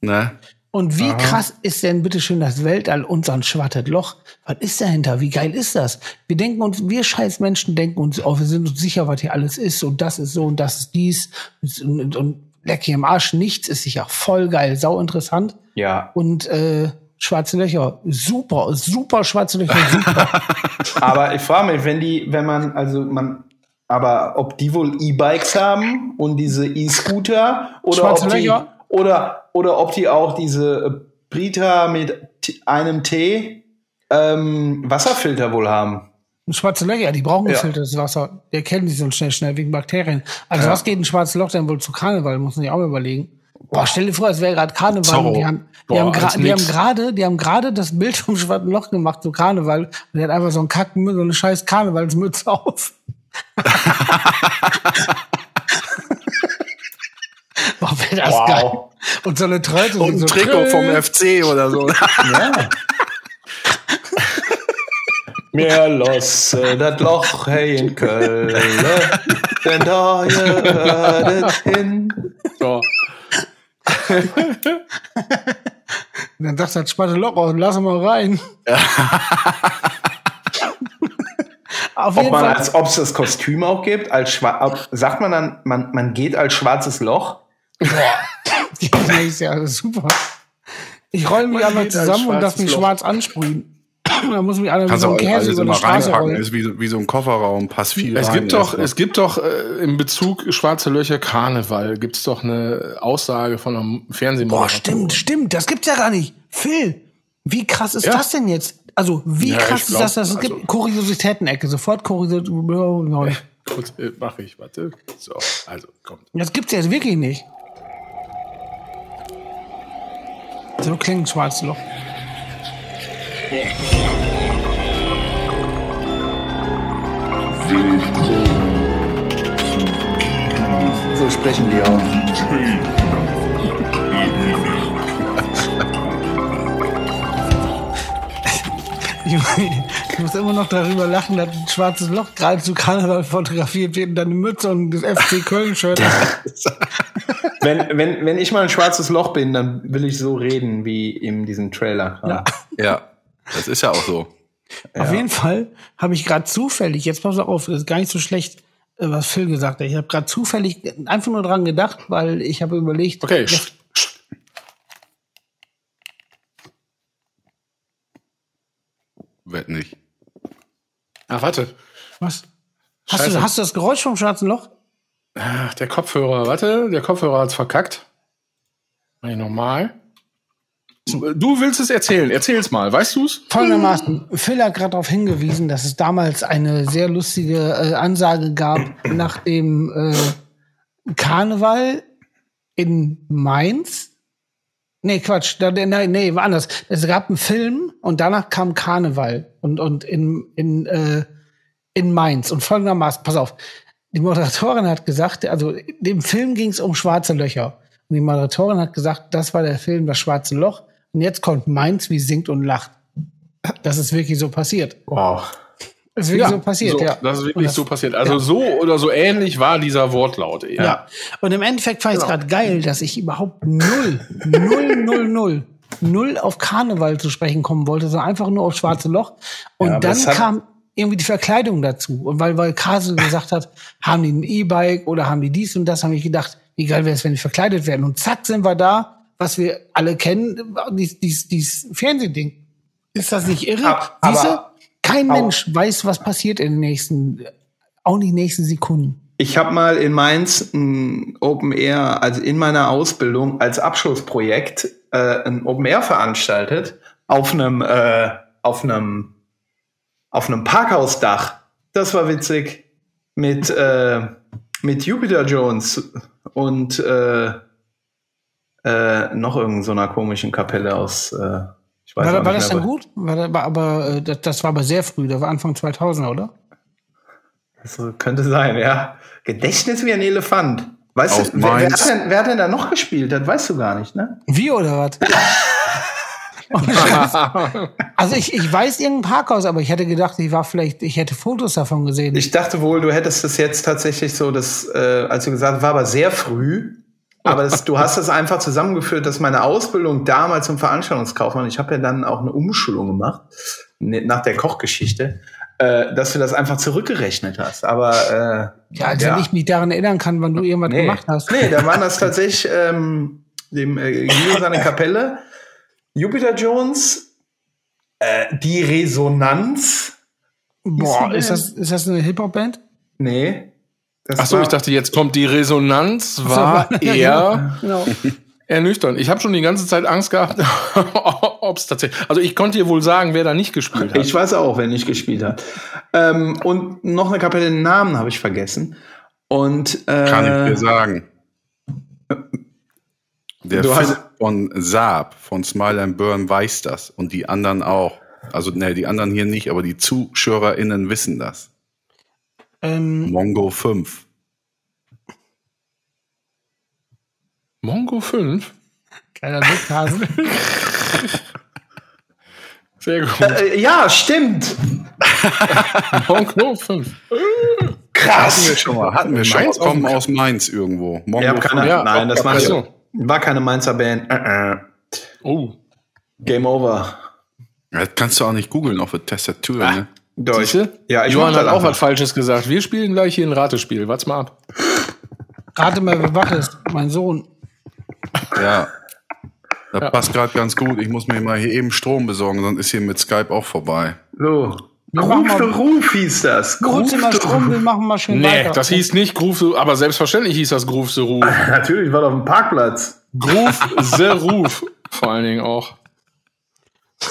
Ne? Und wie krass ist denn bitteschön das Weltall und so ein Loch? Was ist dahinter? Wie geil ist das? Wir denken uns, wir scheiß Menschen denken uns, oh, wir sind uns sicher, was hier alles ist und das ist so und das ist dies und, und, und leck hier im Arsch, nichts ist sicher voll geil, sau interessant. Ja. Und äh, schwarze Löcher. Super, super schwarze Löcher, super. Aber ich frage mich, wenn die, wenn man, also man, aber ob die wohl E-Bikes haben und diese E-Scooter oder Schwarze ob die, Löcher? Oder, oder ob die auch diese äh, Brita mit einem T ähm, Wasserfilter wohl haben. schwarze Löcher, die brauchen Ja. gefiltertes Wasser. Die erkennen die so schnell, schnell wegen Bakterien. Also was geht ein schwarzes Loch denn wohl zu Karneval? Muss man sich auch mal überlegen. Boah, stell dir vor, es wäre gerade Karneval Zorro. die haben, die Boah, haben, die gerade, die haben gerade das Bild vom schwarzen Loch gemacht zu Karneval und der hat einfach so einen Kacken, so eine scheiß Karnevalsmütze auf. Das Wow. geil. Und so eine Tröte. Und ein so Trikot vom FC oder so. Ja. Mir losse das Loch hey in Köln, denn da ihr hörtet hin. So. Und dann sagt das schwarze Loch aus, lass mal rein. Auf Ob jeden man Fall. als ob es das Kostüm auch gibt, als schwa ob, sagt man dann, man, man geht als schwarzes Loch. Ja, ist ja super. Ich roll mich einmal als zusammen und lass schwarzes mich Loch. schwarz ansprühen. Da muss mich einer wie Kannst so Käse alles über immer Straße reinpacken. rollen. Ist wie, so- wie so ein Kofferraum, passt viel Es rein. gibt doch, erstmal. es gibt doch äh, in Bezug schwarze Löcher Karneval gibt's doch eine Aussage von einem Fernsehmoderator. Boah, stimmt, stimmt, das gibt's ja gar nicht. Phil, wie krass ist Ja. das denn jetzt? Also, wie Ja, krass ich ist glaub, das? dass Es also- gibt Kuriositäten-Ecke, sofort Kuriositäten. Äh, mach ich, warte. So, also kommt. Das gibt's jetzt wirklich nicht. So klingt schwarzes Loch. So sprechen die auch. Ich, ich muss immer noch darüber lachen, dass ein schwarzes Loch gerade zu Karneval fotografiert wird und dann eine Mütze und das FC Köln-Shirt. Wenn, wenn, wenn ich mal ein schwarzes Loch bin, dann will ich so reden wie in diesem Trailer. Ja. Ja, das ist ja auch so. Auf jeden Fall habe ich gerade zufällig, jetzt pass auf, das ist gar nicht so schlecht, äh, was Phil gesagt hat. Ich habe gerade zufällig einfach nur dran gedacht, weil ich habe überlegt, Okay, sch- Wett nicht. Ach, warte. was? Hast Scheiße. du, hast du das Geräusch vom schwarzen Loch? Ach, der Kopfhörer, warte, der Kopfhörer hat's verkackt. Mach ich nochmal. Du willst es erzählen, erzähl's mal, weißt du's? Folgendermaßen, Phil hat gerade darauf hingewiesen, dass es damals eine sehr lustige äh, Ansage gab nach dem äh, Karneval in Mainz. Nee, Quatsch, nee, nee, war anders. Es gab einen Film und danach kam Karneval und, und in, in, äh, in Mainz. Und folgendermaßen, pass auf, die Moderatorin hat gesagt, also dem Film ging es um schwarze Löcher. Und die Moderatorin hat gesagt, das war der Film Das Schwarze Loch. Und jetzt kommt Mainz, wie singt und lacht. Das ist wirklich so passiert. Wow. Das ist wirklich so passiert, so, ja. Das ist wirklich das- so passiert. Also ja. so oder so ähnlich war dieser Wortlaut. eher. Ja. Und im Endeffekt fand ich es Genau. gerade geil, dass ich überhaupt null, null, null, null, null auf Karneval zu sprechen kommen wollte, sondern einfach nur auf Schwarze Loch. Und Ja, aber dann kam irgendwie die Verkleidung dazu. Und weil, weil Kase gesagt hat, haben die ein E-Bike oder haben die dies und das, habe ich gedacht, wie geil wäre es, wenn die verkleidet werden. Und zack, sind wir da, was wir alle kennen, dies, dies, dies Fernsehding. Ist das nicht irre? Ab- Siehste? Kein Au. Mensch weiß, was passiert in den nächsten, auch nicht nächsten Sekunden. Ich habe mal in Mainz ein Open Air, also in meiner Ausbildung als Abschlussprojekt äh, ein Open Air veranstaltet auf einem äh, auf einem auf einem Parkhausdach. Das war witzig mit äh, mit Jupiter Jones und äh, äh, noch irgendeiner so einer komischen Kapelle aus. Ich weiß War, war das dann gut? War, da- war, aber äh, das, das war aber sehr früh, das war Anfang 2000er, oder? Das könnte sein, ja. Gedächtnis wie ein Elefant. Weißt Aus du, wer, wer, hat denn, wer hat denn da noch gespielt? Das weißt du gar nicht, ne? Wie oder was? also ich, ich weiß irgendein Parkhaus, aber ich hätte gedacht, ich war vielleicht, ich hätte Fotos davon gesehen. Ich dachte wohl, du hättest das jetzt tatsächlich so, das, äh, als du gesagt hast, war aber sehr früh. Aber das, du hast das einfach zusammengeführt, dass meine Ausbildung damals zum Veranstaltungskaufmann, ich habe ja dann auch eine Umschulung gemacht, ne- nach der Kochgeschichte, äh, dass du das einfach zurückgerechnet hast. Aber äh, ja, als wenn ich mich daran erinnern kann, wann du irgendwas nee. gemacht hast. Nee, da waren das tatsächlich ähm, dem äh, Guido seine Kapelle. Jupiter Jones, äh, die Resonanz. Boah, ist das, ist das eine Hip-Hop-Band? Nee. Das Achso, war- ich dachte, jetzt kommt die Resonanz, so, war war- eher Genau. ernüchternd. Ich habe schon die ganze Zeit Angst gehabt, ob es tatsächlich. Also ich konnte dir wohl sagen, wer da nicht gespielt hat. Ich weiß auch, wer nicht gespielt hat. Ähm, und noch eine Kapelle, den Namen habe ich vergessen. Und äh, Kann ich dir sagen. Der Du Philipp von Saab von Smile and Burn weiß das und die anderen auch. Also, ne, die anderen hier nicht, aber die ZuschauerInnen wissen das. Ähm, Mongo 5. Mongo 5? kleiner Dickhasen. Sehr gut. äh, ja, stimmt. Mongo 5. Krass. Schon mal, hatten wir schon. Mal. Kommen aus Mainz irgendwo. Mongo hab keine, Ja, nein, das war, so. war keine Mainzer Band. Äh, äh. Oh. Game over. Das kannst du auch nicht googeln auf der Tastatur, ne? Deutsch. Siehste? Ja, ich Johann hat auch was Falsches gesagt. Wir spielen gleich hier ein Ratespiel. Warte mal ab. Rate mal, wer wach ist. Mein Sohn. Ja. Das Ja. passt gerade ganz gut. Ich muss mir mal hier eben Strom besorgen, sonst ist hier mit Skype auch vorbei. So. Wir machen Ruf mal- für Ruf hieß das. Immer Strom, wir machen mal schön Nee, weiter. das hieß nicht Groove, the- aber selbstverständlich hieß das Groove the Roof. Natürlich, war doch ein Parkplatz. Groove the Roof. Vor allen Dingen auch.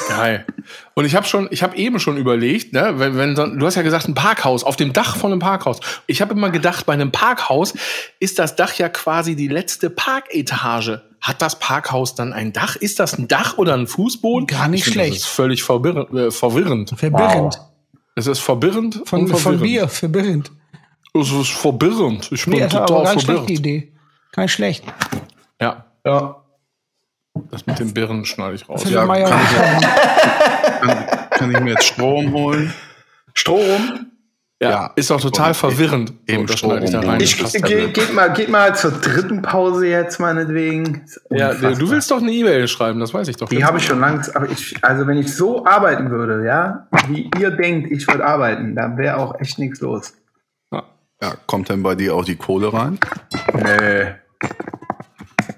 Geil. Und ich habe schon, ich habe eben schon überlegt, ne, wenn, wenn so- du hast ja gesagt, ein Parkhaus auf dem Dach von einem Parkhaus. Ich habe immer gedacht, bei einem Parkhaus ist das Dach ja quasi die letzte Parketage. Hat das Parkhaus dann ein Dach? Ist das ein Dach oder ein Fußboden? Gar nicht Ich finde, schlecht. Das ist völlig verwirrend. Äh, verwirrend. Verbirrend. Es ist verwirrend Von, und von verwirrend. Bier, verbirrend. Es ist verwirrend. Ich bin Nee, das war aber total ganz schlechte verwirrt. Idee. Kein schlecht. Ja, Ja. Das mit den Birnen schneide ich raus. Ja, kann ich- Kann, kann ich mir jetzt Strom holen? Strom. Ja, Ja. ist auch total verwirrend. eben das schneide ich da Strom rein. Ich, Das ge, geht, mal, geht mal zur dritten Pause jetzt, meinetwegen. ja, du willst doch eine E-Mail schreiben, das weiß ich doch. Die habe ich schon lange, aber ich, also wenn ich so arbeiten würde, ja, wie ihr denkt, ich würde arbeiten, dann wäre auch echt nichts los. Ja. Ja, kommt denn bei dir auch die Kohle rein? Nee.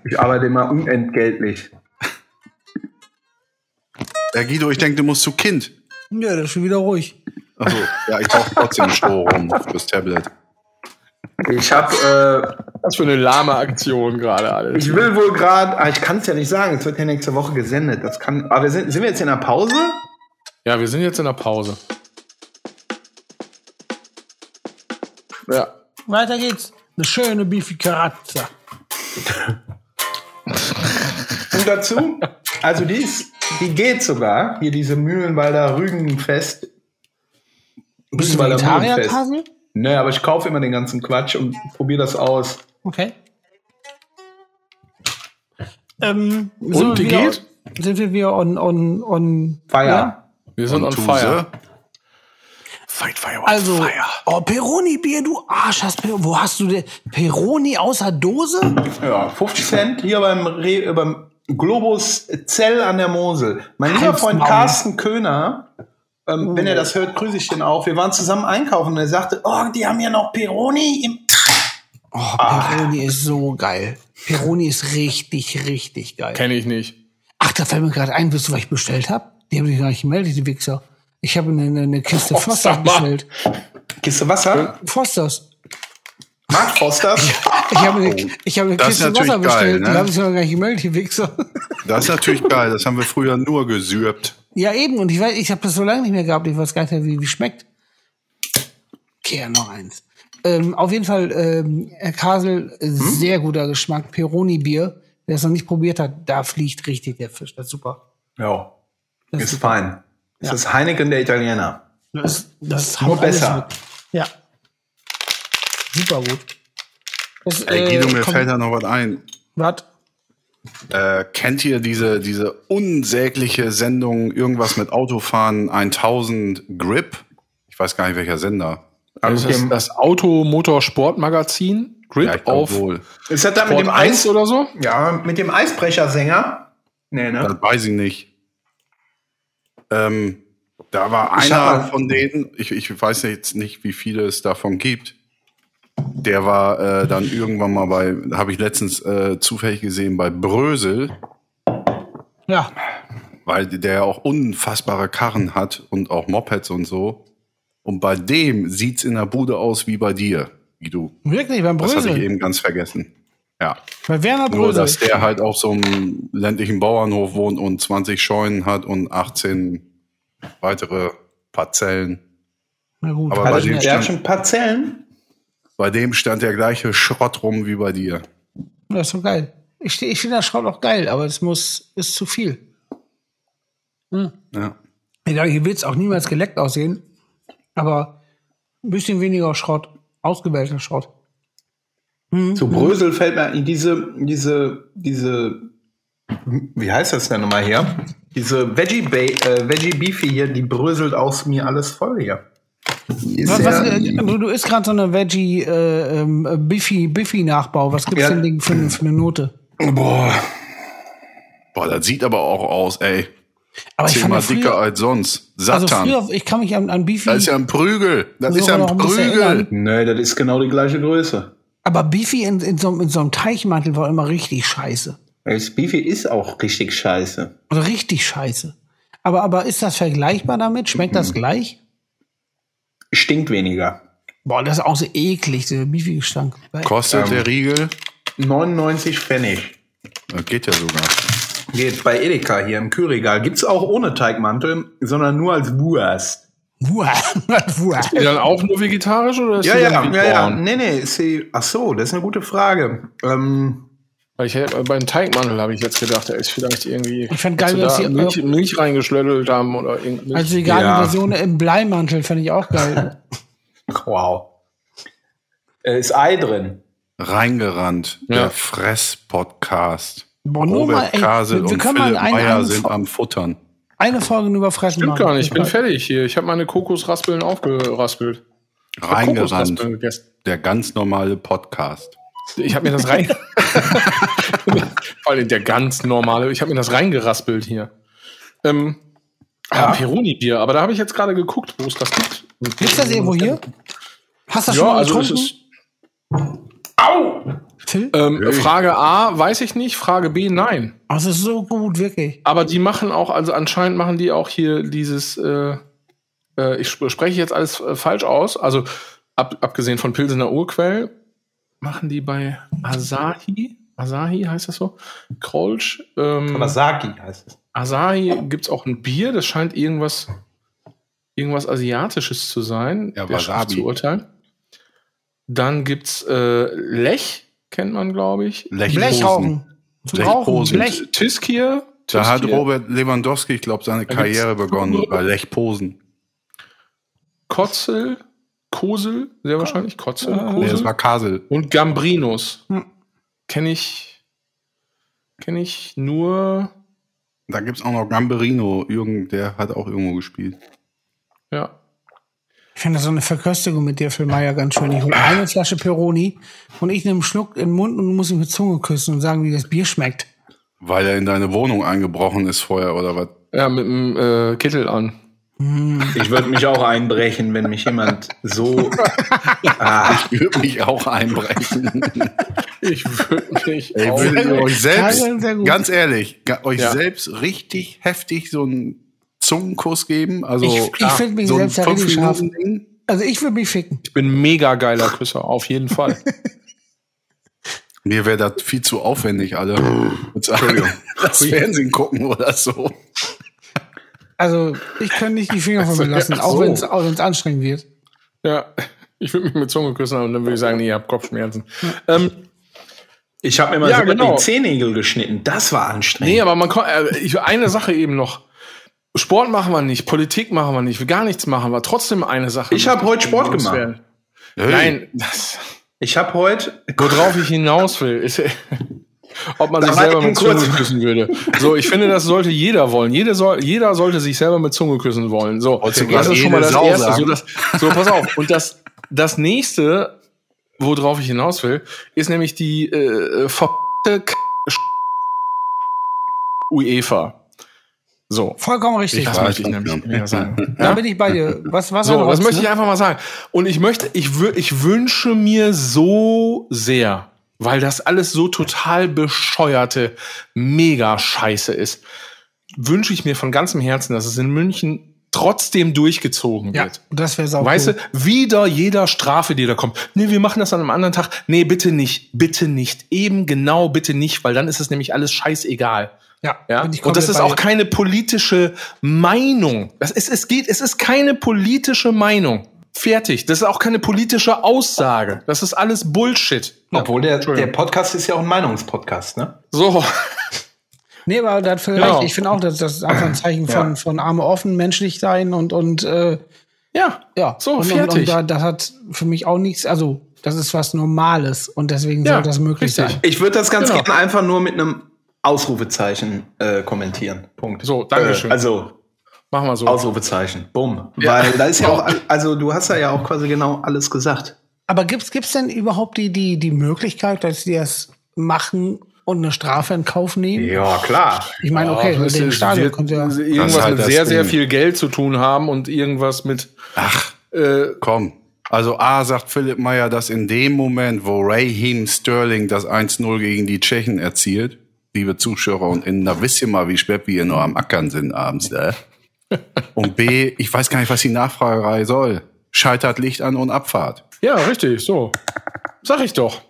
Ich arbeite immer unentgeltlich. Ja, Guido, ich denke, du musst zu Kind. Ja, das ist schon wieder ruhig. Achso, ja, ich brauche trotzdem Strom fürs Tablet. Ich habe, Was für eine lahme Aktion gerade äh, alles. ich will wohl gerade, ah, ich kann es ja nicht sagen, es wird ja nächste Woche gesendet. Das kann, aber wir sind, sind wir jetzt in der Pause? Ja, wir sind jetzt in der Pause. Ja. Weiter geht's. Eine schöne Beefy Karazza. Und dazu, also die ist, die geht sogar, hier diese Mühlenwalder Rügenfest. Bist du Rügenwalder Vegetarier, Mühlenfest. Kasel? Nee, aber ich kaufe immer den ganzen Quatsch und probiere das aus. Okay. Ähm, Und, die geht? Sind wir wieder on, on, on Feier. Ja? Wir sind Und on Tuse? fire. Fight fire on Also, fire. oh, Peroni-Bier, du Arsch, hast wo hast du denn Peroni außer Dose? Ja, 50 Cent hier beim, Re beim Globus Zell an der Mosel. Mein lieber Halt's Freund Maul. Carsten Köhner, ähm, wenn er das hört, grüße ich den auch. Wir waren zusammen einkaufen und er sagte, oh, die haben ja noch Peroni im Oh, Peroni ist so geil. Peroni ist richtig, richtig geil. Kenne ich nicht. Ach, da fällt mir gerade ein, wisst du, was ich bestellt habe? Die haben sich gar nicht gemeldet, die Wichser. Ich habe eine, eine Kiste Oh, Foster bestellt. Kiste Wasser. Fosters. Mark Fosters. Ich habe eine, ich habe eine Das ist Kiste Wasser geil, bestellt. ne? Die haben sich noch gar nicht gemeldet, die Wichser. Das ist natürlich geil. Das haben wir früher nur gesürbt. Ja, eben. Und ich weiß, ich habe das so lange nicht mehr gehabt. Ich weiß gar nicht mehr, wie, wie schmeckt. Okay, noch eins. Ähm, auf jeden Fall, ähm, Herr Kasel, äh, sehr guter Geschmack. Peroni-Bier. Wer es noch nicht probiert hat, da fliegt richtig der Fisch. Das ist super. Ja, Das ist super. fein. Das ist Heineken der Italiener. Das, das Nur besser. Ja. Super gut. Das, Ey, Guido, mir komm, fällt da noch was ein. Wart. Äh, kennt ihr diese, diese unsägliche Sendung, irgendwas mit Autofahren 1000 Grip? Ich weiß gar nicht, welcher Sender. Das ist das Auto-Motorsport-Magazin. Grip Ja, auf wohl. Ist das da mit dem 1 Eis? oder so? Ja, mit dem Eisbrechersänger? Nee, ne? Das weiß ich nicht. Ähm, da war Ich einer von denen, ich, ich weiß jetzt nicht, wie viele es davon gibt. Der war äh, dann irgendwann mal bei, habe ich letztens äh, zufällig gesehen, bei Brösel. Ja. weil der ja auch unfassbare Karren hat und auch Mopeds und so. Und bei dem sieht's in der Bude aus wie bei dir, wie du. Wirklich, beim Das hatte ich eben ganz vergessen. Ja. Bei Werner Nur, Brösel. dass der halt auf so einem ländlichen Bauernhof wohnt und 20 Scheunen hat und 18 weitere Parzellen. Na gut, Aber bei dem Der hat schon Parzellen. Bei dem stand der gleiche Schrott rum wie bei dir. das ist so geil. Ich, ich finde das Schrott auch geil, aber es muss, ist zu viel. Ja. Ich dachte, hier wird es auch niemals geleckt aussehen. Aber ein bisschen weniger Schrott, ausgewählter Schrott. Zu Brösel fällt mir in diese, diese, diese, wie heißt das denn nochmal hier? Diese Veggie, ba äh, Veggie Beefy hier, die bröselt aus mir alles voll hier. Was, was, äh, du, du isst gerade so eine Veggie äh, ähm, Biffy, Biffy Nachbau. Was gibt's Ja. denn Ding für, eine- für eine Note? boah, Boah, das sieht aber auch aus, ey. Aber ich fand Zehnmal ja früher, dicker als sonst. also Satan. früher, ich kann mich an, an Beefy, das ist ja ein Prügel. Das ist ja ein ein Prügel. erinnern. nee, das ist genau die gleiche Größe. Aber Beefy in, in, so, in so einem Teichmantel war immer richtig scheiße. Das Beefy ist auch richtig scheiße. Also richtig scheiße. Aber, aber ist das vergleichbar damit? Schmeckt Mhm. das gleich? Stinkt weniger. Boah, das ist auch so eklig, dieser Beefy-Gestank. Kostet der Riegel? 99 Pfennig. Das geht ja sogar. Geht bei Edeka hier im Kühlregal. Gibt's auch ohne Teigmantel, sondern nur als Wurst. Ist die dann auch nur vegetarisch oder ist Ja, die ja, dann ja, ja. vegan? Nee, nee, ist sie, ach so, das ist eine gute Frage. Ähm, ich hätte, beim Teigmantel habe ich jetzt gedacht, der ist vielleicht irgendwie. Ich fänd geil, dass sie da sie- Milch, Milch reingeschlöddelt haben oder irgendwie. Also vegane Ja. Version im Bleimantel fände ich auch geil. wow. Äh, ist Ei drin. Reingerannt. Ja. Der Fress-Podcast. Boah, nur mal, Robert ey, Kasel wir, wir und Philipp Meyer sind am Futtern. Eine Folge nur über Fressen Stimmt machen. gar nicht, ich bin fertig hier. Ich habe meine Kokosraspeln aufgeraspelt. Reingerannt. Der ganz normale Podcast. Ich habe mir das rein. Vor allem der ganz normale. Ich habe mir das reingeraspelt hier. Ähm, ja. Peroni-Bier, aber da habe ich jetzt gerade geguckt, wo es das gibt. Gibt's das irgendwo hier? Hast du das schon Ja, mal also es getrunken? ist. Au! Phil? Ähm, Frage A, weiß ich nicht. Frage B, nein. Oh, es ist so gut, wirklich. Aber die machen auch, also anscheinend machen die auch hier dieses, äh, äh, ich sp- spreche jetzt alles äh, falsch aus, also ab, abgesehen von Pilsener Urquell, machen die bei Asahi, Asahi heißt das so? Krolsch, ähm, Kawasaki heißt es. Asahi gibt's auch ein Bier, das scheint irgendwas, irgendwas Asiatisches zu sein, Ja, Wasabi. zu urteilen. Dann gibt's äh, Lech, kennt man, glaube ich. Blechposen. Rauchen. Blech. Tiskier. Da hat. Robert Lewandowski, ich glaube, seine gibt's- Karriere begonnen bei Lech Posen. Kotzel, Kosel, sehr wahrscheinlich Kotzel, Nee, das Kosel war Kasel. und Gambrinus. Hm. Kenne ich, kenne ich nur, Da gibt's auch noch Gamberino. Jürgen, der hat auch irgendwo gespielt. ja. Ich finde so eine Verköstigung mit dir, Phil Meier, ganz schön. Ich hole eine Flasche Peroni und ich nehme einen Schluck in den Mund und muss ihn mit Zunge küssen und sagen, wie das Bier schmeckt. Weil er in deine Wohnung eingebrochen ist vorher oder was? Ja, mit dem äh, Kittel an. Ich würde mich auch einbrechen, wenn mich jemand so. ah, Ich würde mich auch einbrechen. Ich würde mich würdet ihr euch selbst, ganz ehrlich, euch Ja. selbst richtig heftig so einen Zungenkuss geben? Also Ich- ich find mich so ein selbst ja richtig scharf. Also ich würde mich ficken. ich bin mega geiler Küsser, auf jeden Fall. Mir wäre das viel zu aufwendig, alle. Entschuldigung. Das Fernsehen gucken oder so. Also ich kann nicht die Finger von mir lassen, Ach auch so. wenn es auch anstrengend wird. ja, ich würde mich mit Zunge küssen und dann würde ich sagen, nee, ihr habt Kopfschmerzen. Ähm, ich habe mir mal Ja, sogar genau. die Zehennägel geschnitten. Das war anstrengend. Nee, aber man kann, äh, ich, eine Sache eben noch. Sport machen wir nicht, Politik machen wir nicht, gar nichts machen wir. Trotzdem eine Sache. Ich hab möchte heute Sport loswerden. Hey, Nein, das, Ich habe heute. worauf ich hinaus will, ist, ob man sich Da war selber eben mit Zunge küssen würde. So, ich finde, das sollte jeder wollen. Jeder, soll, jeder sollte sich selber mit Zunge küssen wollen. So, du das ist schon mal das Sau Erste. So, das, so, pass auf. Und das, das nächste, worauf ich hinaus will, ist nämlich die äh, verdammte K UEFA. So. Vollkommen richtig. Das möchte ich nämlich ja. mehr sagen. Da bin ich bei dir. Was, was So, das möchte ich ne? einfach mal sagen. Und ich möchte, ich, ich wünsche mir so sehr, weil das alles so total bescheuerte Mega-Scheiße ist. wünsche ich mir von ganzem Herzen, dass es in München trotzdem durchgezogen Ja, wird. das wäre sauber. Weißt du, wieder jeder Strafe, die da kommt. Nee, wir machen das an einem anderen Tag. Nee, bitte nicht. Bitte nicht. Eben genau bitte nicht, weil dann ist es nämlich alles scheißegal. Ja, Ja? bin ich Und das ist auch keine politische Meinung. Das ist, es geht, es ist keine politische Meinung. Fertig. Das ist auch keine politische Aussage. Das ist alles Bullshit. Obwohl der, der. Podcast ist ja auch ein Meinungspodcast, ne? So. Nee, aber da hat Phil Genau. recht. Ich finde auch, dass das ist einfach ein Zeichen von, Ja. von Arme offen, menschlich sein und, und äh, Ja. ja. So, und, Und, fertig. und da, das hat für mich auch nichts, also das ist was Normales und deswegen Ja, soll das möglich richtig. sein. Ich würde das ganz Genau. gerne einfach nur mit einem Ausrufezeichen äh, kommentieren. Punkt. So, Dankeschön. Äh, also Machen wir so. Ausrufezeichen. Bumm. Ja. Weil da ist ja auch, also du hast da ja auch quasi genau alles gesagt. Aber gibt's gibt's denn überhaupt die, die, die Möglichkeit, dass die das machen und eine Strafe in Kauf nehmen? Ja, klar. Ich meine, okay, das den ist- Stadion kommt ja. irgendwas halt mit sehr, sehr Ding. viel Geld zu tun haben und irgendwas mit. Ach, Äh, komm. Also A sagt Philipp Meyer, dass in dem Moment, wo Raheem Sterling das 1-0 gegen die Tschechen erzielt, liebe Zuschauer und Innen, da wisst ihr mal, wie spät wir hier noch am Ackern sind abends, ne? Und B, ich weiß gar nicht, was die Nachfragerei soll. Scheitert Licht an und Abfahrt. ja, richtig, so. Sag ich doch.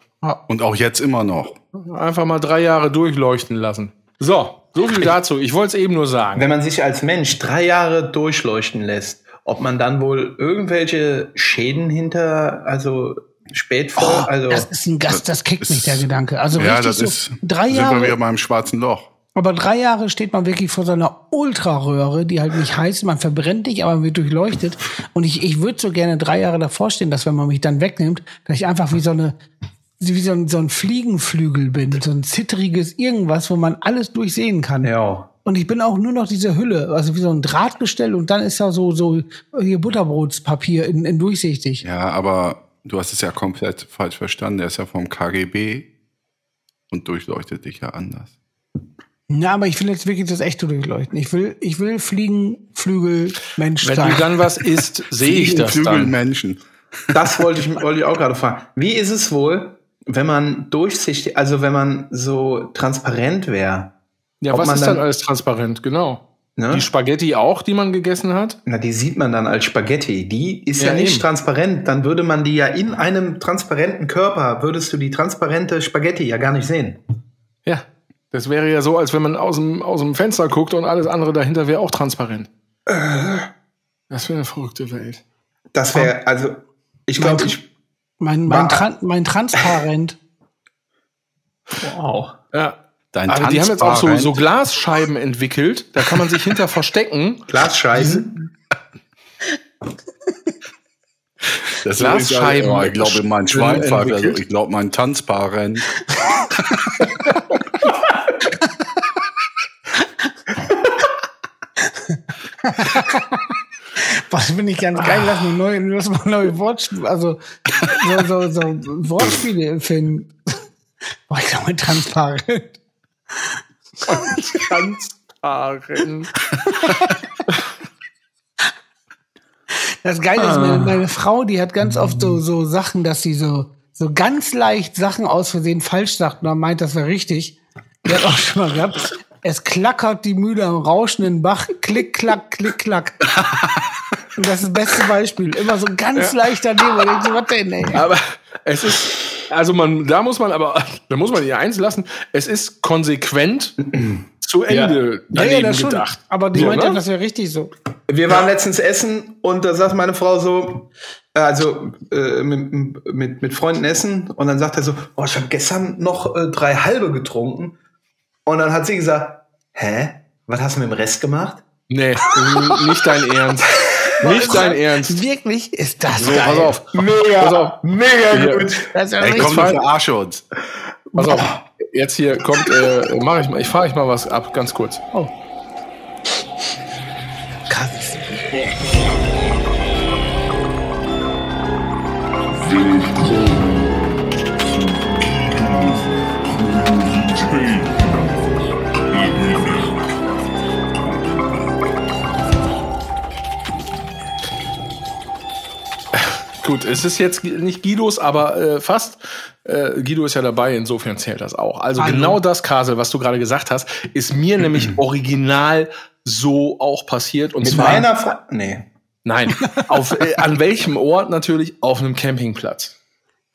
Und auch jetzt immer noch. Einfach mal drei Jahre durchleuchten lassen. So, so viel dazu. Ich wollte es eben nur sagen. Wenn man sich als Mensch drei Jahre durchleuchten lässt, ob man dann wohl irgendwelche Schäden hinter, also Spätvoll, Oh, also das ist ein Gast, das kickt mich ist- der Gedanke. Also ja, richtig das so ist, drei sind wir wieder Jahre, beim schwarzen Loch. aber drei Jahre steht man wirklich vor so einer Ultraröhre, die halt nicht heiß, man verbrennt nicht, aber man wird durchleuchtet. Und ich, ich würde so gerne drei Jahre davor stehen, dass wenn man mich dann wegnimmt, dass ich einfach wie so eine wie so ein, so ein Fliegenflügel bin, so ein zittriges irgendwas, wo man alles durchsehen kann. ja. Und ich bin auch nur noch diese Hülle, also wie so ein Drahtgestell und dann ist da so, so hier Butterbrotspapier in, in durchsichtig. Ja, aber du hast es ja komplett falsch verstanden. Der ist ja vom KGB und durchleuchtet dich ja anders. Ja, aber ich will jetzt wirklich das echte durchleuchten. Ich will, ich will fliegen, Flügel, Mensch Wenn sein. du dann was isst, sehe ich das dann. Flügelmenschen. Das wollte ich, wollte ich auch gerade fragen. Wie ist es wohl, wenn man durchsichtig, also wenn man so transparent wäre? Ja, was man ist dann- dann alles transparent? Genau. Ne? Die Spaghetti auch, die man gegessen hat? Na, die sieht man dann als Spaghetti. Die ist ja, Ja, nicht eben. transparent. Dann würde man die ja in einem transparenten Körper, würdest du die transparente Spaghetti ja gar nicht sehen. Ja. Das wäre ja so, als wenn man aus dem, aus dem Fenster guckt und alles andere dahinter wäre auch transparent. Das wäre eine verrückte Welt. Das wäre, also, ich glaube, Mein- ich. mein, mein, Tran mein Transparent. Wow. Ja. Dein Aber die haben jetzt auch so, so Glasscheiben entwickelt. Da kann man sich hinter verstecken. Glasscheiben. Das Glasscheiben Oh, ich glaube, mein Schwein also ich glaube, mein Tanzpaaren. Was finde ich ganz geil, lass mal neue, lass mal neue Wortspiele, also so, so, so Wortspiele finden. Boah, ich glaube, transparent. Transparent. Das Geile ist, meine, meine Frau, die hat ganz oft so, so Sachen, dass sie so, so ganz leicht Sachen aus Versehen falsch sagt und dann meint, das wäre richtig. Die hat auch schon mal gehabt. Es klackert die Mühle am rauschenden Bach. Klick, klack, klick, klack. Und das ist das beste Beispiel. Immer so ganz leicht daneben. Und denkst du, was denn, ey? Aber es ist, also man, da muss man aber, da muss man ihr eins lassen, es ist konsequent zu Ende Ja, ja, daneben das schon. gedacht. Aber die So, meinte, ne? das wäre richtig so. Wir waren letztens essen und da sagt meine Frau so, äh, also äh, mit, mit, mit Freunden essen und dann sagt er so, oh, ich habe gestern noch äh, drei halbe getrunken und dann hat sie gesagt, hä, was hast du mit dem Rest gemacht? Nee, nicht dein Ernst. Nicht dein Ernst. Wirklich ist das So, geil. pass auf. Mega, Pass auf. mega gut. Das ist ja Ey, komm, fall- verarsche uns. Pass auf. Jetzt hier kommt, äh, mach ich mal, ich fahre ich mal was ab, ganz kurz. krass. Gut, es ist jetzt nicht Guidos, aber äh, fast. Äh, Guido ist ja dabei, insofern zählt das auch. Also Hallo. genau das, Kasel, was du gerade gesagt hast, ist mir nämlich original so auch passiert. Und Mit zwar, meiner Frau. Nee. nein, auf, äh, an welchem Ort natürlich? Auf einem Campingplatz.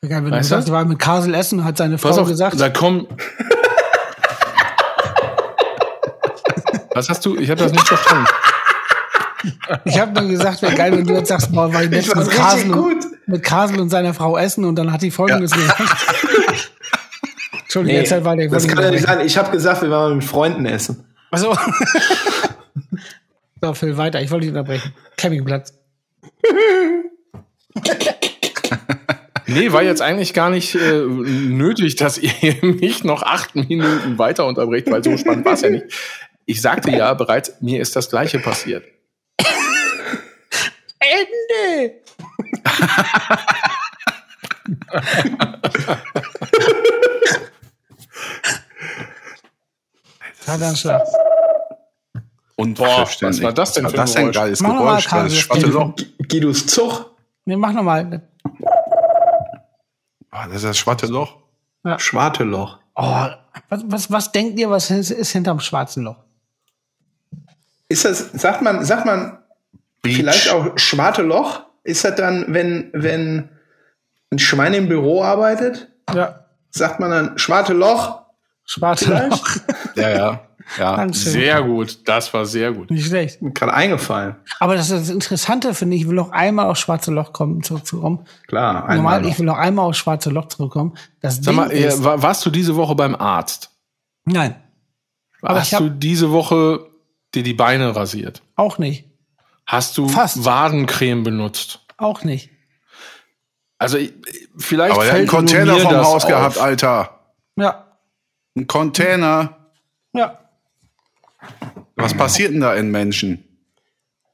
Egal, wenn Weißt du? sagst, war mit Kasel essen, hat seine Frau auf, gesagt, da kommen. Was hast du? Ich habe das nicht verstanden. Ich habe nur gesagt, wäre geil, wenn du jetzt sagst, boah, war ich war's mit Kasel, und, mit Kasel und seiner Frau essen und dann hat die folgendes gesagt. Entschuldigung, Nee, erzähl weiter. ich das kann ja nicht sein. Ich habe gesagt, wir waren mit Freunden essen. Also. so, Phil, weiter. Ich wollte dich unterbrechen. Campingplatz. Nee, war jetzt eigentlich gar nicht äh, nötig, dass ihr mich noch acht Minuten weiter unterbrecht, weil so spannend war es ja nicht. Ich sagte ja bereits, mir ist das Gleiche passiert. Ende! Und was war das denn für ein das ist ein geiles Mach mal, Geräusch. Karl, Das schwarze. Loch. Guidos Zug, Nee, mach nochmal. Ah, Das ist das schwarze Loch. Schwarte Loch. Oh, was, was, was denkt ihr, was ist, ist hinterm schwarzen Loch? Ist das, sagt man, sagt man Beach. vielleicht auch Schwarte Loch? Ist das dann, wenn, wenn ein Schwein im Büro arbeitet? Ja. Sagt man dann Schwarte Loch? Schwarze Vielleicht? Loch. Ja, ja. ja. Dankeschön. Sehr gut, das war sehr gut. Nicht schlecht. Mir Gerade eingefallen. Aber das ist das Interessante, finde ich. Ich will noch einmal aufs schwarze Loch kommen, zurückzukommen. Klar, einmal Normal, noch. ich will noch einmal aufs schwarze Loch zurückkommen. Das Sag Ding mal, ist, war, warst du diese Woche beim Arzt? nein, Aber Hast ich hab- du diese Woche dir die Beine rasiert? auch nicht. Hast du Fast. Wadencreme benutzt? Auch nicht. Also ich- vielleicht Aber er einen fällt nur Container mir vom das Haus auf. gehabt, Alter. Ja, Ein Container. ja. Was passiert denn da in Menschen?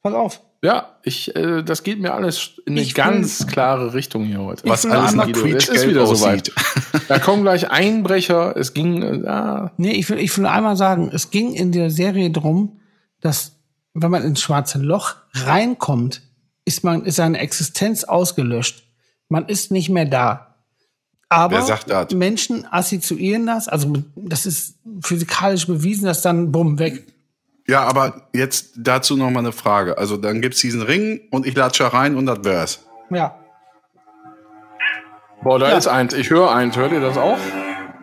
Pass auf. Ja, ich, äh, das geht mir alles in eine Ich will- ganz klare Richtung hier heute. Was will alles nach es ist wieder aussieht. soweit. Da kommen gleich Einbrecher. Es ging, äh, ah, Nee, ich will, ich will einmal sagen, es ging in der Serie drum, dass wenn man ins schwarze Loch reinkommt, ist man, ist seine Existenz ausgelöscht. Man ist nicht mehr da. Aber? Menschen assoziieren das, also das ist physikalisch bewiesen, dass dann bumm weg. Ja, aber jetzt dazu noch mal eine Frage. Also dann gibt's diesen Ring und ich latsche rein und das wär's. Ja. boah, da ist eins. Ich höre eins. Hört ihr das auch?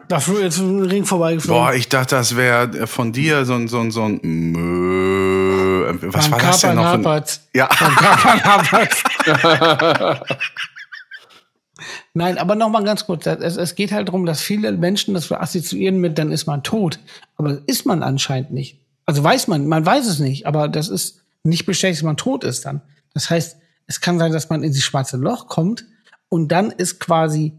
Dafür jetzt ein Ring vorbeigeflogen. Boah, ich dachte, das wäre von dir so ein, so ein, so ein Mö. Was Beim war das denn noch? Kapernhapert. ja, Kapernhapert. Nein, aber noch mal ganz kurz. Es, es geht halt darum, dass viele Menschen das assoziieren mit, dann ist man tot. Aber ist man anscheinend nicht. Also weiß man, man weiß es nicht, aber das ist nicht bestätigt, dass man tot ist dann. Das heißt, es kann sein, dass man in dieses schwarze Loch kommt und dann ist quasi,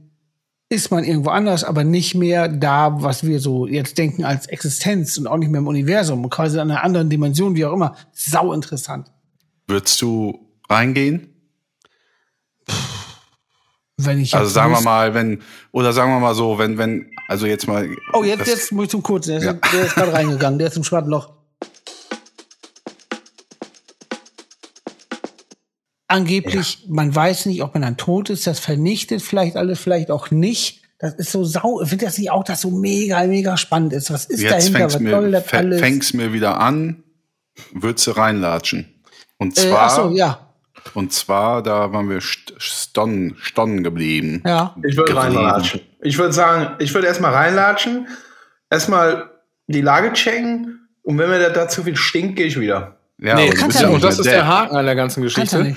ist man irgendwo anders, aber nicht mehr da, was wir so jetzt denken als Existenz und auch nicht mehr im Universum, quasi in einer anderen Dimension, wie auch immer. Sau interessant. würdest du reingehen? Wenn ich Also sagen wir mal, wenn, oder sagen wir mal so, wenn, wenn, also jetzt mal. Oh, jetzt, jetzt muss ich zum Kurzen. Der ist, Ja. der ist gerade reingegangen. Der ist im schwarzen Loch. Angeblich, man weiß nicht, ob man dann tot ist. Das vernichtet vielleicht alles, vielleicht auch nicht. Das ist so sau. Ich finde das nicht auch, dass so mega, mega spannend ist. Was ist Jetzt dahinter? Was mir, soll das fä- alles? fängt's mir wieder an, würdest du reinlatschen. Und äh, zwar, ach so, ja. und zwar, da waren wir st stonnen, stonnen geblieben. Ja. Ich würde reinlatschen. Ich würde sagen, ich würde erstmal reinlatschen, erstmal die Lage checken und wenn mir da, zu viel stinkt, gehe ich wieder. Ja, nee, bist ja ja und das ist der der Haken an der ganzen Geschichte.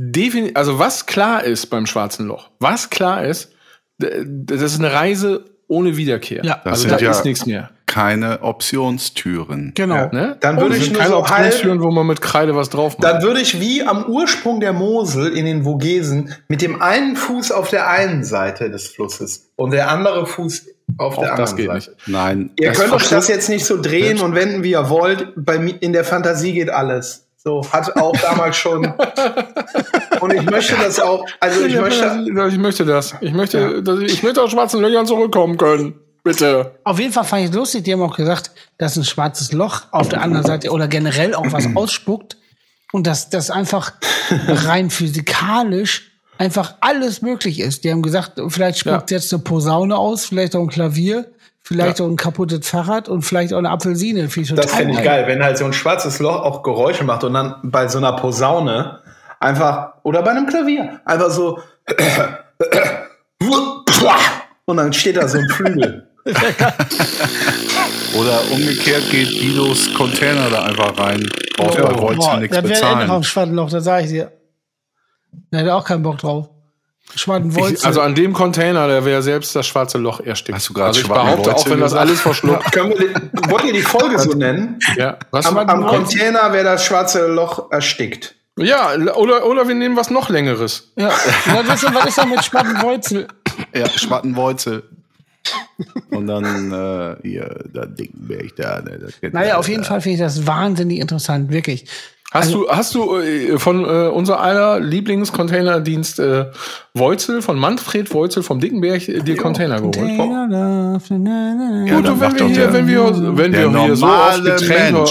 Nicht. Defini also was klar ist beim Schwarzen Loch, was klar ist, das ist eine Reise ohne Wiederkehr. Ja. Das also sind da ja- ist nichts mehr. keine Optionstüren. Genau. Ne? Dann Oh, würde ich sind nur keine so halb- Optionstüren, wo man mit Kreide was drauf macht. Dann würde ich wie am Ursprung der Mosel in den Vogesen mit dem einen Fuß auf der einen Seite des Flusses und der andere Fuß auf Auch der das anderen geht Seite. nicht. Nein, Ihr Das könnt euch das jetzt nicht so drehen und wenden, wie ihr wollt. Bei in der Fantasie geht alles. So hat auch damals schon. und ich möchte das auch. Also ich möchte. ich möchte das. Ich möchte, dass ich, ich möchte aus schwarzen Löchern zurückkommen können. Bitte. Auf jeden Fall fand ich es lustig, die haben auch gesagt, dass ein schwarzes Loch auf der anderen Seite oder generell auch was ausspuckt und dass das einfach rein physikalisch einfach alles möglich ist. Die haben gesagt, vielleicht spuckt jetzt eine Posaune aus, vielleicht auch ein Klavier, vielleicht auch ein kaputtes Fahrrad und vielleicht auch eine Apfelsine. Finde ich Das finde ich geil, wenn halt so ein schwarzes Loch auch Geräusche macht und dann bei so einer Posaune einfach, oder bei einem Klavier, einfach so und dann steht da so ein Flügel. Oder umgekehrt geht Guidos Container da einfach rein. Braucht bei Wolz Boah, nichts das wäre endlich bezahlen. am Schwadenloch, das sage ich dir. Da hätte auch keinen Bock drauf. Ich, also an dem Container, der wäre selbst das schwarze Loch erstickt. Hast du gerade also ich behaupte, auch wenn das alles verschluckt. Können wir, die- wollt ihr die Folge so nennen? ja, was? Am, am Container wäre das schwarze Loch erstickt. ja, oder, oder wir nehmen was noch längeres. ja. ja was, ist, was ist denn mit Schwadenwolze? Ja, Schwattenwolze. Und dann äh, hier, da Dickenberg da. Ne, das geht Naja, da, auf jeden da. Fall finde ich das wahnsinnig interessant, wirklich. Hast du, hast du äh, von äh, unser aller Lieblingscontainerdienst äh, Wolzel, von Manfred Wolzel vom Dickenberg, äh, dir Container geholt? Container Love, na, na, na. Ja, Gut, und wenn wir doch hier, der- wenn wir, wenn wir hier so oft Getränke.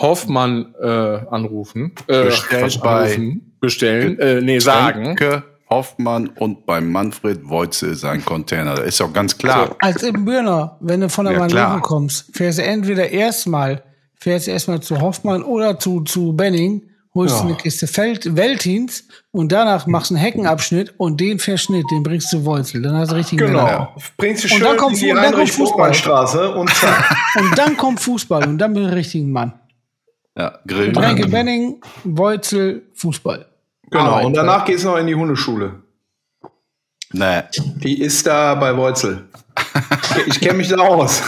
Hoffmann äh, anrufen, äh, Bestellt anrufen, bestellen, äh, nee, sagen. Danke, Hoffmann und bei Manfred Wolze sein Container. Das ist doch ganz klar. Als im Birner, wenn du von der Ja, Manöver klar. kommst, fährst du entweder erstmal, fährst du erstmal zu Hoffmann oder zu, zu Benning, holst du eine Kiste Feld, Weltins und danach machst du einen Heckenabschnitt und den Verschnitt, den bringst du Wolzel. Dann hast du richtig Genau. Bringst du Und schön dann kommt in die Fu- dann kommt Fußball. Und zack. Und dann kommt Fußball und dann bin ich ein richtiger Mann. Ja, Grill. Tränke Benning, Wolzel, Fußball. Genau. Arbeit. Und danach geht's noch in die Hundeschule. Nee, Die ist da bei Wurzel. Ich kenne mich da aus.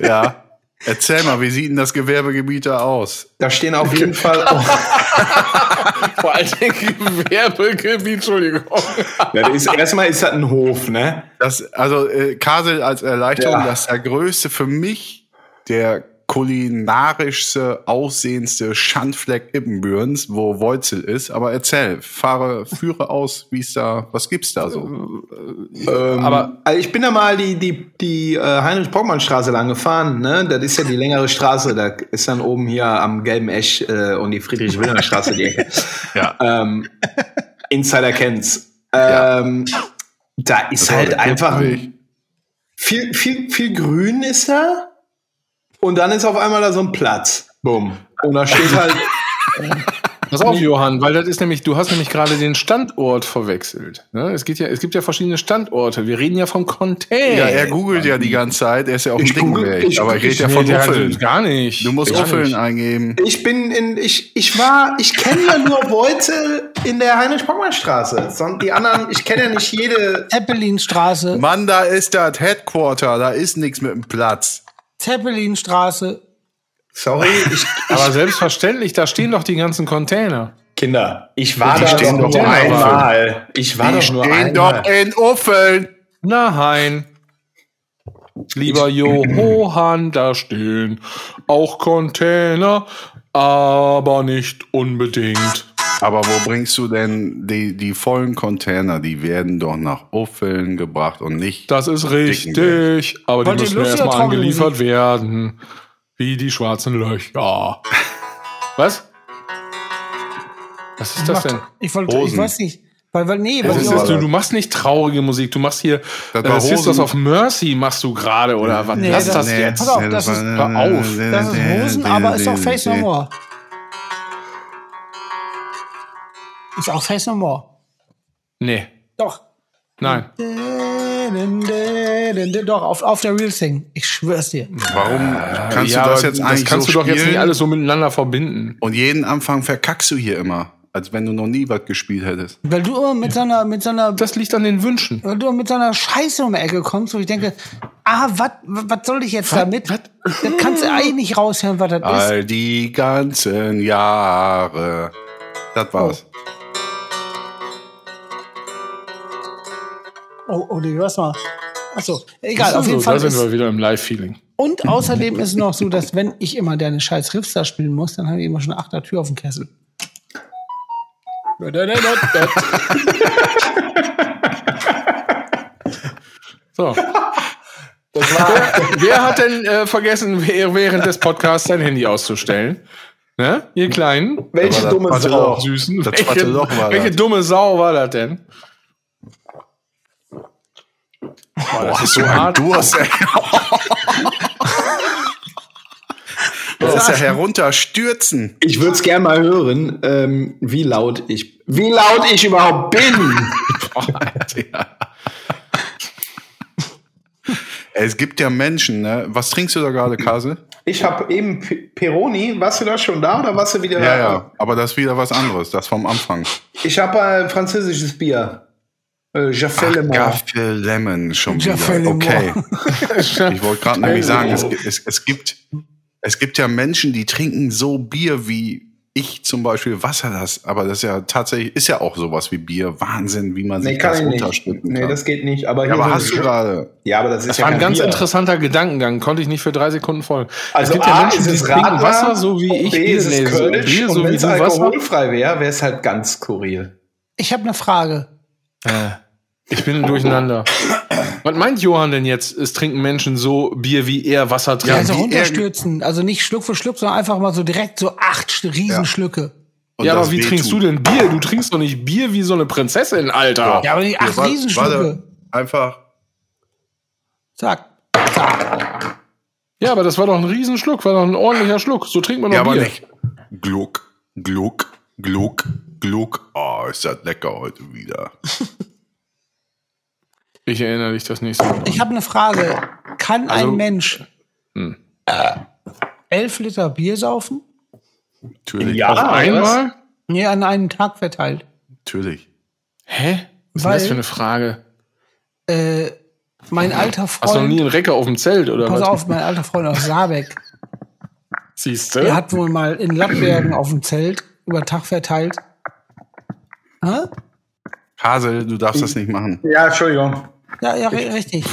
ja. Erzähl mal, wie sieht denn das Gewerbegebiet da aus? Da stehen auf jeden Fall auch. Vor allem Gewerbegebiet, Entschuldigung. Ja, ist, erstmal ist das ein Hof, ne? Das, also äh, Kasel als Erleichterung, Ja. das ist der größte für mich, der kulinarischste, aussehendste Schandfleck Ippenbürens, wo Wolzel ist. Aber erzähl, fahre, führe aus, wie es da, was gibt's da so? Ähm, Aber- also ich bin da mal die, die, die äh, Heinrich-Pockmann-Straße lang gefahren, ne? Das ist ja die längere Straße, da ist dann oben hier am Gelben Esch äh, und die Friedrich-Wilhelm-Straße die Ecke. Ja. ähm, Insider kennt's. Ähm, Da ist war halt einfach viel, viel, viel Grün ist da. Und dann ist auf einmal da so ein Platz. Bumm. Und da steht halt, Pass auf, Johann, weil das ist nämlich, du hast nämlich gerade den Standort verwechselt. Ne? Es, gibt ja, es gibt ja verschiedene Standorte. Wir reden ja von Container. Ja, er googelt ja die ganze Zeit, er ist ja auch ein ich- aber ich ich- rede ja von Uffeln. gar nicht. Du musst Uffeln eingeben. ich bin in, ich, ich war, ich kenne ja nur Beute in der Heinrich-Pockmann-Straße. Sonst die anderen, ich kenne ja nicht jede. Zeppelinstraße, Mann, da ist das Headquarter, da ist nichts mit dem Platz. Zeppelinstraße. Sorry, ich, Aber selbstverständlich, da stehen doch die ganzen Container. Kinder, ich war Die da stehen doch nur einmal. Ich war Die doch nur stehen einmal. doch in Uffeln. Nein. Lieber Johann, da stehen auch Container, aber nicht unbedingt. Aber wo bringst du denn die, die vollen Container? Die werden doch nach Uffeln gebracht und nicht. Das ist richtig, aber die ihr müssen lustige erstmal angeliefert werden. Wie die schwarzen Löcher. Was? Was ist das denn? Ich wollte, ich weiß nicht. Weil, weil nee, Das weil ist, die- war du, das? du machst nicht traurige Musik, du machst hier Das äh, war Sisters Hosen. of Mercy machst du gerade oder was? Nee, Lass das- das jetzt. Pass auf, das ist- hör auf. das ist Hosen, aber ist auch Face No More. Ist auch Face No More. Nee, Doch. nein. Doch, auf, auf der Real Thing. Ich schwör's dir. Warum kannst Ja, du das jetzt eigentlich kannst so du doch jetzt nicht alles so miteinander verbinden. Und jeden Anfang verkackst du hier immer, als wenn du noch nie was gespielt hättest. Weil du immer mit so einer, mit so einer, Das liegt an den Wünschen. weil du mit so einer Scheiße um die Ecke kommst, wo ich denke, ah, was, was soll ich jetzt damit? wat? Das kannst du eigentlich nicht raushören, was das ist. All die ganzen Jahre. Das war's. Oh, oh, du hörst mal. Achso, egal, auf So, jeden Fall. da sind wir wieder im Live-Feeling. und außerdem ist es noch so, dass wenn ich immer deine scheiß Riffs da spielen muss, dann habe ich immer schon eine achter Tür auf dem Kessel. So. wer, wer hat denn äh, vergessen, während des Podcasts sein Handy auszustellen? Ne? Ihr Kleinen? Welche dumme Sau. Süßen. Welche Loch war welche dumme Sau war das denn? Boah, das ist so hart. Durst, ey. Das ist ja herunterstürzen. Ich würde es gerne mal hören, ähm, wie laut ich, wie laut ich überhaupt bin. Ja. Es gibt ja Menschen, ne? Was trinkst du da gerade, Kasel? Ich habe eben P Peroni. Warst du da schon da oder warst du wieder Ja, ja. Aber das ist wieder was anderes. Das vom Anfang. Ich habe äh, französisches Bier. Äh, Jaffe Le Mans. Gaffel Lemon schon Jaffe wieder. Okay. Ich wollte gerade nämlich sagen, es, es, es gibt es gibt ja Menschen, die trinken so Bier wie ich zum Beispiel Wasser das, aber das ist ja tatsächlich ist ja auch sowas wie Bier. Wahnsinn, wie man Nee, sich kann das nicht. runterschlucken Nee, kann. das geht nicht. Aber, ja, hier aber so hast du gerade Ja, aber das ist Das ja war ein ganz Bier. interessanter Gedankengang, konnte ich nicht für drei Sekunden folgen. Also es gibt A, ja Menschen, ist die trinken Radler, Wasser, so wie ich B, Bier, ist es nee, so Kölsch, Bier, und so wenn wie es du Wasser. alkoholfrei wäre, wäre es halt ganz skurril. Ich habe eine Frage. Ich bin durcheinander. Was meint Johann denn jetzt? Es trinken Menschen so Bier, wie er Wasser Ja, trinkt? also wie er- runterstürzen. Also nicht Schluck für Schluck, sondern einfach mal so direkt so acht Sch- Riesenschlücke. Ja, das aber wie wehtut. trinkst du denn Bier? Du trinkst doch nicht Bier wie so eine Prinzessin, Alter. Ja, aber nicht acht Ja, wa- Riesenschlücke. warte, Einfach Zack. Ja, aber das war doch ein Riesenschluck, war doch ein ordentlicher Schluck. So trinkt man doch Ja, aber Bier. nicht. Gluck, gluck, gluck, gluck. Oh, ist das lecker heute wieder. Ich erinnere dich das nächste Mal. Ich habe eine Frage. Kann Also- ein Mensch Hm. äh, elf Liter Bier saufen? Natürlich. Ja, Auf einmal? Nee, an einen Tag verteilt. Natürlich. Hä? Was ist Weil- denn das für eine Frage? Äh, mein alter Hast du noch nie Freund, einen Recker auf dem Zelt oder pass was? auf, mein alter Freund aus Saarbeck, Siehst der du? hat wohl mal in Lappbergen auf dem Zelt über Tag verteilt. Hä? Hasel, du darfst das nicht machen. Ja, Entschuldigung. Ja, ja, ri- richtig.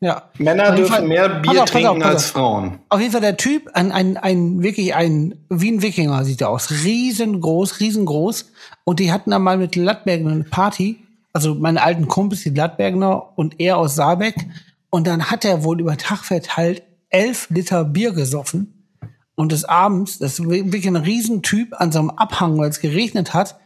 Ja. Männer dürfen Fall- mehr Bier auf, trinken auf, als. Frauen. Auf jeden Fall der Typ, ein, ein, ein wirklich ein, wie ein Wikinger sieht er aus. Riesengroß, riesengroß. Und die hatten dann mal mit Lattbergen eine Party. Also meine alten Kumpels, die Lattbergner und er aus Saarbeck. Und dann hat er wohl über Tag verteilt elf Liter Bier gesoffen. Und des Abends, das ist wirklich ein Riesentyp an so einem Abhang, weil es geregnet hat,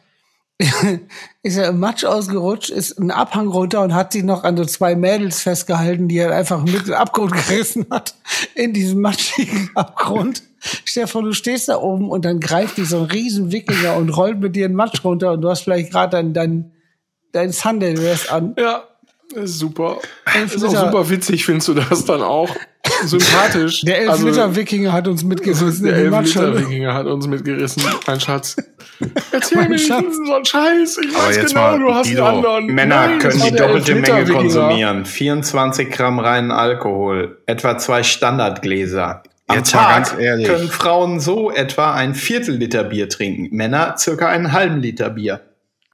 ist er im Matsch ausgerutscht, ist einen Abhang runter und hat sich noch an so zwei Mädels festgehalten, die er einfach mit den Abgrund gerissen hat, in diesem matschigen Abgrund. Stefan, du stehst da oben und dann greift dich so ein riesen Wikinger und rollt mit dir den Matsch runter und du hast vielleicht gerade dein, dein, dein Sunday Dress an. Ja, super. Ist auch super witzig, findest du das dann auch? Sympathisch. Der elf Also, Liter Wikinger hat uns mitgerissen Der in den 11 Matsch. Liter Wikinger hat uns mitgerissen, mein Schatz. Erzähl Mein mir nicht Schatz. so einen Scheiß. Ich Aber weiß jetzt genau, mal, du hast Guido, einen anderen. Männer Nein, können die doppelte 11 Liter Menge konsumieren. 24 Gramm reinen Alkohol, etwa zwei Standardgläser. Am Jetzt mal Tag ganz ehrlich. können Frauen so etwa ein Viertel Liter Bier trinken, Männer circa einen halben Liter Bier.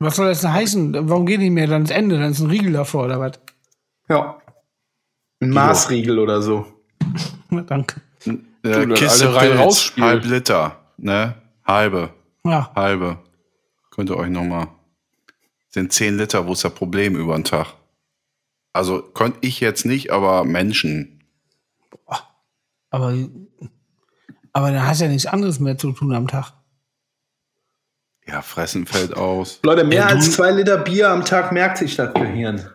Was soll das denn heißen? Warum geht nicht mehr dann ins Ende? Dann ist ein Riegel davor oder was? Ja. Ein Maßriegel oder so. Na, danke. Äh, Kiste rein rausspielt. halb Liter, ne? Halbe, Ja. halbe. Könnt ihr euch noch mal. Sind 10 Liter, wo ist das Problem über den Tag? Also könnte ich jetzt nicht, aber Menschen. Aber, aber dann hast du ja nichts anderes mehr zu tun am Tag. Ja, fressen fällt aus. Leute, mehr Ja, als zwei Liter Bier am Tag merkt sich das Gehirn.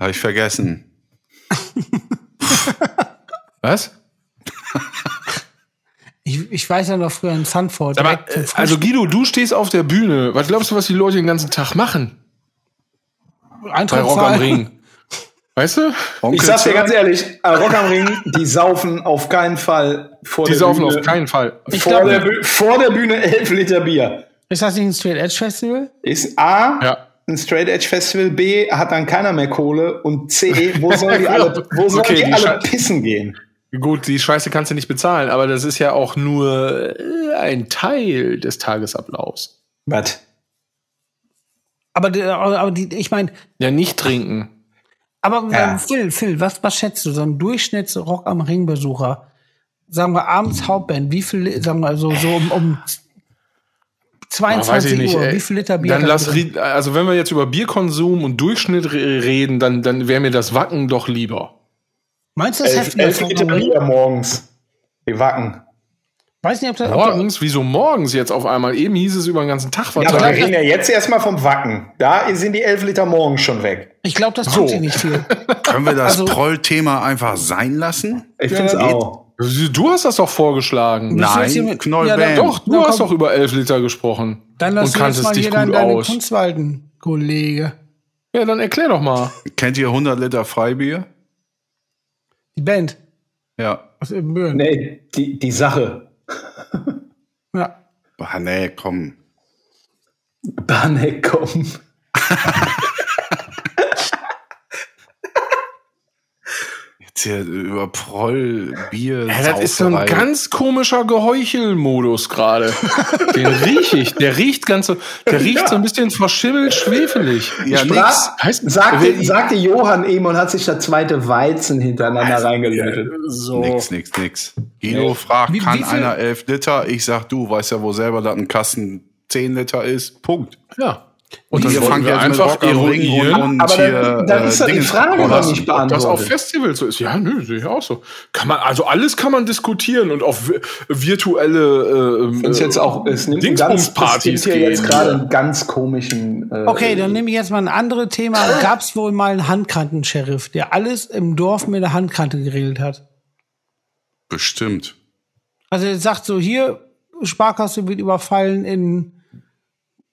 Habe ich vergessen. Was? Ich, ich weiß ja noch früher in Sanford. Aber, äh, also Guido, du stehst auf der Bühne. Was glaubst du, was die Leute den ganzen Tag machen? Frühstück. Bei Rock am. Ring. Weißt du? Ich sag's dir ganz ehrlich, äh, Rock am Ring, die saufen auf keinen Fall vor Die der saufen Bühne. auf keinen Fall. vor, glaub- der vor der Bühne elf Liter Bier. Ist das nicht ein Straight Edge Festival? Ist A, Ja. ein Straight Edge Festival, B, hat dann keiner mehr Kohle und C, wo sollen die alle, wo sollen Okay, die die alle pissen gehen? Gut, die Scheiße kannst du nicht bezahlen, aber das ist ja auch nur äh, ein Teil des Tagesablaufs. Was? Aber, die- aber die, ich meine, Ja, nicht trinken. Aber Ja. ähm, Phil, Phil, was, was schätzt du? So ein Durchschnitts-Rock am Ring-Besucher, sagen wir abends Hauptband, wie viel, sagen wir so, so um, um Ah, weiß 22 ich nicht. Uhr, ey. wie viel Liter Bier? Dann lass, drin? also wenn wir jetzt über Bierkonsum und Durchschnitt re- reden, dann, dann wäre mir das Wacken doch lieber. Meinst du das Elf, heftiger? elf Liter? Bier morgens. Die Wacken. Weiß nicht, ob das. Ob Morgens? Wieso morgens jetzt auf einmal? Eben hieß es über den ganzen Tag Ja, aber wir verteilt. reden ja jetzt erstmal vom Wacken. Da sind die 11 Liter morgens schon weg. ich glaube, das tut So. sie nicht viel. Können wir das Also- Proll-Thema einfach sein lassen? Ich finde es auch. Du hast das doch vorgeschlagen. Nein, Knoll Ja, dann-. Doch, du Na, hast komm. doch über 11 Liter gesprochen. Dann lass und kanntest mal dich gut deine aus. Kunstwalden, Kollege. Ja, dann erklär doch mal. Kennt ihr 100 Liter Freibier? Die Band Ja. aus Ibbenbüren. Nee, die, die Sache. Ja. Boah, nee, komm. Banne, komm. hier über Proll, Bier, Ja, das ist so ein ganz komischer Geheuchelmodus gerade. Den riech ich. Der riecht ganz so, der riecht so ein bisschen verschimmelt, schwefelig. Ja, Sprach- nix. Heißt, Sagte, sagte Johann eben und hat sich das zweite Weizen hintereinander reingelötet. so. Nix, nix, nix. Guido fragt, Wie- kann wie einer 11 Liter? Ich sag, du weißt ja wohl selber, dass ein Kasten 10 Liter ist. Punkt. Ja. Und dann fangt wir jetzt einfach ironieren, und Aber hier, dann, äh, ist doch die Frage noch das- nicht ob das auf beantwortet. Festivals so ist. Ja, nö, sehe ich auch so. Kann man, also alles kann man diskutieren und auf vi- virtuelle äh, finde jetzt auch, es nimmt Dingsbums-Partys gibt hier jetzt gehen. gerade einen ganz komischen. Äh, Okay, dann nehme ich jetzt mal ein anderes Thema. Gab es wohl mal einen Handkanten-Sheriff, der alles im Dorf mit der Handkante geregelt hat? Bestimmt. Also er sagt so, hier, Sparkasse wird überfallen in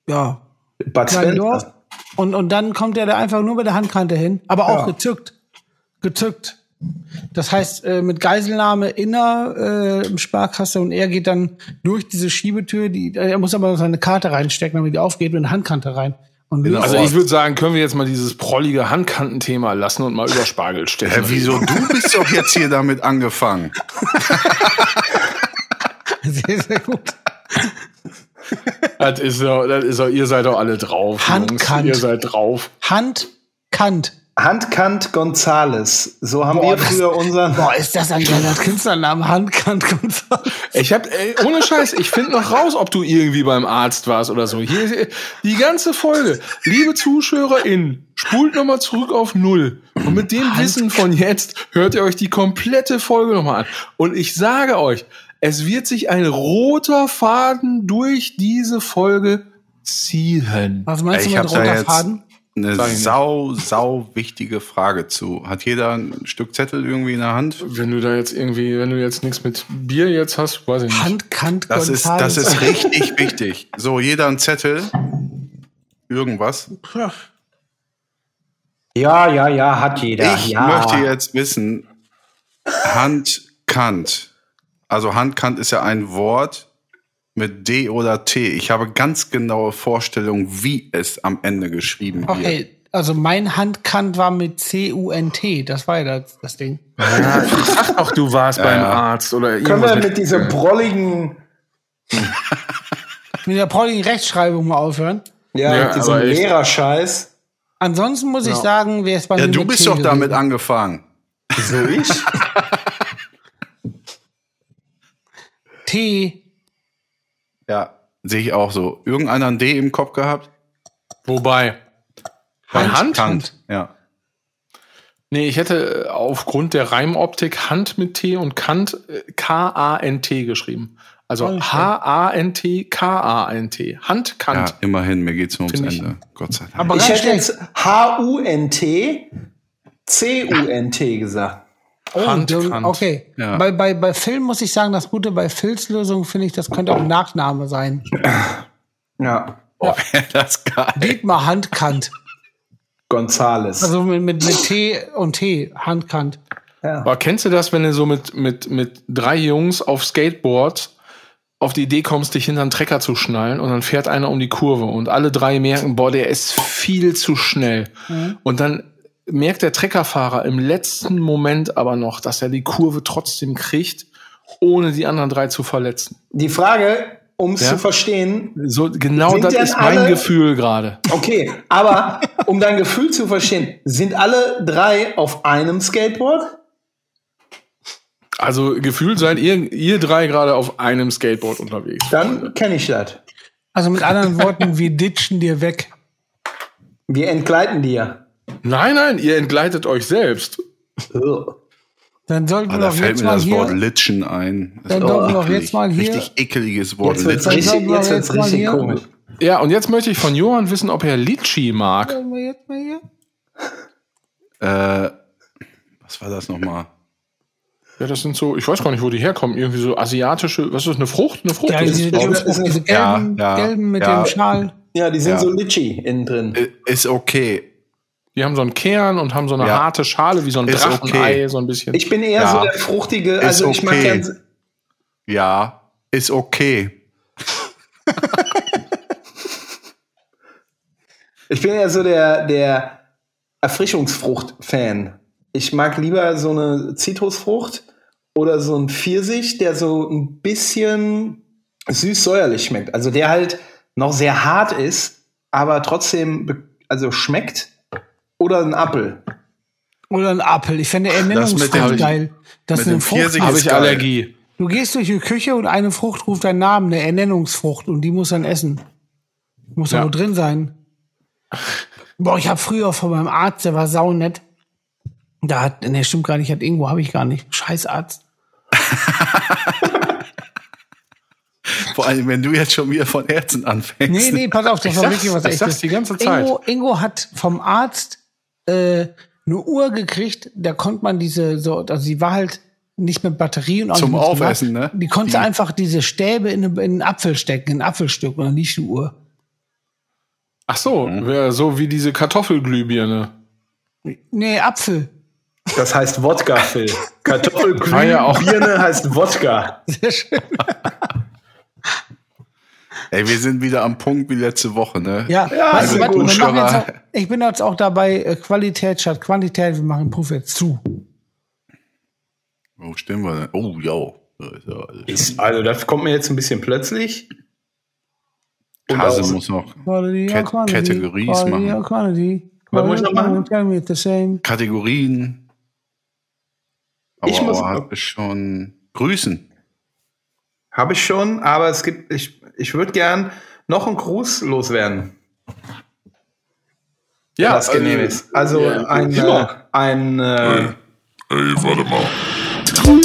ja, Dorf. Spencer. Und, und dann kommt er da einfach nur mit der Handkante hin, aber auch Ja. gezückt. Gezückt. Das heißt, äh, mit Geiselnahme inner äh, im Sparkasse und er geht dann durch diese Schiebetür, die, er muss aber noch seine Karte reinstecken, damit die aufgeht, mit der Handkante rein. Und löst- Also ich würde sagen, können wir jetzt mal dieses prollige Handkantenthema lassen und mal über Spargel stellen. Hä, wieso? Du bist doch jetzt hier damit angefangen. sehr, sehr gut. Das ist doch, das ist doch, ihr seid doch alle drauf. Handkant. Jungs. Ihr seid drauf. Handkant. Handkant Gonzales. So haben wir das- früher unseren. Boah, ist das ein geiler Künstlername? Handkant Gonzales. Ich hab, ey, ohne Scheiß, ich finde noch raus, ob du irgendwie beim Arzt warst oder so. Hier, die ganze Folge. Liebe ZuschauerInnen, spult nochmal zurück auf Null. Und mit dem Wissen von jetzt hört ihr euch die komplette Folge nochmal an. Und ich sage euch, es wird sich ein roter Faden durch diese Folge ziehen. Was meinst Ich du mit roter jetzt Faden? eine sau, sau wichtige Frage zu. Hat jeder ein Stück Zettel irgendwie in der Hand? Wenn du da jetzt irgendwie, wenn du jetzt nichts mit Bier jetzt hast, weiß ich nicht. Handkant Das ist, das ist richtig wichtig. So, jeder ein Zettel. Irgendwas. Ja, ja, ja, hat jeder. Ich ja. möchte jetzt wissen, Handkant. Also Handkant ist ja ein Wort mit D oder T. Ich habe ganz genaue Vorstellungen, wie es am Ende geschrieben wird. Okay, also mein Handkant war mit C-U-N-T. Das war ja das, das Ding. Ja, ich sag doch, du warst beim Arzt oder Können irgendwas wir mit- mit dieser brolligen, Mit der prolligen Rechtschreibung mal aufhören. ja, Ja, mit diesem. Lehrerscheiß? Ansonsten muss ich sagen, wer es bei Ja, mir du mit bist T doch damit angefangen. So ich? T. Ja, sehe ich auch so. Irgendeiner ein D im Kopf gehabt? Wobei. Bei Hand? Kant. Ja. Nee, ich hätte aufgrund der Reimoptik Hand mit T und Kant äh, K-A-N-T geschrieben. Also Oh. H-A-N-T, K-A-N-T. Hand, ja, Kant. immerhin, mir geht's nur ums Find ich- Ende. Gott sei Dank. Aber Ich hätte jetzt H-U-N-T, C-U-N-T gesagt. Oh, Hand, dann- Kant. Okay. Ja. Bei, bei, bei Film muss ich sagen, das Gute bei Filzlösung finde ich, das könnte auch ein Nachname sein. Ja. Oh, wär das geil. Dietmar Handkant. Gonzales. Also mit, mit, mit T und T. Handkant. Aber kennst du das, wenn du so mit, mit, mit drei Jungs auf Skateboard auf die Idee kommst, dich hinter einen Trecker zu schnallen und dann fährt einer um die Kurve und alle drei merken, boah, der ist viel zu schnell. Und dann merkt der Treckerfahrer im letzten Moment aber noch, dass er die Kurve trotzdem kriegt, ohne die anderen drei zu verletzen. Die Frage, um es Ja? zu verstehen, So genau das ist mein alle- Gefühl gerade. okay, aber um dein Gefühl zu verstehen, sind alle drei auf einem Skateboard? Also gefühlt seid ihr, ihr drei gerade auf einem Skateboard unterwegs. Dann kenne ich das. Also mit anderen Worten, wir ditchen dir weg. Wir entgleiten dir. Nein, nein, ihr entgleitet euch selbst. Dann sollten Ah, wir da fällt jetzt mir mal das Wort hier. Litschen ein. Das Dann ist sollten wir doch jetzt mal hier- Richtig ekeliges Wort. Jetzt wird's Litschen. richtig, jetzt wird's jetzt richtig hier- komisch. Ja, und jetzt möchte ich von Johann wissen, ob er Litchi mag. Sollten wir jetzt mal hier? Äh, was war das nochmal? Ja, das sind so, ich weiß gar nicht, wo die herkommen. Irgendwie so asiatische, was ist das, eine Frucht? Eine Frucht? Ja, diese, ist- diese, diese Ja, gelben, ja, gelben mit ja. dem Schal. Ja, die sind Ja. so litchi innen drin. Ist okay. Die haben so einen Kern und haben so eine Ja. harte Schale, wie so ein Ist Drachenei, okay. so ein bisschen. Ich bin eher Ja. so der fruchtige, also ich mag gern, Ja, ist okay. ich bin eher so der, der Erfrischungsfrucht-Fan. Ich mag lieber so eine Zitrusfrucht oder so ein Pfirsich, der so ein bisschen süß-säuerlich schmeckt. Also der halt noch sehr hart ist, aber trotzdem also schmeckt. Oder ein Apfel. Oder ein Apfel. Ich finde Ernennungsfrucht dem- geil. Das mit ist eine dem Frucht. Habe ich geil. Allergie. Du gehst durch die Küche und eine Frucht ruft deinen Namen, eine Ernennungsfrucht, und die muss dann essen. Muss Ja. ja wohl drin sein. Boah, ich habe früher von meinem Arzt, der war saunett. Da hat, ne, stimmt gar nicht, hat Ingo, habe ich gar nicht. Scheiß Arzt. Vor allem, wenn du jetzt schon wieder von Ärzten anfängst. Nee, nee, pass auf, das Ich war wirklich was ich sag's echtes. die ganze Zeit. Ingo, Ingo hat vom Arzt äh, eine Uhr gekriegt, da konnte man diese, so, also die war halt nicht mit Batterie und auch Zum nicht mit Aufessen, ne? Die konnte Die- einfach diese Stäbe in, in einen Apfel stecken, in ein Apfelstück und dann nicht die Uhr. Ach so, wär so wie diese Kartoffelglühbirne. Nee, Apfel. Das heißt Wodka, Phil. Kartoffelglüh, War ja auch- Birne heißt Wodka. Sehr schön. Ey, wir sind wieder am Punkt wie letzte Woche, ne? Ja, Ja, weißt du, sehr was, gut, wir machen jetzt Schörer. auch, ich bin jetzt auch dabei, äh, Qualität statt Quantität, wir machen Puff jetzt zu. Wo stehen wir denn? Oh, ja. Ist also das kommt mir jetzt ein bisschen plötzlich. Hase muss noch Quality machen. Quantity. Was muss ich noch machen? Tell me it's the same. Kategorien. Aber Ich muss- es schon grüßen. Habe ich schon, aber es gibt, ich, ich würde gern noch einen Gruß loswerden. Ja, das genehm äh, ist. Also ja, ein, äh, ein äh, Ey, warte mal. Äh,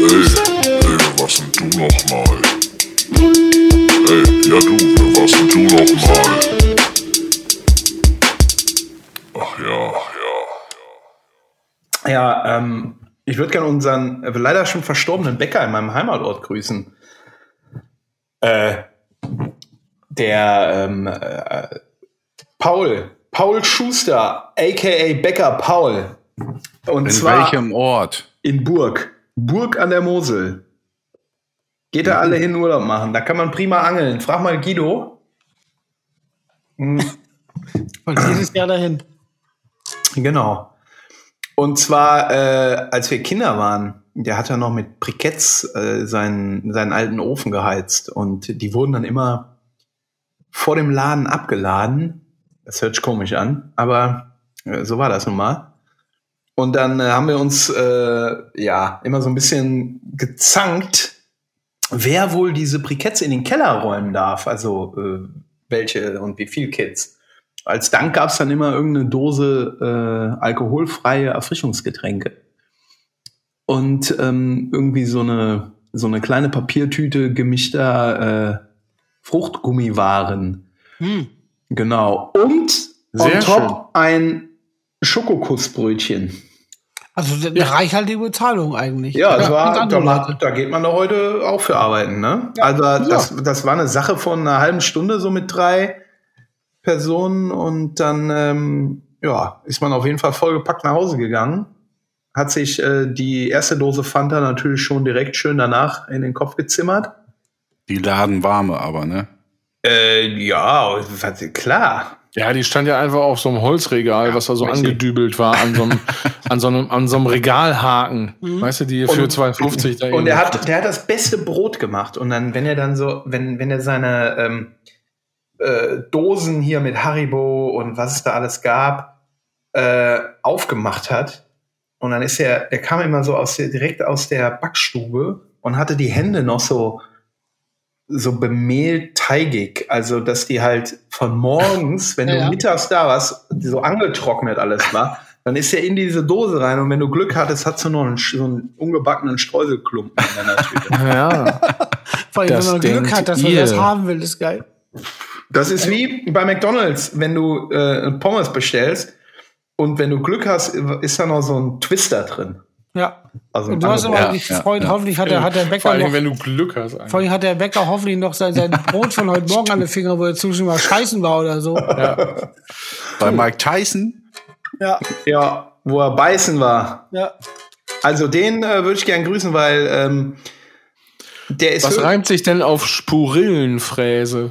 ey, ey, wer warst denn du nochmal? Ey, ja du, warst denn du nochmal? Ach ja, ja. ja, ähm, ich würde gern unseren äh, leider schon verstorbenen Bäcker in meinem Heimatort grüßen. Äh, der ähm, äh, Paul, Paul Schuster, aka Bäcker Paul. Und In zwar welchem Ort? in Burg. Burg an der Mosel. Geht da alle hin Urlaub machen. Da kann man prima angeln. Frag mal Guido. Hm, Und jedes Jahr dahin. Genau. Und zwar, äh, als wir Kinder waren, der hat ja noch mit Briketts äh, seinen, seinen alten Ofen geheizt. Und die wurden dann immer vor dem Laden abgeladen. Das hört sich komisch an, aber äh, so war das nun mal. Und dann äh, haben wir uns äh, ja immer so ein bisschen gezankt, wer wohl diese Briketts in den Keller räumen darf. Also äh, welche und wie viel Kids. Als Dank gab es dann immer irgendeine Dose äh, alkoholfreie Erfrischungsgetränke. Und ähm, irgendwie so eine, so eine kleine Papiertüte gemischter äh, Fruchtgummiwaren. Hm. Genau. Und Sehr on top ein Schokokussbrötchen. Also eine reichhaltige Bezahlung eigentlich. Ja, das und war, da, da geht man doch heute auch für arbeiten, ne? also das, das war eine Sache von einer halben Stunde, so mit drei Personen und dann ähm, ja, ist man auf jeden Fall vollgepackt nach Hause gegangen. Hat sich äh, die erste Dose Fanta natürlich schon direkt schön danach in den Kopf gezimmert. Die laden warme aber, ne? Äh, ja, klar. Ja, die stand ja einfach auf so einem Holzregal, was da so angedübelt war, an so einem, an so einem, an so einem Regalhaken. Weißt du, die für Und- 2,50 da Und er hat, der hat das beste Brot gemacht. Und dann, wenn er dann so, wenn, wenn er seine ähm, äh, Dosen hier mit Haribo und was es da alles gab, äh, aufgemacht hat. Und dann ist er, der kam immer so aus der, direkt aus der Backstube und hatte die Hände noch so, so bemehlt teigig. Also, dass die halt von morgens, wenn Ja, du ja. mittags da warst, so angetrocknet alles war, dann ist er in diese Dose rein und wenn du Glück hattest, hast du noch einen, so einen ungebackenen Streuselklumpen in deiner Tüte. Ja. Vor allem, Das wenn man Glück hat, dass man ihr. das haben will, ist geil. Das ist wie bei McDonalds, wenn du äh, Pommes bestellst und wenn du Glück hast, ist da noch so ein Twister drin. Ja. Also Und du hast immer Ja, dich ja, gefreut, ja. hoffentlich hat der, hat der Vor Bäcker allem, noch, wenn du Glück hast. vor allem hat der Bäcker hoffentlich noch sein, sein Brot von heute Morgen an den Finger, wo er zwischen mal scheißen war oder so. Bei Mike Tyson? Ja, Ja, wo er beißen war. ja. Also den äh, würde ich gern grüßen, weil ähm, der ist Was reimt sich denn auf Spurillenfräse?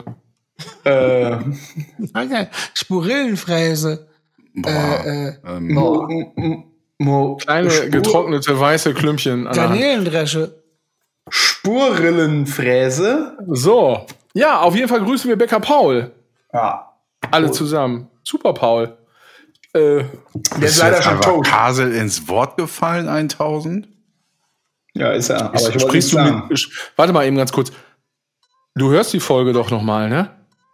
Äh, Okay. Spurillenfräse. Boah, Äh, äh, ähm, Mo, M- Mo, Kleine Spur- getrocknete weiße Klümpchen an. Garnelendresche. Spurrillenfräse. So. Ja, auf jeden Fall grüßen wir Bäcker Paul. Ja. Alle zusammen. Super, Paul. Äh, Der ist ist leider jetzt schon tot. Kasel ins Wort gefallen, 1000? Ja, ist er. Aber ich sprichst du sagen. mit, warte mal eben ganz kurz. Du hörst die Folge doch nochmal, ne?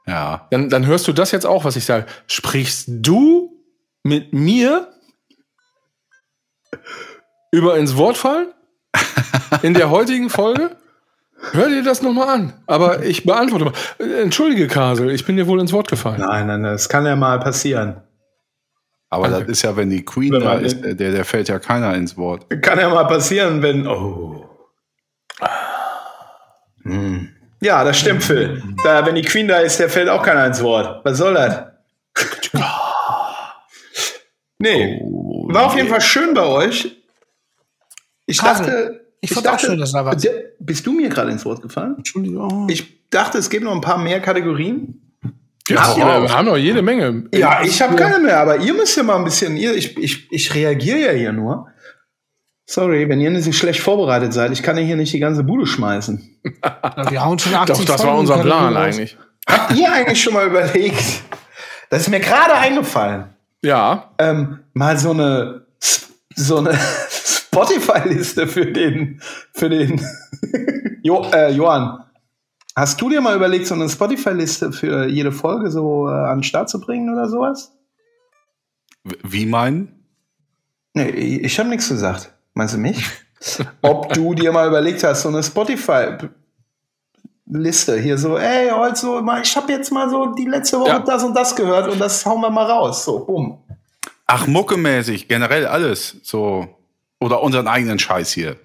Ja. Dann, dann hörst du das jetzt auch, was ich sage. Sprichst du mit mir über ins Wort fallen? In der heutigen Folge? Hör dir das nochmal an. Aber ich beantworte mal. Entschuldige, Kasel, ich bin dir wohl ins Wort gefallen. Nein, nein, das kann ja mal passieren. Aber das ist ja, wenn die Queen Wenn da ist, der, der fällt ja keiner ins Wort. Kann ja mal passieren, wenn. Oh. Hm. Ja, das stimmt, Phil. Da, wenn die Queen da ist, der fällt auch keiner ins Wort. Was soll das? Nee. War auf jeden Fall schön bei euch. Ich Kasel, dachte. ich fand auch schön, dass da was- Bist du mir gerade ins Wort gefallen? Entschuldigung. Ich dachte, es gibt noch ein paar mehr Kategorien. Ja, wir haben noch jede Menge. Ja, ich habe keine mehr, aber ihr müsst ja mal ein bisschen, ihr, ich, ich, ich reagiere ja hier nur. Sorry, wenn ihr nicht so schlecht vorbereitet seid, ich kann ja hier nicht die ganze Bude schmeißen. Ja, wir hauen schon 80 Doch, das war unser Plan eigentlich. Habt ihr eigentlich schon mal überlegt, das ist mir gerade eingefallen, Ja. ähm, mal so eine, so eine Spotify-Liste für den, für den jo, äh, Johann. Hast du dir mal überlegt, so eine Spotify-Liste für jede Folge so äh, an den Start zu bringen oder sowas? Wie meinen? Nee, ich habe nichts gesagt. Meinst du mich? Ob du dir mal überlegt hast, so eine Spotify-Liste hier so, ey, heute so, mal, ich habe jetzt mal so die letzte Woche Ja. das und das gehört und das hauen wir mal raus. So, bumm. Ach, muckemäßig, generell alles. So. Oder unseren eigenen Scheiß hier.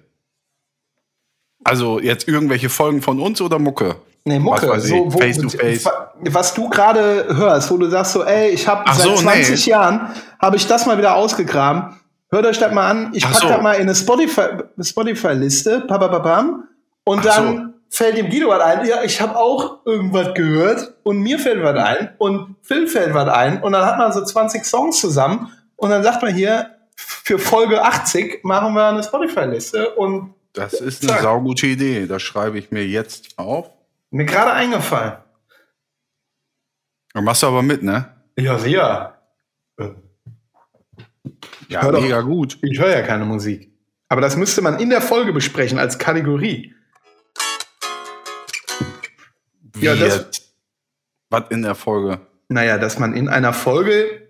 Also jetzt irgendwelche Folgen von uns oder Mucke? Nee, Mucke, Was so, wo, face to face. wa- was du gerade hörst, wo du sagst so, ey, ich habe seit so, 20 nee. Jahren, habe ich das mal wieder ausgegraben. Hört euch das mal an. Ich Ach pack so. das mal in eine Spotify- Spotify-Liste, papapapam, und Ach dann fällt dem Guido was ein. Ja, ich habe auch irgendwas gehört und mir fällt was ein und Phil fällt was ein und dann hat man so 20 Songs zusammen und dann sagt man hier, für Folge 80 machen wir eine Spotify-Liste und Das ist eine Zack. saugute Idee. Das schreibe ich mir jetzt auf. mir gerade eingefallen. Dann machst du aber mit, ne? Ja, sicher. Ja, Hör doch. mega gut. Ich höre ja keine Musik. Aber das müsste man in der Folge besprechen als Kategorie. Wie Ja, das-? Was in der Folge? Naja, dass man in einer Folge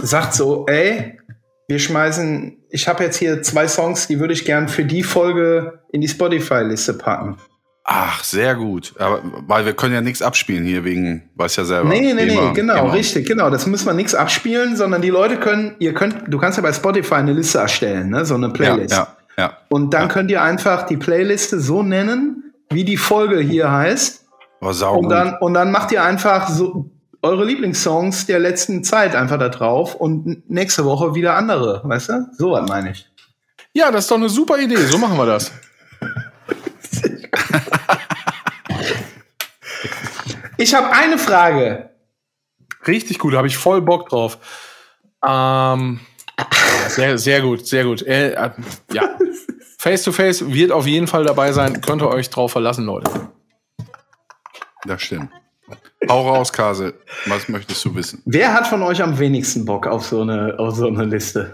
sagt so, ey, wir schmeißen, ich habe jetzt hier zwei Songs, die würde ich gern für die Folge in die Spotify-Liste packen. Ach, sehr gut. Aber, weil wir können ja nichts abspielen hier wegen, weiß ja selber. Nee, nee, nee, Thema- genau, Thema. richtig, genau. Das muss man nichts abspielen, sondern die Leute können, ihr könnt, du kannst ja bei Spotify eine Liste erstellen, ne? so eine Ja, Playlist. ja, ja. Und dann könnt ihr einfach die Playliste so nennen, wie die Folge hier heißt. War saugut. Und dann, und dann macht ihr einfach so eure Lieblingssongs der letzten Zeit einfach da drauf und nächste Woche wieder andere, weißt du? So was meine ich. Ja, das ist doch eine super Idee. So machen wir das. Ich habe eine Frage. Richtig gut, da habe ich voll Bock drauf. Ähm, sehr, sehr gut, sehr gut. Äh, äh, ja. Face to Face wird auf jeden Fall dabei sein. Könnt ihr euch drauf verlassen, Leute. Das stimmt. Hau raus, Kase. Was möchtest du wissen? Wer hat von euch am wenigsten Bock auf so eine, auf so eine Liste?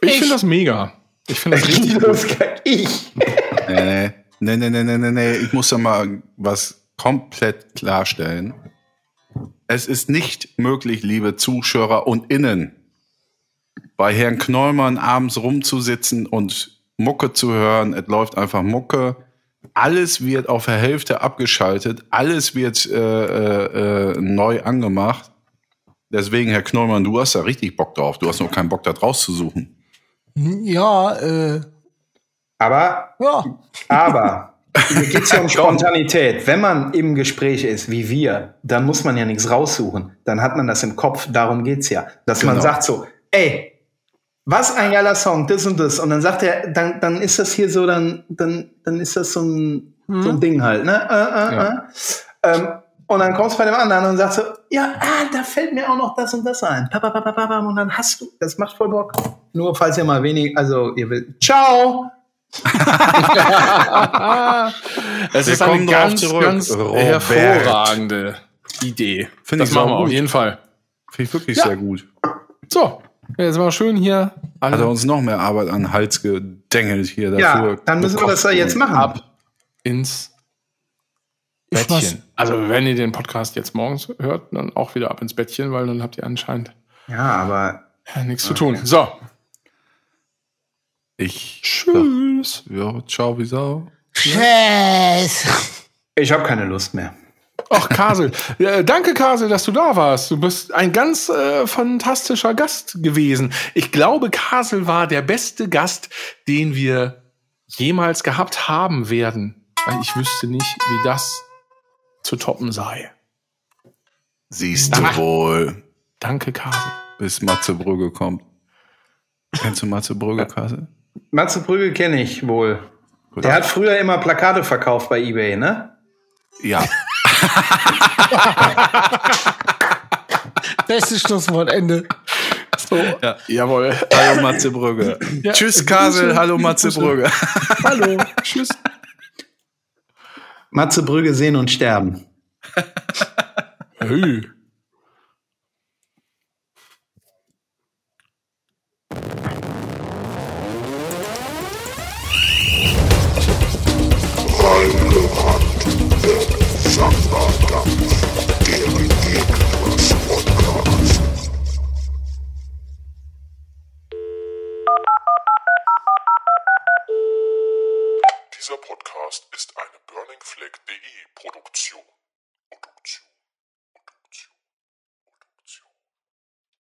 Ich, finde das mega. Ich finde das richtig gut. Das kann ich. Nee, nee, nee, nee, nee, nee, nee. Ich muss da mal was komplett klarstellen. Es ist nicht möglich, liebe Zuschauer und Innen, bei Herrn Knollmann abends rumzusitzen und Mucke zu hören. Es läuft einfach Mucke. Alles wird auf der Hälfte abgeschaltet. Alles wird äh, äh, neu angemacht. Deswegen, Herr Knollmann, du hast da richtig Bock drauf. Du hast nur keinen Bock, da rauszusuchen. Ja, äh, Aber, ja. aber, hier geht's ja um Spontanität. Wenn man im Gespräch ist, wie wir, dann muss man ja nichts raussuchen. Dann hat man das im Kopf. Darum geht's ja. Dass man Genau. sagt so, ey, was ein geiler Song, das und das. Und dann sagt er, dann, dann ist das hier so, dann, dann, dann ist das so ein, so ein Ding halt, ne? Äh, äh, äh. Ähm, und dann kommst du bei dem anderen und sagst so, ja, ah, da fällt mir auch noch das und das ein. Und dann hast du, das macht voll Bock. Nur falls ihr mal wenig, also ihr will, ciao! Es Wir ist eine ganz, zurück. ganz hervorragende Idee. Finde das ich machen wir saugut. auf jeden Fall. Finde ich wirklich Ja. sehr gut. So, jetzt mal schön hier alle Hat er uns noch mehr Arbeit an den Hals gedengelt hier dafür. Ja, dann müssen wir das ja jetzt machen. ab ins Bettchen. Also wenn ihr den Podcast jetzt morgens hört, dann auch wieder ab ins Bettchen, weil dann habt ihr anscheinend Ja, aber nichts zu tun. So, Ich. tschüss. Ja, ciao, wie Sau. Tschüss. ich habe keine Lust mehr. Ach, Kasel. Ja, danke, Kasel, dass du da warst. Du bist ein ganz äh, fantastischer Gast gewesen. Ich glaube, Kasel war der beste Gast, den wir jemals gehabt haben werden. Weil ich wüsste nicht, wie das zu toppen sei. Siehst du wohl, Danke, Kasel. bis Matze Brügge kommt. Kennst du Matze Brügge, Kassel? Matze Prügel kenne ich wohl. Gut. Der hat früher immer Plakate verkauft bei eBay, ne? Ja. Bestes Schlusswortende. So, jawohl. Hallo Matze Brügge. Tschüss, Kasel. Hallo Matze Brügge. Hallo. Tschüss. Matze Brügge sehen und sterben. Hey. Dieser Podcast ist eine Burning Flag.de